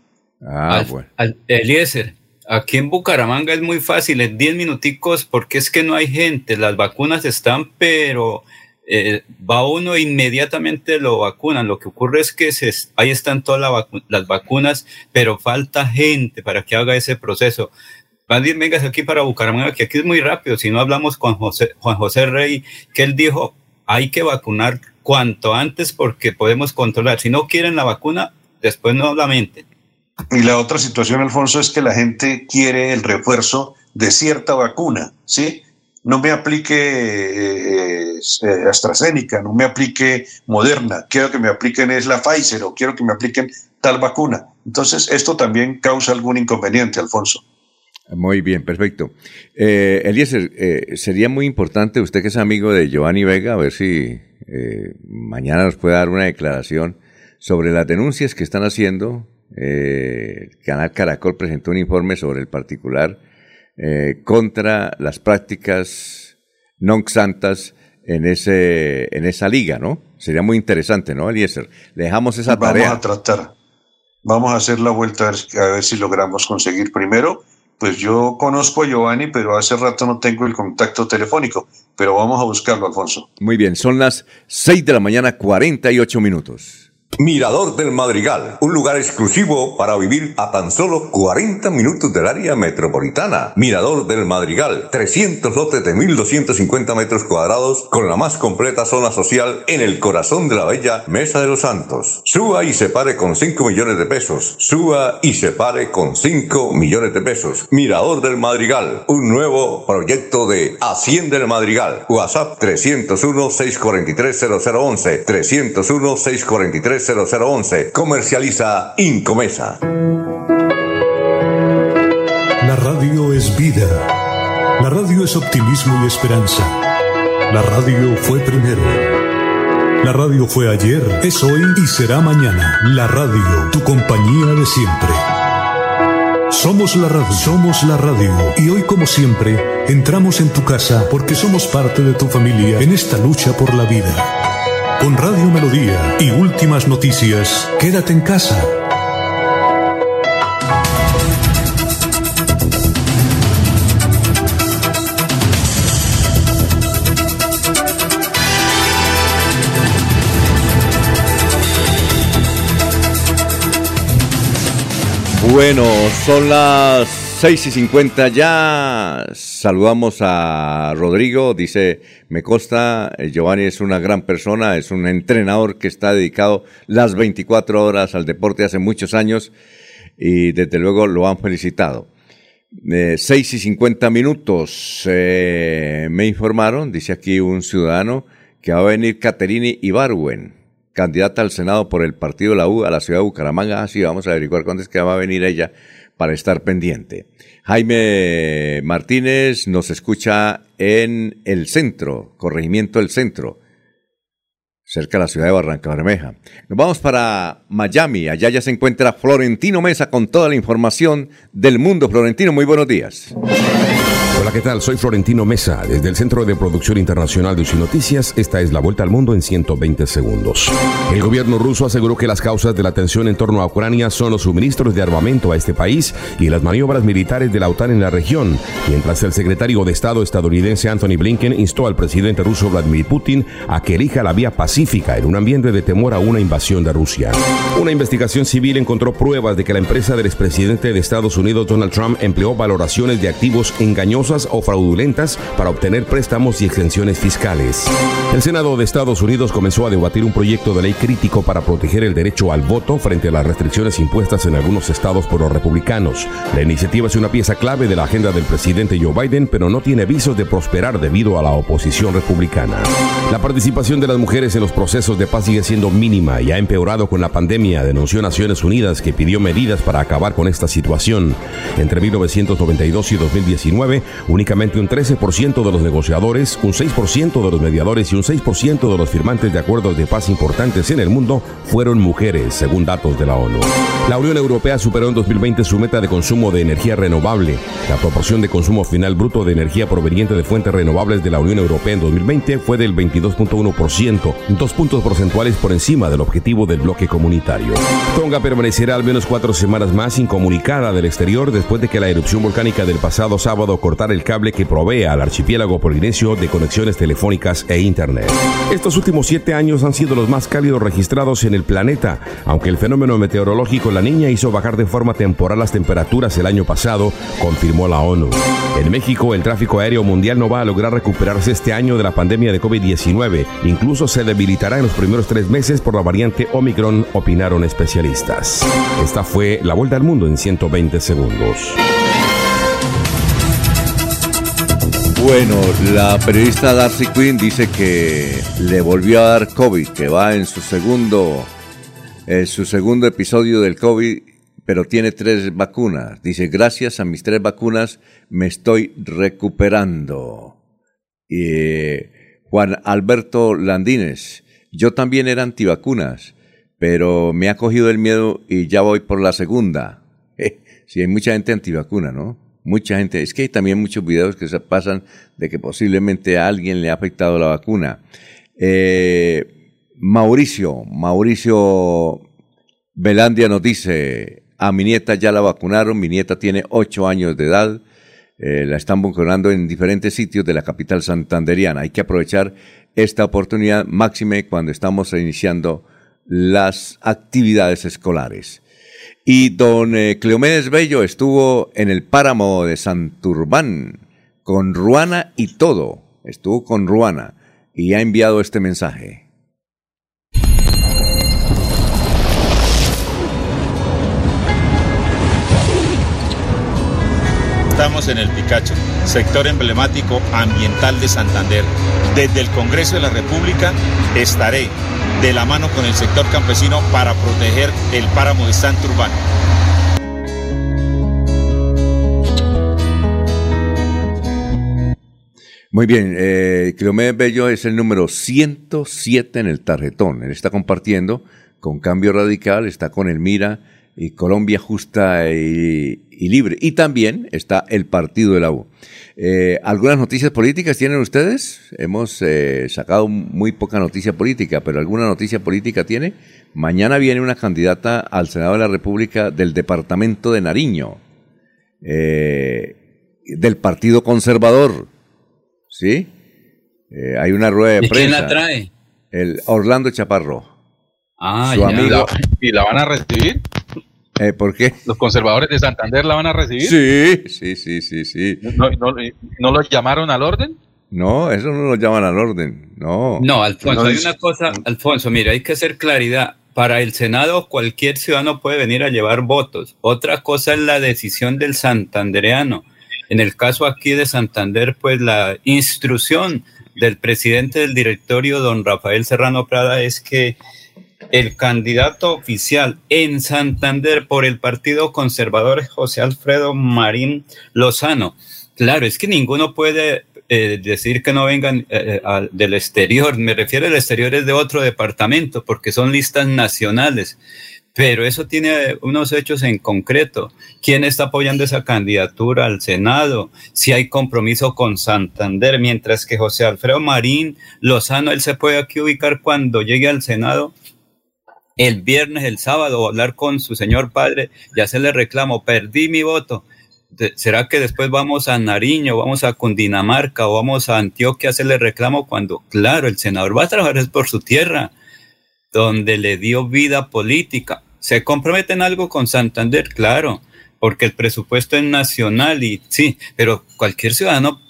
Ah, Al- bueno. al- Eliezer, aquí en Bucaramanga es muy fácil, en 10 minuticos, porque es que no hay gente, las vacunas están, pero eh, va uno e inmediatamente lo vacunan. Lo que ocurre es que se, ahí están todas la vacu- las vacunas, pero falta gente para que haga ese proceso. Bien, vengas aquí para Bucaramanga, que aquí es muy rápido. Si no hablamos con José, Juan José Rey, que él dijo, hay que vacunar cuanto antes porque podemos controlar. Si no quieren la vacuna, después no lamenten. Y la otra situación, Alfonso, es que la gente quiere el refuerzo de cierta vacuna, ¿sí? No me aplique eh, eh, AstraZeneca, no me aplique Moderna, quiero que me apliquen es la Pfizer o quiero que me apliquen tal vacuna. Entonces, esto también causa algún inconveniente, Alfonso. Muy bien, perfecto. Eh, Eliezer, eh, sería muy importante, usted que es amigo de Giovanni Vega, a ver si eh, mañana nos puede dar una declaración sobre las denuncias que están haciendo. Eh, el canal Caracol presentó un informe sobre el particular eh, contra las prácticas non santas en, ese, en esa liga, ¿no? Sería muy interesante, ¿no, Eliezer? Le dejamos esa Vamos tarea. a tratar. Vamos a hacer la vuelta a ver, a ver si logramos conseguir primero. Pues yo conozco a Giovanni, pero hace rato no tengo el contacto telefónico. Pero vamos a buscarlo, Alfonso. Muy bien, son las 6 de la mañana, 48 minutos. Mirador del Madrigal, un lugar exclusivo para vivir a tan solo 40 minutos del área metropolitana. Mirador del Madrigal, 300 lotes de 1.250 metros cuadrados con la más completa zona social en el corazón de la bella Mesa de los Santos. Suba y se pare con 5 millones de pesos. Suba y se pare con 5 millones de pesos. Mirador del Madrigal, un nuevo proyecto de Hacienda del Madrigal. WhatsApp 301-643-0011. 301-643-0011. Comercializa Incomesa. La radio es vida. La radio es optimismo y esperanza. La radio fue primero. La radio fue ayer, es hoy y será mañana. La radio, tu compañía de siempre. Somos la radio, somos la radio. Y hoy como siempre, entramos en tu casa porque somos parte de tu familia en esta lucha por la vida. Con Radio Melodía y últimas noticias, quédate en casa. Bueno, son las 6 y 50 ya. Saludamos a Rodrigo. Dice, me consta, eh, Giovanni es una gran persona, es un entrenador que está dedicado las 24 horas al deporte hace muchos años y desde luego lo han felicitado. Eh, 6 y 50 minutos. eh, me informaron, dice aquí un ciudadano, que va a venir Caterini Ibarwen, candidata al Senado por el partido la U a la ciudad de Bucaramanga. Así vamos a averiguar cuándo es que va a venir ella para estar pendiente. Jaime Martínez nos escucha en el centro, corregimiento del centro, cerca de la ciudad de Barranca Bermeja. Nos vamos para Miami. Allá ya se encuentra Florentino Mesa con toda la información del mundo. Florentino, muy buenos días. Hola, ¿qué tal? Soy Florentino Mesa. Desde el Centro de Producción Internacional de UCI Noticias, esta es la vuelta al mundo en 120 segundos. El gobierno ruso aseguró que las causas de la tensión en torno a Ucrania son los suministros de armamento a este país y las maniobras militares de la OTAN en la región, mientras el secretario de Estado estadounidense Anthony Blinken instó al presidente ruso Vladimir Putin a que elija la vía pacífica en un ambiente de temor a una invasión de Rusia. Una investigación civil encontró pruebas de que la empresa del expresidente de Estados Unidos Donald Trump empleó valoraciones de activos engañosas o fraudulentas para obtener préstamos y exenciones fiscales. El Senado de Estados Unidos comenzó a debatir un proyecto de ley crítico para proteger el derecho al voto frente a las restricciones impuestas en algunos estados por los republicanos. La iniciativa es una pieza clave de la agenda del presidente Joe Biden, pero no tiene visos de prosperar debido a la oposición republicana. La participación de las mujeres en los procesos de paz sigue siendo mínima y ha empeorado con la pandemia, denunció Naciones Unidas que pidió medidas para acabar con esta situación. Entre 1992 y 2019, únicamente un 13% de los negociadores, un 6% de los mediadores y un 6% de los firmantes de acuerdos de paz importantes en el mundo fueron mujeres, según datos de la ONU. La Unión Europea superó en 2020 su meta de consumo de energía renovable. La proporción de consumo final bruto de energía proveniente de fuentes renovables de la Unión Europea en 2020 fue del 22.1%, dos puntos porcentuales por encima del objetivo del bloque comunitario. Tonga permanecerá al menos cuatro semanas más incomunicada del exterior después de que la erupción volcánica del pasado sábado cortara el cable que provee al archipiélago polinesio de conexiones telefónicas e internet. Estos últimos siete años han sido los más cálidos registrados en el planeta, aunque el fenómeno meteorológico La Niña hizo bajar de forma temporal las temperaturas el año pasado, confirmó la ONU. En México, el tráfico aéreo mundial no va a lograr recuperarse este año de la pandemia de COVID-19. Incluso se debilitará en los primeros tres meses por la variante Omicron, opinaron especialistas. Esta fue la vuelta al mundo en 120 segundos. Bueno, la periodista Darcy Quinn dice que le volvió a dar COVID, que va en su segundo, en su segundo episodio del COVID, pero tiene tres vacunas. Dice, gracias a mis tres vacunas me estoy recuperando. Y Juan Alberto Landines, yo también era antivacunas, pero me ha cogido el miedo y ya voy por la segunda. sí, hay mucha gente antivacuna, ¿no? Mucha gente, es que hay también muchos videos que se pasan de que posiblemente a alguien le ha afectado la vacuna. Eh, Mauricio, Mauricio Belandia nos dice, a mi nieta ya la vacunaron, mi nieta tiene ocho años de edad, eh, la están vacunando en diferentes sitios de la capital santanderiana. Hay que aprovechar esta oportunidad máxime cuando estamos iniciando las actividades escolares. Y don eh, Cleomedes Bello estuvo en el páramo de Santurbán con Ruana y todo. Estuvo con Ruana y ha enviado este mensaje. Estamos en el Picacho, sector emblemático ambiental de Santander. Desde el Congreso de la República estaré de la mano con el sector campesino para proteger el páramo de Santurbán. Muy bien, eh, Bello es el número 107 en el tarjetón. Él está compartiendo con Cambio Radical, está con Elmira y Colombia Justa y, Libre. Y también está el Partido de la U. Eh, ¿Algunas noticias políticas tienen ustedes? Hemos eh, sacado muy poca noticia política, pero ¿alguna noticia política tiene? Mañana viene una candidata al Senado de la República del Departamento de Nariño, eh, del Partido Conservador. ¿Sí? hay una rueda de ¿Y prensa. quién la trae? El Orlando Chaparro. Ah, su amigo. ¿Y la van a recibir? Eh, ¿Por qué? ¿Los conservadores de Santander la van a recibir? Sí, sí, sí, sí, sí. ¿No, no, los llamaron al orden? No, eso no lo llaman al orden, no. No, Alfonso, hay una cosa, Alfonso, mira, hay que hacer claridad. Para el Senado cualquier ciudadano puede venir a llevar votos. Otra cosa es la decisión del santandereano. En el caso aquí de Santander, pues la instrucción del presidente del directorio, don Rafael Serrano Prada, es que el candidato oficial en Santander por el Partido Conservador José Alfredo Marín Lozano. Claro, es que ninguno puede eh, decir que no vengan eh, eh, del exterior. Me refiero al exterior es de otro departamento porque son listas nacionales. Pero eso tiene unos hechos en concreto. ¿Quién está apoyando esa candidatura al Senado? Si hay compromiso con Santander, mientras que José Alfredo Marín Lozano, él se puede aquí ubicar cuando llegue al Senado el viernes, el sábado, hablar con su señor padre y hacerle reclamo, perdí mi voto. ¿Será que después vamos a Nariño, vamos a Cundinamarca o vamos a Antioquia a hacerle reclamo cuando, claro, el senador va a trabajar por su tierra, donde le dio vida política? ¿Se compromete en algo con Santander? Claro, porque el presupuesto es nacional y sí, pero cualquier ciudadano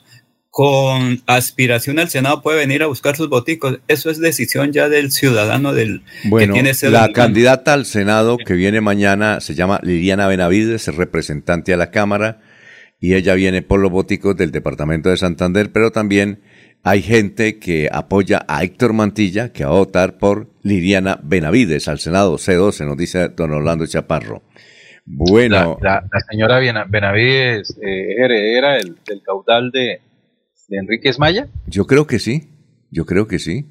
con aspiración al Senado puede venir a buscar sus boticos. Eso es decisión ya del ciudadano del bueno, que tiene ese La candidata al Senado que viene mañana se llama Liliana Benavides, es representante a la Cámara, y ella viene por los boticos del departamento de Santander, pero también hay gente que apoya a Héctor Mantilla, que va a votar por Liliana Benavides al Senado C12, nos dice don Orlando Chaparro. Bueno. La, señora Benavides eh, heredera del, caudal de, de Enrique Esmaya. Yo creo que sí, yo creo que sí.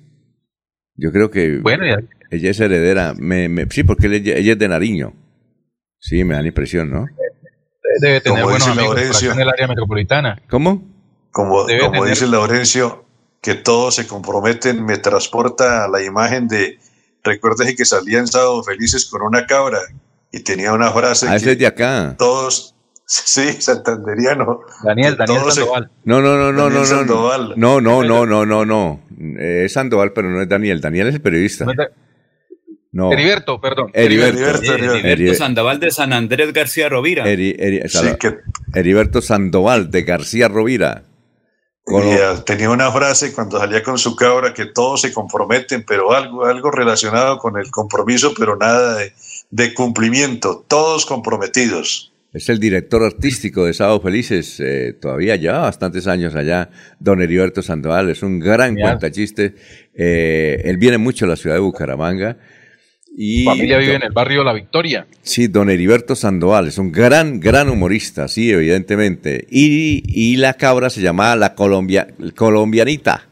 Yo creo que bueno, ella es heredera. Me, sí, porque ella, es de Nariño. Sí, me da la impresión, ¿no? Debe tener buenos amigos en el área metropolitana. ¿Cómo? Como, como dice Laurencio, que todos se comprometen, me transporta a la imagen de, recuerdes que salían sábado felices con una cabra y tenía una frase. Ah, ese es de acá. Todos, sí, santanderiano. Daniel, Daniel Sandoval. No, no, no, no, no, no. No, no, no, no, no, no. Es Sandoval, pero no es Daniel. Daniel es el periodista. No. Heriberto, perdón. Heriberto, Heriberto, Sandoval de San Andrés García Rovira. Heriberto Sandoval de García Rovira. Y tenía una frase cuando salía con su cabra que todos se comprometen, pero algo, algo relacionado con el compromiso, pero nada de, cumplimiento, todos comprometidos. Es el director artístico de Sábado Felices, eh, todavía ya bastantes años allá, don Heriberto Sandoval, es un gran cuentachiste. Eh, él viene mucho a la ciudad de Bucaramanga y familia vive en el barrio La Victoria. Sí, don Heriberto Sandoval, es un gran, gran humorista, sí, evidentemente. Y, la cabra se llamaba la Colombia, colombianita.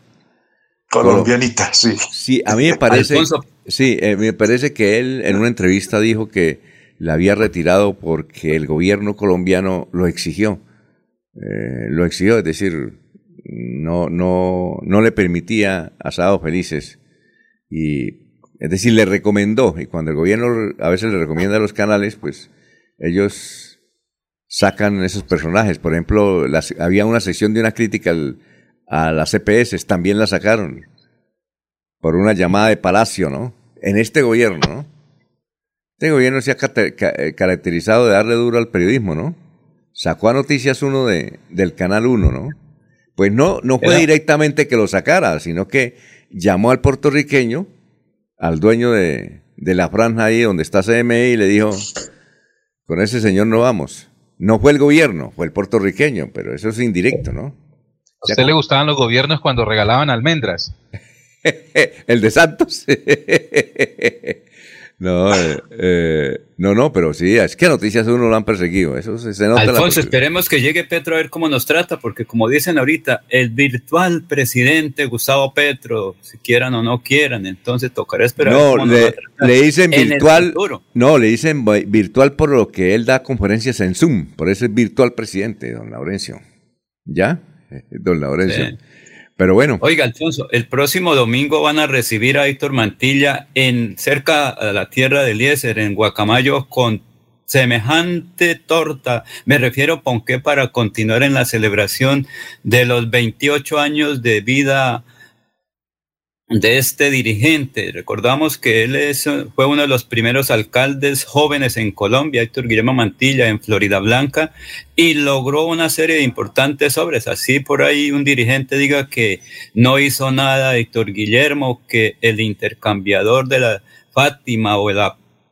Colombianita, sí. Sí, a mí me parece, sí, eh, me parece que él en una entrevista dijo que la había retirado porque el gobierno colombiano lo exigió. Eh, lo exigió, es decir, no, no, no le permitía asados felices. Y es decir, le recomendó, y cuando el gobierno a veces le recomienda a los canales, pues ellos sacan esos personajes. Por ejemplo, había una sección de una crítica a las CPS, también la sacaron por una llamada de Palacio, ¿no? En este gobierno, ¿no? Este gobierno se ha eh, caracterizado de darle duro al periodismo, ¿no? Sacó a Noticias 1 de, del Canal 1, ¿no? Pues no, no fue directamente que lo sacara, sino que llamó al puertorriqueño al dueño de, la franja ahí donde está CMI y le dijo, con ese señor no vamos. No fue el gobierno, fue el puertorriqueño, pero eso es indirecto, ¿no? ¿A usted le gustaban los gobiernos cuando regalaban almendras? el de Santos. No, eh, eh, no, no, pero sí, es que Noticias uno lo han perseguido. Eso se, nota. Alfonso, esperemos que llegue Petro a ver cómo nos trata, porque como dicen ahorita, el virtual presidente Gustavo Petro, si quieran o no quieran, entonces tocará esperar. No, le, le, dicen virtual. No, le dicen virtual por lo que él da conferencias en Zoom, por eso es virtual presidente, don Laurencio. ¿Ya? Don Laurencio. Pero bueno. Oiga, Alfonso, el próximo domingo van a recibir a Héctor Mantilla en cerca a la tierra de Eliezer, en Guacamayo, con semejante torta. Me refiero, Ponqué, para continuar en la celebración de los 28 años de vida de este dirigente. Recordamos que él es, fue uno de los primeros alcaldes jóvenes en Colombia, Héctor Guillermo Mantilla, en Florida Blanca, y logró una serie de importantes obras. Así por ahí un dirigente diga que no hizo nada Héctor Guillermo, que el intercambiador de la Fátima o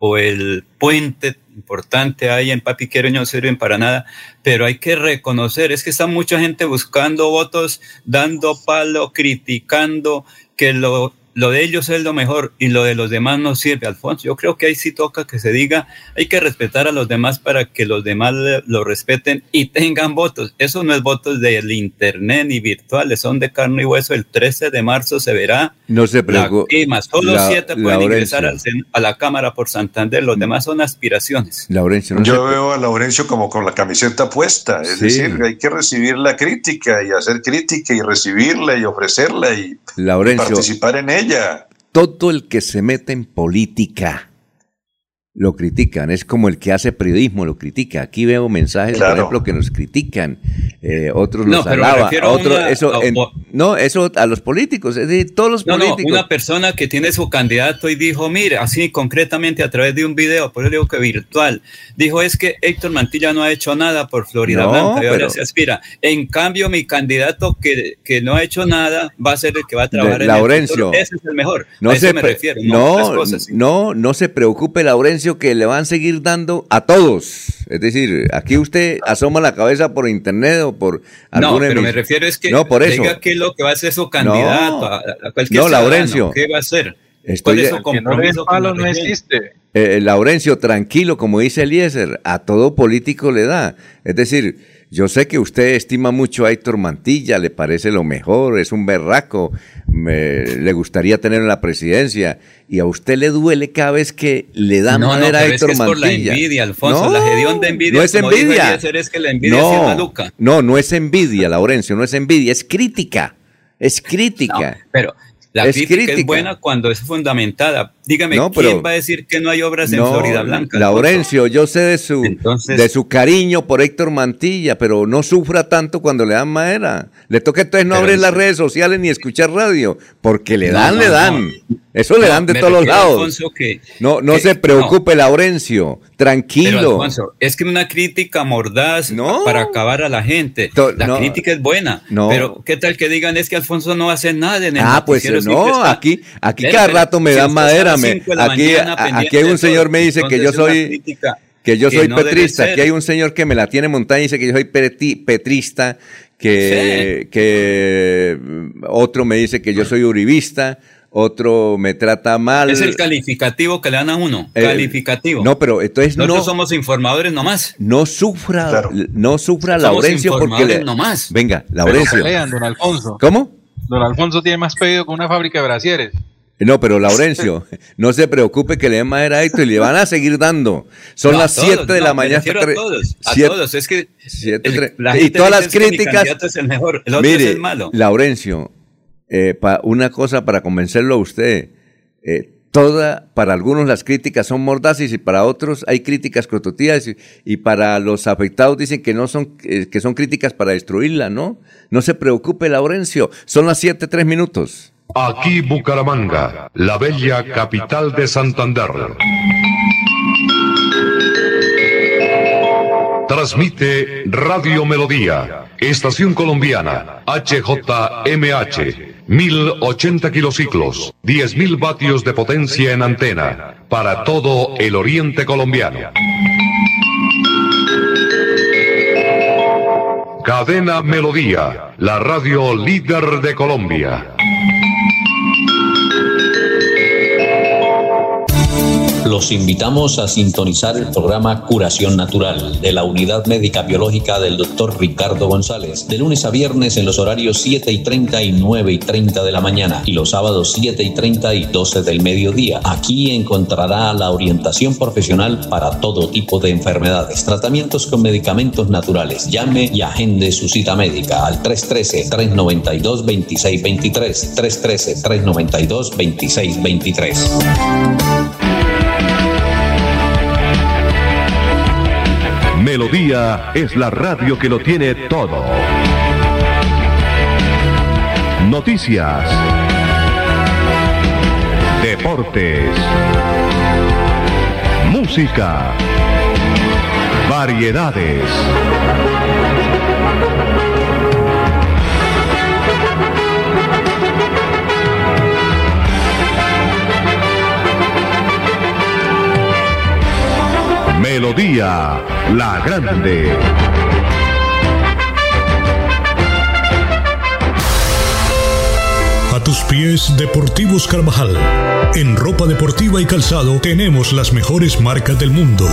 o el puente importante ahí en Papiquero no sirven para nada, pero hay que reconocer, es que está mucha gente buscando votos, dando palo, criticando que lo lo de ellos es lo mejor y lo de los demás no sirve, Alfonso. Yo creo que ahí sí toca que se diga, hay que respetar a los demás para que los demás lo respeten y tengan votos. Eso no es votos del internet ni virtuales, son de carne y hueso. El 13 de marzo se verá. No se preocupe. Solo siete pueden ingresar a la Cámara por Santander, los demás son aspiraciones. Laurencio, Yo veo a Laurencio como con la camiseta puesta, es decir, hay que recibir la crítica y hacer crítica y recibirla y ofrecerla y, y participar en ella todo el que se mete en política lo critican, es como el que hace periodismo lo critica. Aquí veo mensajes, por ejemplo, que nos critican, eh, otros nos alaban, otros, eso, no, eso a los políticos, es decir, todos los No, no, políticos. una persona que tiene su candidato y dijo, mire, así concretamente a través de un video, por eso digo que virtual, dijo es que Héctor Mantilla no ha hecho nada por Florida No, Blanca y ahora pero- se aspira. En cambio, mi candidato que, que no ha hecho nada va a ser el que va a trabajar De- en el Laurencio. Ese es el mejor. No a eso se me refiero. No, no, cosas, sí. no, no se preocupe, Laurencio, que le van a seguir dando a todos. Es decir, aquí usted asoma la cabeza por internet o por No, pero me refiero es que No, por eso. diga qué es lo que va a hacer su candidato, a, a cualquier No, Laurencio. ¿Qué va a hacer? Estoy ¿Cuál es su El que no compromiso no existe. Eh, Laurencio, tranquilo, como dice Eliezer, a todo político le da. Es decir, yo sé que usted estima mucho a Héctor Mantilla, le parece lo mejor, es un berraco, me- le gustaría tener en la presidencia, y a usted le duele cada vez que le dan No, no, manera a pero es Héctor que es por la Mantilla. envidia, Alfonso, la hedionda envidia, No es como dijo envidia. Eliezer, es que la envidia sí es maluca. no, no es envidia, Laurencio, no es envidia, es crítica, es crítica. Pero la Es crítica, es buena cuando es fundamentada. Dígame, No, ¿quién va a decir que no hay obras en No, Florida Blanca? Laurencio, yo sé de su, de su cariño por Héctor Mantilla, pero no sufra tanto cuando le dan madera. Le toca entonces no abrir las redes sociales ni escuchar radio, porque le dan, no, le dan. Eso le dan de todos los lados. Alfonso, que- no no que- se preocupe, Laurencio, Pero, tranquilo. Alfonso, es que una crítica mordaz para acabar a la gente. la crítica es buena. Pero, ¿qué tal que digan es que Alfonso no hace nada en el Ah, pues no, aquí, aquí cada rato me dan madera. Aquí, hay un señor me dice que yo soy que yo que soy no petrista. Aquí hay un señor que me la tiene montada y dice que yo soy peti- petrista, que, que otro me dice que yo soy uribista, otro me trata mal. Es el calificativo que le dan a uno. Eh, calificativo. No, pero entonces Nosotros no, somos informadores nomás. no sufra, no sufra Somos Laurencio porque le- nomás. Venga, Pero Laurencio. pelean, don Alfonso. ¿Cómo? Don Alfonso tiene más pedido que una fábrica de brasieres. No, pero Laurencio, no se preocupe que le den madera a Héctor y le van a seguir dando. Son No, las todos, 7 de no, la mañana. a todos, a siete- todos. Es que siete, el- la y todas las que mi críticas. candidato es el mejor, el otro Mire, es el malo. Laurencio, eh, pa- una cosa para convencerlo a usted. eh, toda, para algunos las críticas son mordaces y para otros hay críticas constructivas y, y para los afectados dicen que no son, eh, que son críticas para destruirla, ¿no? No se preocupe, Laurencio. Son las 7, 3 minutos. Aquí Bucaramanga, la bella capital de Santander. Transmite Radio Melodía, Estación Colombiana, HJMH, 1080 kilociclos, 10.000 vatios de potencia en antena, para todo el oriente colombiano. Cadena Melodía, la radio líder de Colombia. Los invitamos a sintonizar el programa Curación Natural de la Unidad Médica Biológica del Dr. Ricardo González, de lunes a viernes en los horarios 7 y 30 y 9 y 30 de la mañana y los sábados 7 y 30 y 12 del mediodía. Aquí encontrará la orientación profesional para todo tipo de enfermedades, tratamientos con medicamentos naturales. Llame y agende su cita médica al 313-392-2623, 313-392-2623. Melodía es la radio que lo tiene todo. Noticias. Deportes. Música. Variedades. Melodía La Grande. A tus pies, Deportivos Carvajal. En ropa deportiva y calzado tenemos las mejores marcas del mundo.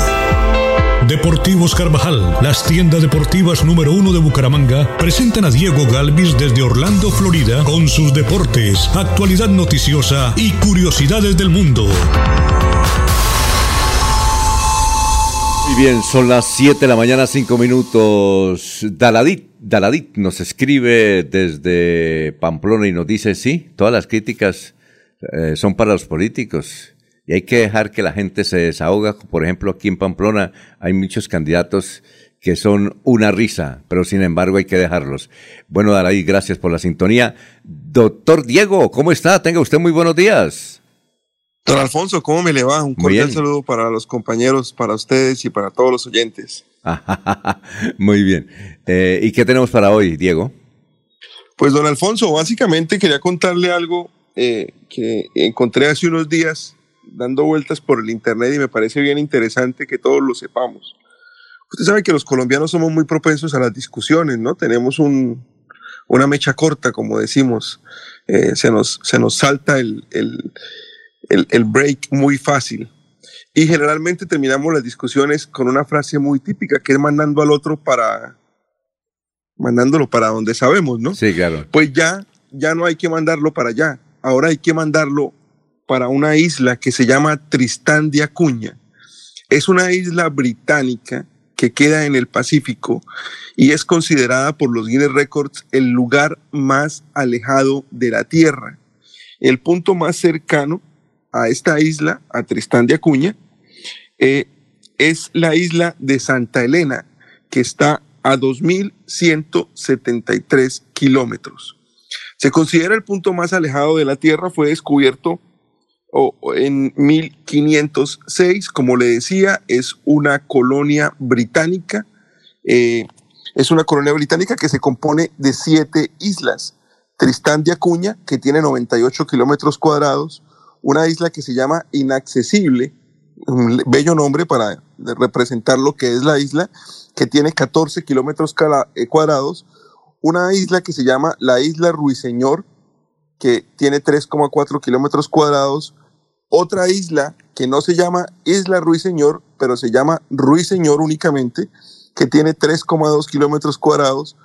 Deportivos Carvajal, las tiendas deportivas número uno de Bucaramanga, presentan a Diego Galvis desde Orlando, Florida, con sus deportes, actualidad noticiosa y curiosidades del mundo. Muy bien, son las 7 de la mañana, 5 minutos. Daladit, Daladit nos escribe desde Pamplona y nos dice, sí, todas las críticas eh, son para los políticos y hay que dejar que la gente se desahoga. Por ejemplo, aquí en Pamplona hay muchos candidatos que son una risa, pero sin embargo hay que dejarlos. Bueno, Daray, gracias por la sintonía. Doctor Diego, ¿cómo está? Tenga usted muy buenos días. Don Alfonso, ¿cómo me le va? Un cordial saludo para los compañeros, para ustedes y para todos los oyentes. muy bien. Eh, ¿Y qué tenemos para hoy, Diego? Pues, don Alfonso, básicamente quería contarle algo eh, que encontré hace unos días dando vueltas por el Internet y me parece bien interesante que todos lo sepamos. Usted sabe que los colombianos somos muy propensos a las discusiones, ¿no? Tenemos un, una mecha corta, como decimos. Eh, se, nos, se nos salta el, el, el, break muy fácil. Y generalmente terminamos las discusiones con una frase muy típica, que es mandando al otro para, mandándolo para donde sabemos, ¿no? Sí, claro. Pues ya, ya no hay que mandarlo para allá. Ahora hay que mandarlo para una isla que se llama Tristán de Acuña. Es una isla británica que queda en el Pacífico y es considerada por los Guinness Records el lugar más alejado de la Tierra. El punto más cercano a esta isla, a Tristán de Acuña, eh, es la isla de Santa Elena, que está a 2.173 kilómetros. Se considera el punto más alejado de la Tierra, fue descubierto en 1506, como le decía, es una colonia británica. Eh, es una colonia británica que se compone de siete islas. Tristán de Acuña, que tiene 98 kilómetros cuadrados, una isla que se llama Inaccesible, un bello nombre para representar lo que es la isla, que tiene 14 kilómetros eh, cuadrados, una isla que se llama la isla Ruiseñor, que tiene 3,4 kilómetros cuadrados, otra isla que no se llama Isla Ruiseñor, pero se llama Ruiseñor únicamente, que tiene 3,2 kilómetros cuadrados,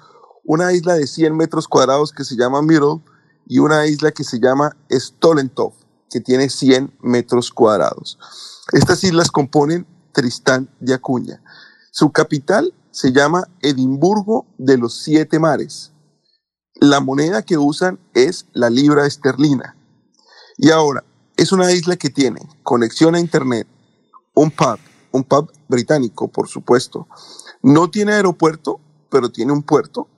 una isla de 100 metros cuadrados que se llama Middle y una isla que se llama Stolentov, que tiene 100 metros cuadrados. Estas islas componen Tristán de Acuña. Su capital se llama Edimburgo de los Siete Mares. La moneda que usan es la libra esterlina. Y ahora, es una isla que tiene conexión a Internet, un pub, un pub británico, por supuesto. No tiene aeropuerto, pero tiene un puerto,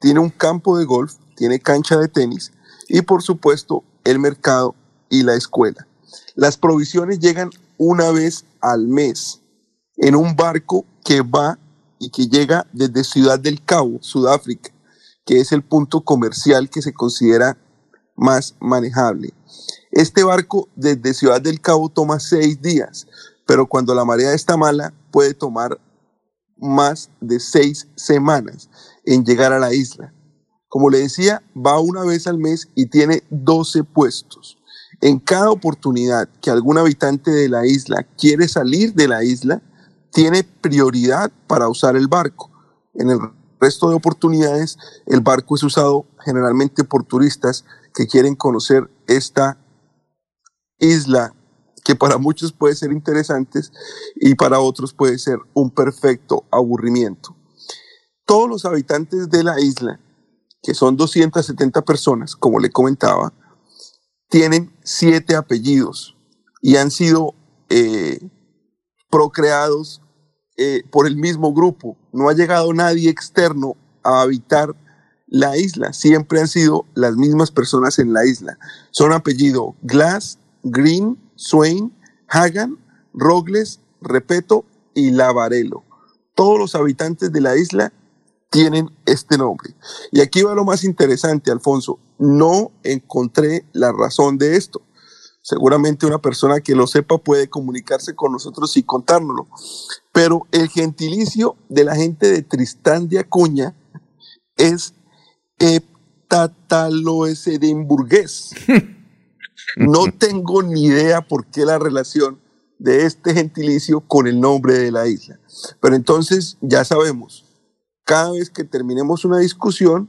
tiene un campo de golf, tiene cancha de tenis y, por supuesto, el mercado y la escuela. Las provisiones llegan una vez al mes en un barco que va y que llega desde Ciudad del Cabo, Sudáfrica, que es el punto comercial que se considera más manejable. Este barco desde Ciudad del Cabo toma seis días, pero cuando la marea está mala puede tomar más de seis semanas en llegar a la isla. Como le decía, va una vez al mes y tiene 12 puestos. En cada oportunidad que algún habitante de la isla quiere salir de la isla, tiene prioridad para usar el barco. En el resto de oportunidades, el barco es usado generalmente por turistas que quieren conocer esta isla que para muchos puede ser interesante y para otros puede ser un perfecto aburrimiento. Todos los habitantes de la isla, que son 270 personas, como le comentaba, tienen siete apellidos y han sido eh, procreados eh, por el mismo grupo. No ha llegado nadie externo a habitar la isla. Siempre han sido las mismas personas en la isla. Son apellido Glass, Green, Swain, Hagan, Rogles, Repeto y Lavarelo. Todos los habitantes de la isla tienen este nombre. Y aquí va lo más interesante, Alfonso. No encontré la razón de esto. Seguramente una persona que lo sepa puede comunicarse con nosotros y contárnoslo. Pero el gentilicio de la gente de Tristán de Acuña es heptataloesedimburgués. No tengo ni idea por qué la relación de este gentilicio con el nombre de la isla. Pero entonces ya sabemos, cada vez que terminemos una discusión,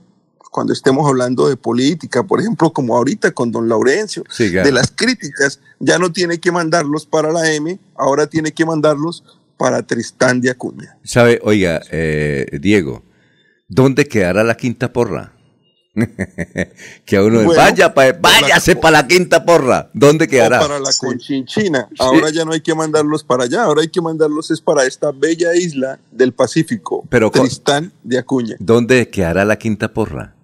cuando estemos hablando de política, por ejemplo, como ahorita con don Laurencio, de las críticas, ya no tiene que mandarlos para la M, ahora tiene que mandarlos para Tristán de Acuña. Sabe, oiga, eh, Diego, ¿dónde quedará la quinta porra? que a uno Bueno, vaya, pa- váyase para la quinta porra. ¿Dónde quedará? para la Conchinchina. Ahora ya no hay que mandarlos para allá, ahora hay que mandarlos es para esta bella isla del Pacífico, Pero Tristán de Acuña. ¿Dónde quedará la quinta porra?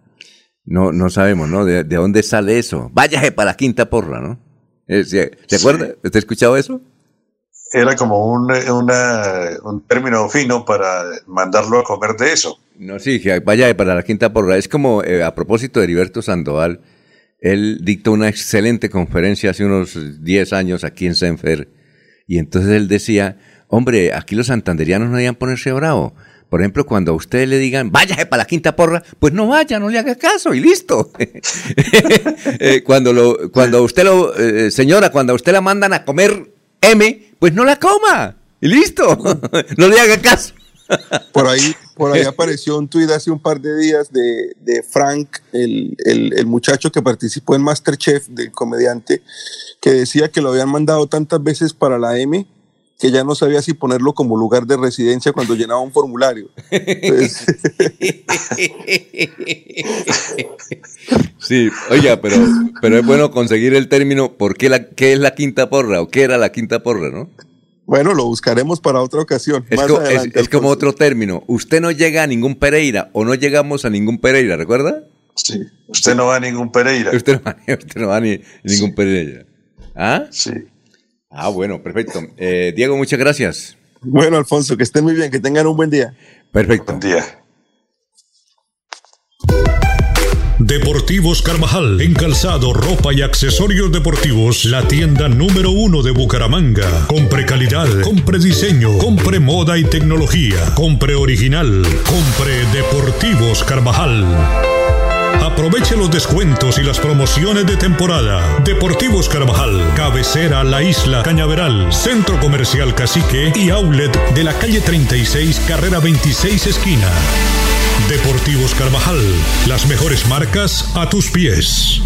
No, no sabemos, ¿no? ¿De, de dónde sale eso? Váyase para la quinta porra, ¿no? ¿Se. ¿Usted ha escuchado eso? Era como un, un término fino para mandarlo a comer de eso. No, sí, vaya para la quinta porra. Es como, eh, a propósito de Heriberto Sandoval, él dictó una excelente conferencia hace unos 10 años aquí en Senfer, y entonces él decía, hombre, aquí los santanderianos no debían ponerse bravo. Por ejemplo, cuando a usted le digan, váyase para la quinta porra, pues no vaya, no le haga caso y listo. Eh, cuando lo, cuando usted lo, eh, señora, cuando a usted la mandan a comer M, pues no la coma y listo. no le haga caso. Por ahí, por ahí apareció un tuit hace un par de días de, de Frank, el, el- el muchacho que participó en Masterchef, del comediante, que decía que lo habían mandado tantas veces para la M que ya no sabía si ponerlo como lugar de residencia cuando llenaba un formulario. Entonces, Sí, oiga, pero, pero es bueno conseguir el término ¿por qué, la, qué es la quinta porra o qué era la quinta porra, ¿no? bueno, lo buscaremos para otra ocasión. Es, más co- es- adelante, es como otro término. Usted no llega a ningún Pereira o no llegamos a ningún Pereira, ¿recuerda? Sí. Usted no va a ningún Pereira. Usted no va, usted no va ni ningún Pereira. ¿Ah? Sí. Ah, bueno, perfecto. Eh, Diego, muchas gracias. Bueno, Alfonso, que estén muy bien, que tengan un buen día. Perfecto. Buen día. Deportivos Carvajal, en calzado, ropa y accesorios deportivos, la tienda número uno de Bucaramanga. Compre calidad, compre diseño, compre moda y tecnología, compre original, compre Deportivos Carvajal. Aproveche los descuentos y las promociones de temporada. Deportivos Carvajal, cabecera La Isla Cañaveral, Centro Comercial Cacique y Outlet de la calle 36, carrera 26 esquina. Deportivos Carvajal, las mejores marcas a tus pies.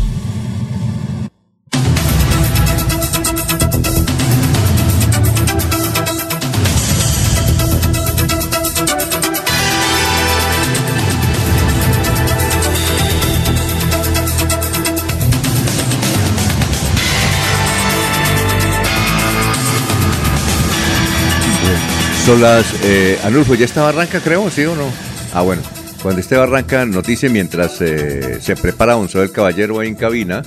Son las... Eh, Anulfo, ¿ya está Barranca, creo? ¿Sí o no? Ah, bueno. Cuando esté Barranca, noticia mientras eh, se prepara un del Caballero ahí en cabina.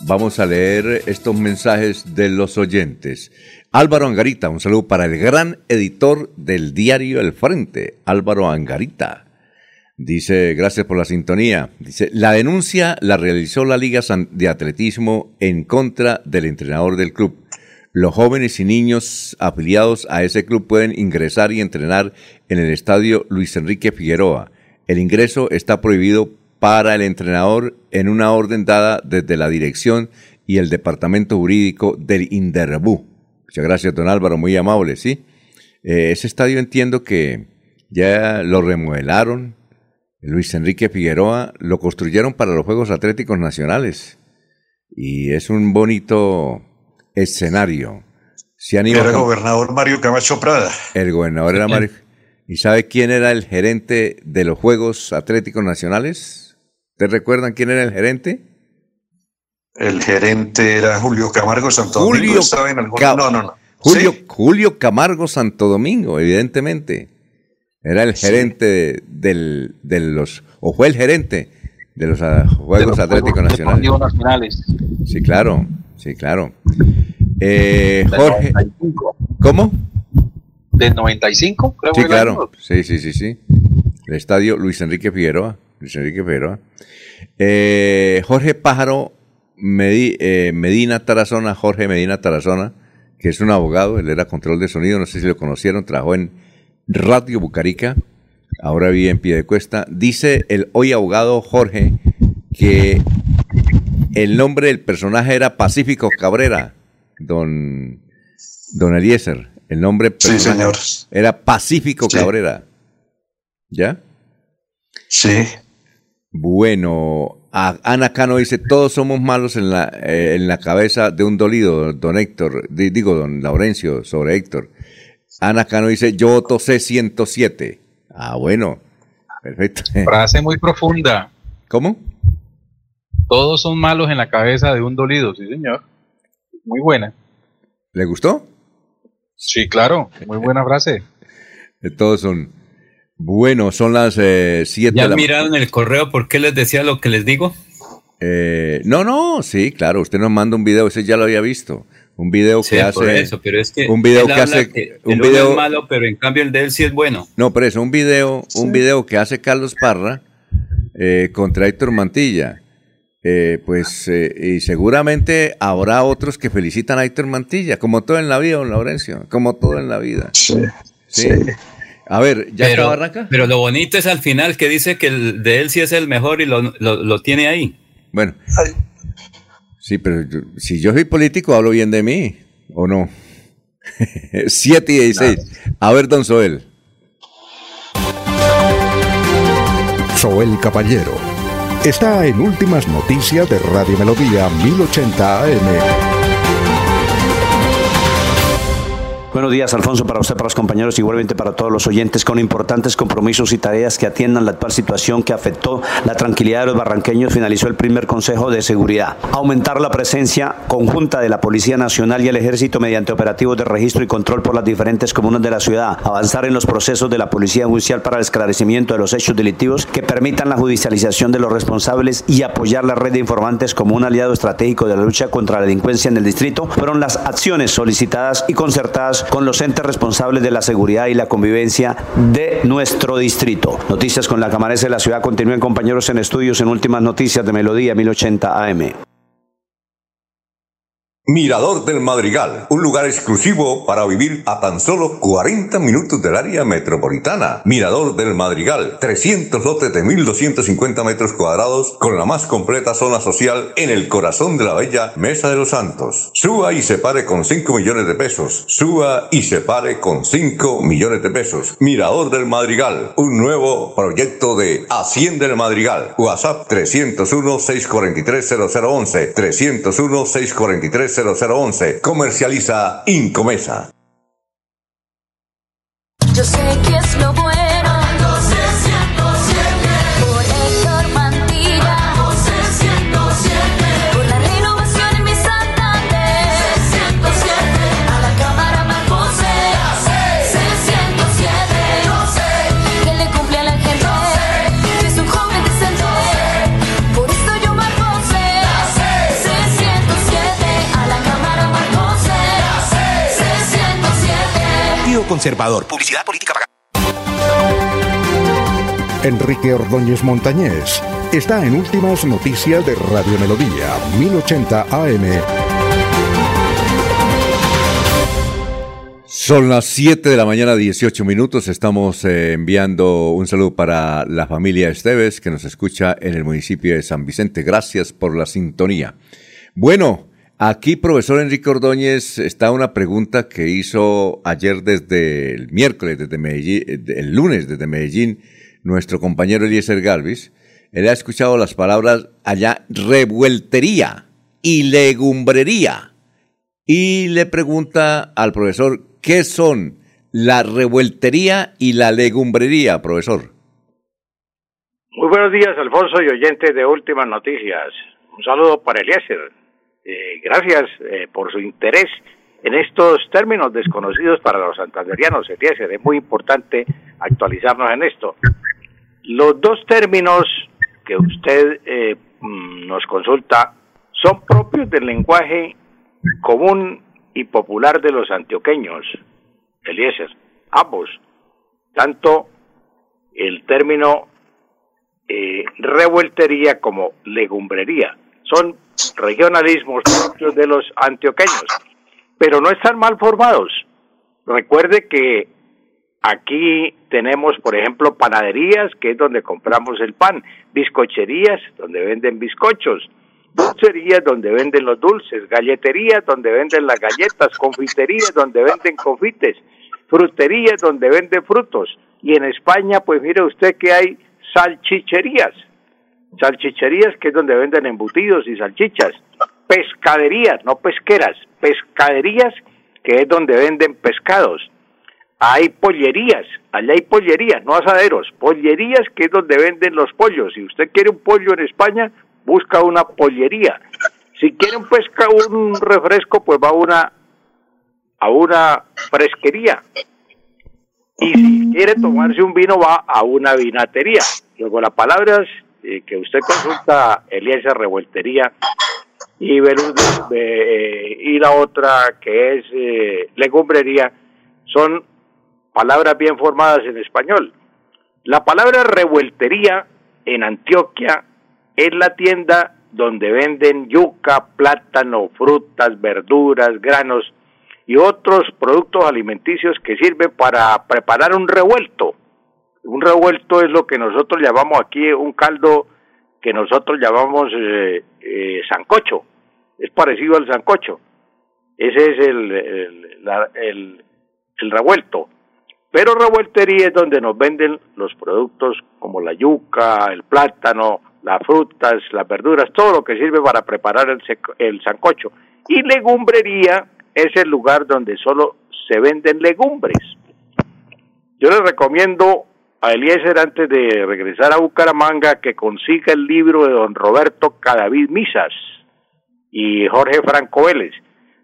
Vamos a leer estos mensajes de los oyentes. Álvaro Angarita, un saludo para el gran editor del diario El Frente, Álvaro Angarita. Dice, gracias por la sintonía. Dice, la denuncia la realizó la Liga de Atletismo en contra del entrenador del club. Los jóvenes y niños afiliados a ese club pueden ingresar y entrenar en el estadio Luis Enrique Figueroa. El ingreso está prohibido para el entrenador en una orden dada desde la dirección y el departamento jurídico del Inderbú. Muchas gracias, don Álvaro, muy amable, ¿sí? Eh, ese estadio entiendo que ya lo remodelaron. Luis Enrique Figueroa lo construyeron para los Juegos Atléticos Nacionales. Y es un bonito escenario. Se han ido Era gobernador Mario Camacho Prada. el gobernador era Mario. ¿Y sabe quién era el gerente de los Juegos Atléticos Nacionales? ¿Te recuerdan quién era el gerente? El gerente era Julio Camargo Santo Domingo. Julio Estaba en algún... Ca- No, no, no. Julio, Julio Camargo Santo Domingo, evidentemente. Era el gerente de, del- de los, o fue el gerente de los ah, Juegos Atléticos Nacionales. Nacionales. Sí, claro, sí, claro. Eh, Jorge, 95. ¿cómo? Del 95, creo Sí, que claro. Sí, sí, sí, sí. El estadio Luis Enrique Figueroa. Luis Enrique Figueroa. Eh, Jorge Pájaro Medi- eh, Medina Tarazona, Jorge Medina Tarazona, que es un abogado, él era control de sonido, no sé si lo conocieron, trabajó en Radio Bucarica, ahora vive en Piedecuesta. Dice el hoy abogado Jorge que el nombre del personaje era Pacífico Cabrera, don, don Eliezer. El nombre Sí, personaje señor. era Pacífico Sí. Cabrera. ¿Ya? Sí. Bueno, a- Ana Cano dice, todos somos malos en la, eh, en la cabeza de un dolido, don Héctor, di- digo, don Laurencio, sobre Héctor. Ana Cano dice, yo voto C107. Ah, bueno, perfecto. Frase muy profunda. ¿Cómo? Todos son malos en la cabeza de un dolido, sí señor. Muy buena. ¿Le gustó? Sí, claro, muy buena frase. Todos son bueno, son las 7 ¿Ya de la miraron el correo por qué les decía lo que les digo? Eh, no, no, sí, claro, usted nos manda un video, ese ya lo había visto. Un video Sí, que por hace. eso, pero es que un video que hace. que un video. es malo, pero en cambio el de él sí es bueno. No, pero eso, un video, un video que hace Carlos Parra eh, contra Héctor Mantilla. Eh, pues, eh, y seguramente habrá otros que felicitan a Héctor Mantilla, como todo en la vida, don Laurencio, como todo en la vida. Sí. A ver, ¿ya pero, acaba Arranca? pero lo bonito es al final que dice que el de él sí es el mejor y lo, lo, lo tiene ahí. Bueno. Sí, pero yo- si yo soy político, hablo bien de mí, ¿o no? 7 y 16. A ver, don Soel. Soel Caballero está en Últimas Noticias de Radio Melodía 1080 AM. Buenos días, Alfonso, para usted, para los compañeros, igualmente para todos los oyentes, con importantes compromisos y tareas que atiendan la actual situación que afectó la tranquilidad de los barranqueños, finalizó el primer Consejo de Seguridad. Aumentar la presencia conjunta de la Policía Nacional y el Ejército mediante operativos de registro y control por las diferentes comunas de la ciudad. Avanzar en los procesos de la Policía Judicial para el esclarecimiento de los hechos delictivos que permitan la judicialización de los responsables y apoyar la red de informantes como un aliado estratégico de la lucha contra la delincuencia en el distrito fueron las acciones solicitadas y concertadas con los entes responsables de la seguridad y la convivencia de nuestro distrito. Noticias con la Camaresa de la Ciudad continúen compañeros en estudios en últimas noticias de Melodía 1080 AM. Mirador del Madrigal, un lugar exclusivo para vivir a tan solo 40 minutos del área metropolitana. Mirador del Madrigal, 300 lotes de 1.250 metros cuadrados con la más completa zona social en el corazón de la bella Mesa de los Santos. Suba y se pare con 5 millones de pesos. Suba y se pare con 5 millones de pesos. Mirador del Madrigal, un nuevo proyecto de Hacienda del Madrigal. WhatsApp 301-643-0011. 301-643-0011. Comercializa Incomesa. Yo sé que es lo. Conservador. Publicidad política pagada. Enrique Ordóñez Montañés está en Últimas Noticias de Radio Melodía 1080 AM. Son las 7 de la mañana, 18 minutos. Estamos eh, enviando un saludo para la familia Esteves que nos escucha en el municipio de San Vicente. Gracias por la sintonía. Bueno, aquí, profesor Enrique Ordóñez, está una pregunta que hizo ayer desde el miércoles, desde Medellín, eh, el lunes desde Medellín, nuestro compañero Eliezer Galvis. Él ha escuchado las palabras allá revueltería y legumbrería y le pregunta al profesor qué son la revueltería y la legumbrería, profesor. Muy buenos días, Alfonso y oyentes de Últimas Noticias. Un saludo para Eliezer. Eh, gracias eh, por su interés en estos términos desconocidos para los santanderianos. Es muy importante actualizarnos en esto. Los dos términos que usted eh, mm, nos consulta son propios del lenguaje común y popular de los antioqueños, Eliezer. Ambos, tanto el término revueltería como legumbrería. Son regionalismos propios de los antioqueños, pero no están mal formados. Recuerde que aquí tenemos, por ejemplo, panaderías, que es donde compramos el pan, bizcocherías, donde venden bizcochos, dulcerías, donde venden los dulces, galleterías, donde venden las galletas, confiterías, donde venden confites, fruterías, donde venden frutos. Y en España, pues mire usted que hay salchicherías, salchicherías que es donde venden embutidos y salchichas, pescaderías, no pesqueras, pescaderías que es donde venden pescados. Hay pollerías, allá hay pollerías, no asaderos, pollerías que es donde venden los pollos. Si usted quiere un pollo en España, busca una pollería. Si quiere un pesca, un refresco, pues va a una a una fresquería. Y si quiere tomarse un vino, va a una vinatería. Luego las palabras eh, que usted consulta, Eliezer Revueltería, y, Belus- eh, y la otra que es eh, legumbrería, son palabras bien formadas en español. La palabra revueltería en Antioquia es la tienda donde venden yuca, plátano, frutas, verduras, granos y otros productos alimenticios que sirven para preparar un revuelto. Un revuelto es lo que nosotros llamamos aquí un caldo que nosotros llamamos eh, eh, sancocho. Es parecido al sancocho. Ese es el, el, revuelto. Pero revueltería es donde nos venden los productos como la yuca, el plátano, las frutas, las verduras, todo lo que sirve para preparar el, el sancocho. Y legumbrería es el lugar donde solo se venden legumbres. Yo les recomiendo a Eliezer antes de regresar a Bucaramanga que consiga el libro de don Roberto Cadavid Misas y Jorge Franco Vélez.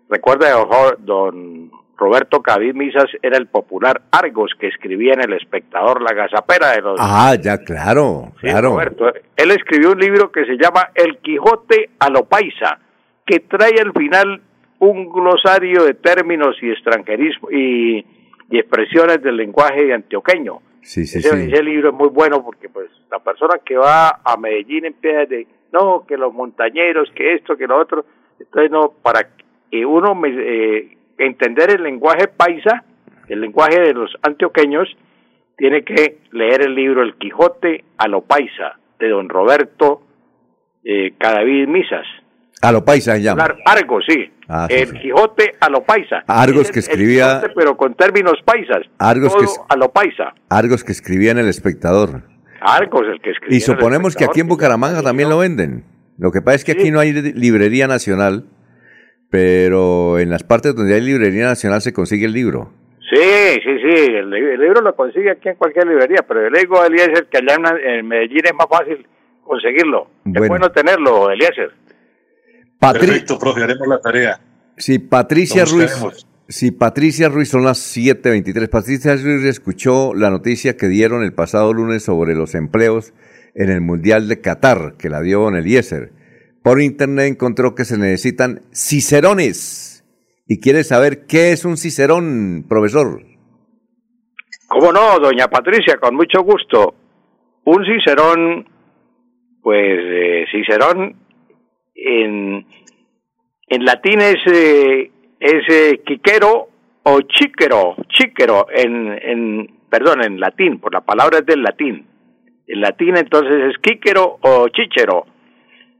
Recuerda, don Roberto Cadavid Misas era el popular Argos que escribía en El Espectador, la gazapera de los... Ah, ya, claro, Sí, claro. Roberto. Él escribió un libro que se llama El Quijote a lo paisa, que trae al final un glosario de términos y extranjerismo y, y expresiones del lenguaje antioqueño. Sí, sí, ese, sí. ese libro es muy bueno porque pues la persona que va a Medellín empieza de no que los montañeros que esto que lo otro entonces no para que uno me- eh, entender el lenguaje paisa el lenguaje de los antioqueños tiene que leer el libro El Quijote a lo paisa de don Roberto eh, Cadavid Misas A lo paisa se llama. Ar- Argos sí Ah, sí, el sí. Quijote a lo paisa Argos Es que escribía- Quijote, pero con términos paisas Argos todo que es- a lo paisa Argos que escribía en El Espectador. Argos el que escribió Y suponemos que aquí en Bucaramanga también lo venden. Lo que pasa es que aquí no hay li- librería nacional, pero en las partes donde hay librería nacional se consigue el libro. Sí, sí, sí, el, li- el libro lo consigue aquí en cualquier librería, pero yo le digo a Eliezer que allá en, en Medellín es más fácil conseguirlo. Es Bueno. bueno tenerlo, Eliezer. Patri- Perfecto, profe, haremos la tarea. Si Patricia Ruiz, Patricia Ruiz son las 7:23, Patricia Ruiz escuchó la noticia que dieron el pasado lunes sobre los empleos en el Mundial de Qatar, que la dio Don Eliezer. Por internet encontró que se necesitan cicerones. Y quiere saber qué es un cicerón, profesor. ¿Cómo no, doña Patricia? Con mucho gusto. Un Cicerón, pues eh, Cicerón en, en latín es, eh, es eh, quiquero o chíquero, chíquero en, en, perdón, en latín, por la palabra es del latín. En latín entonces es quíquero o chíchero,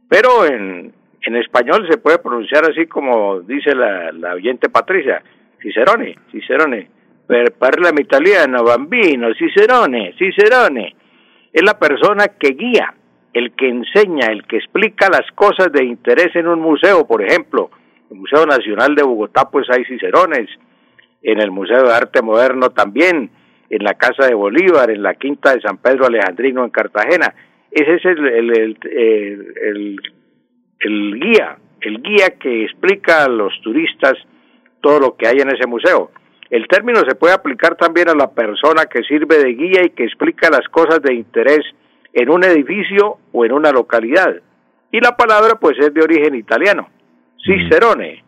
pero en, en español se puede pronunciar así como dice la, la oyente Patricia, Cicerone, Cicerone, per parla italiano, bambino, Cicerone, Cicerone. Es la persona que guía, el que enseña, el que explica las cosas de interés en un museo, por ejemplo, el Museo Nacional de Bogotá, pues hay Cicerones, en el Museo de Arte Moderno también, en la Casa de Bolívar, en la Quinta de San Pedro Alejandrino en Cartagena. Ese es el, el, el, el- el- guía, el guía que explica a los turistas todo lo que hay en ese museo. El término se puede aplicar también a la persona que sirve de guía y que explica las cosas de interés en un edificio o en una localidad. Y la palabra pues es de origen italiano, cicerone.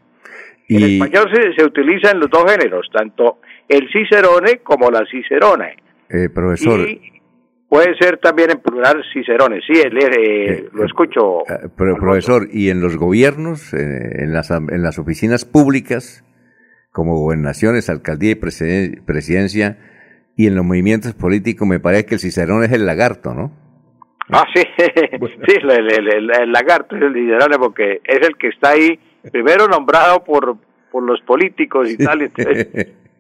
En Y, español se, se utiliza en los dos géneros, tanto el cicerone como la cicerone. eh, profesor, Y puede ser también en plural cicerones. Sí, él, eh, lo escucho. eh, pro- profesor, y en los gobiernos, eh, en, las, en las oficinas públicas, como gobernaciones, alcaldía y presiden- presidencia, y en los movimientos políticos, me parece que el cicerón es el lagarto, ¿no? Ah, sí, sí, el, el- el- el lagarto es el cicerone porque es el que está ahí, primero nombrado por, por los políticos y tal, entonces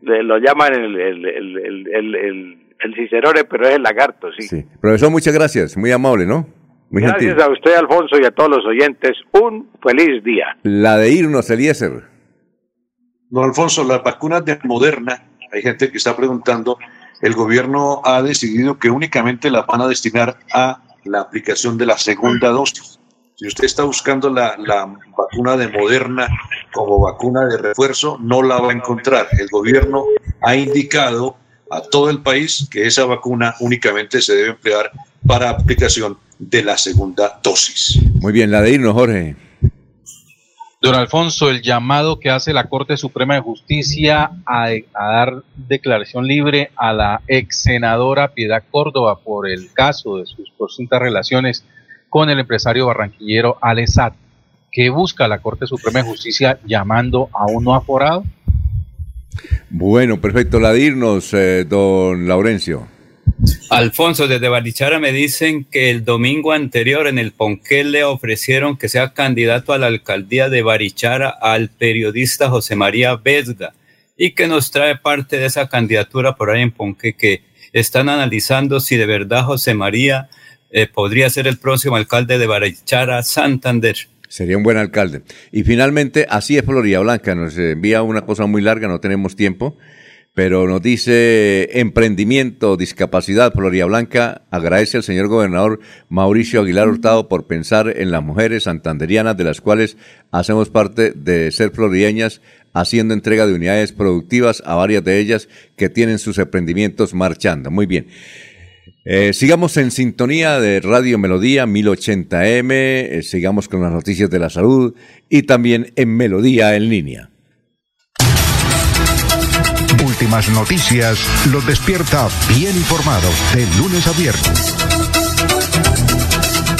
le- lo llaman el, el, el, el, el, el- el cicerone, pero es el lagarto, sí. Sí. Profesor, muchas gracias, muy amable, ¿no? Muy Gracias gentil. a usted, Alfonso, y a todos los oyentes. Un feliz día. La de irnos, Eliezer. Don Alfonso, las vacunas de Moderna, hay gente que está preguntando, el gobierno ha decidido que únicamente las van a destinar a la aplicación de la segunda dosis. Si usted está buscando la, la vacuna de Moderna como vacuna de refuerzo, no la va a encontrar. El gobierno ha indicado a todo el país que esa vacuna únicamente se debe emplear para aplicación de la segunda dosis. Muy bien, la de irnos, Jorge. Don Alfonso, el llamado que hace la Corte Suprema de Justicia a, dar declaración libre a la ex senadora Piedad Córdoba por el caso de sus presuntas relaciones con el empresario barranquillero Alesat, que busca la Corte Suprema de Justicia llamando a un no aforado. Bueno, perfecto. La de irnos, eh, don Laurencio. Alfonso, desde Barichara me dicen que el domingo anterior en el Ponquel le ofrecieron que sea candidato a la alcaldía de Barichara al periodista José María Vesga y que nos trae parte de esa candidatura por ahí en Ponque que están analizando si de verdad José María eh, podría ser el próximo alcalde de Barichara, Santander. Sería un buen alcalde. Y finalmente, así es Florida Blanca, nos envía una cosa muy larga, no tenemos tiempo, pero nos dice emprendimiento, discapacidad, Florida Blanca agradece al señor gobernador Mauricio Aguilar Hurtado por pensar en las mujeres santanderianas de las cuales hacemos parte de ser florideñas, haciendo entrega de unidades productivas a varias de ellas que tienen sus emprendimientos marchando. Muy bien. Eh, sigamos en sintonía de Radio Melodía 1080M, eh, sigamos con las noticias de la salud y también en Melodía en línea. Últimas noticias los despierta bien informados de lunes a viernes.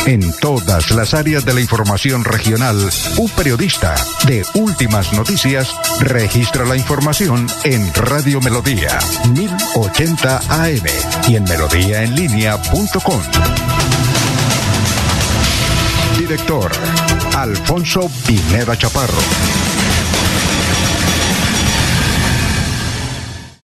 En todas las áreas de la información regional, un periodista de Últimas Noticias registra la información en Radio Melodía 1080 AM y en melodíaenlínea.com. Director Alfonso Pineda Chaparro.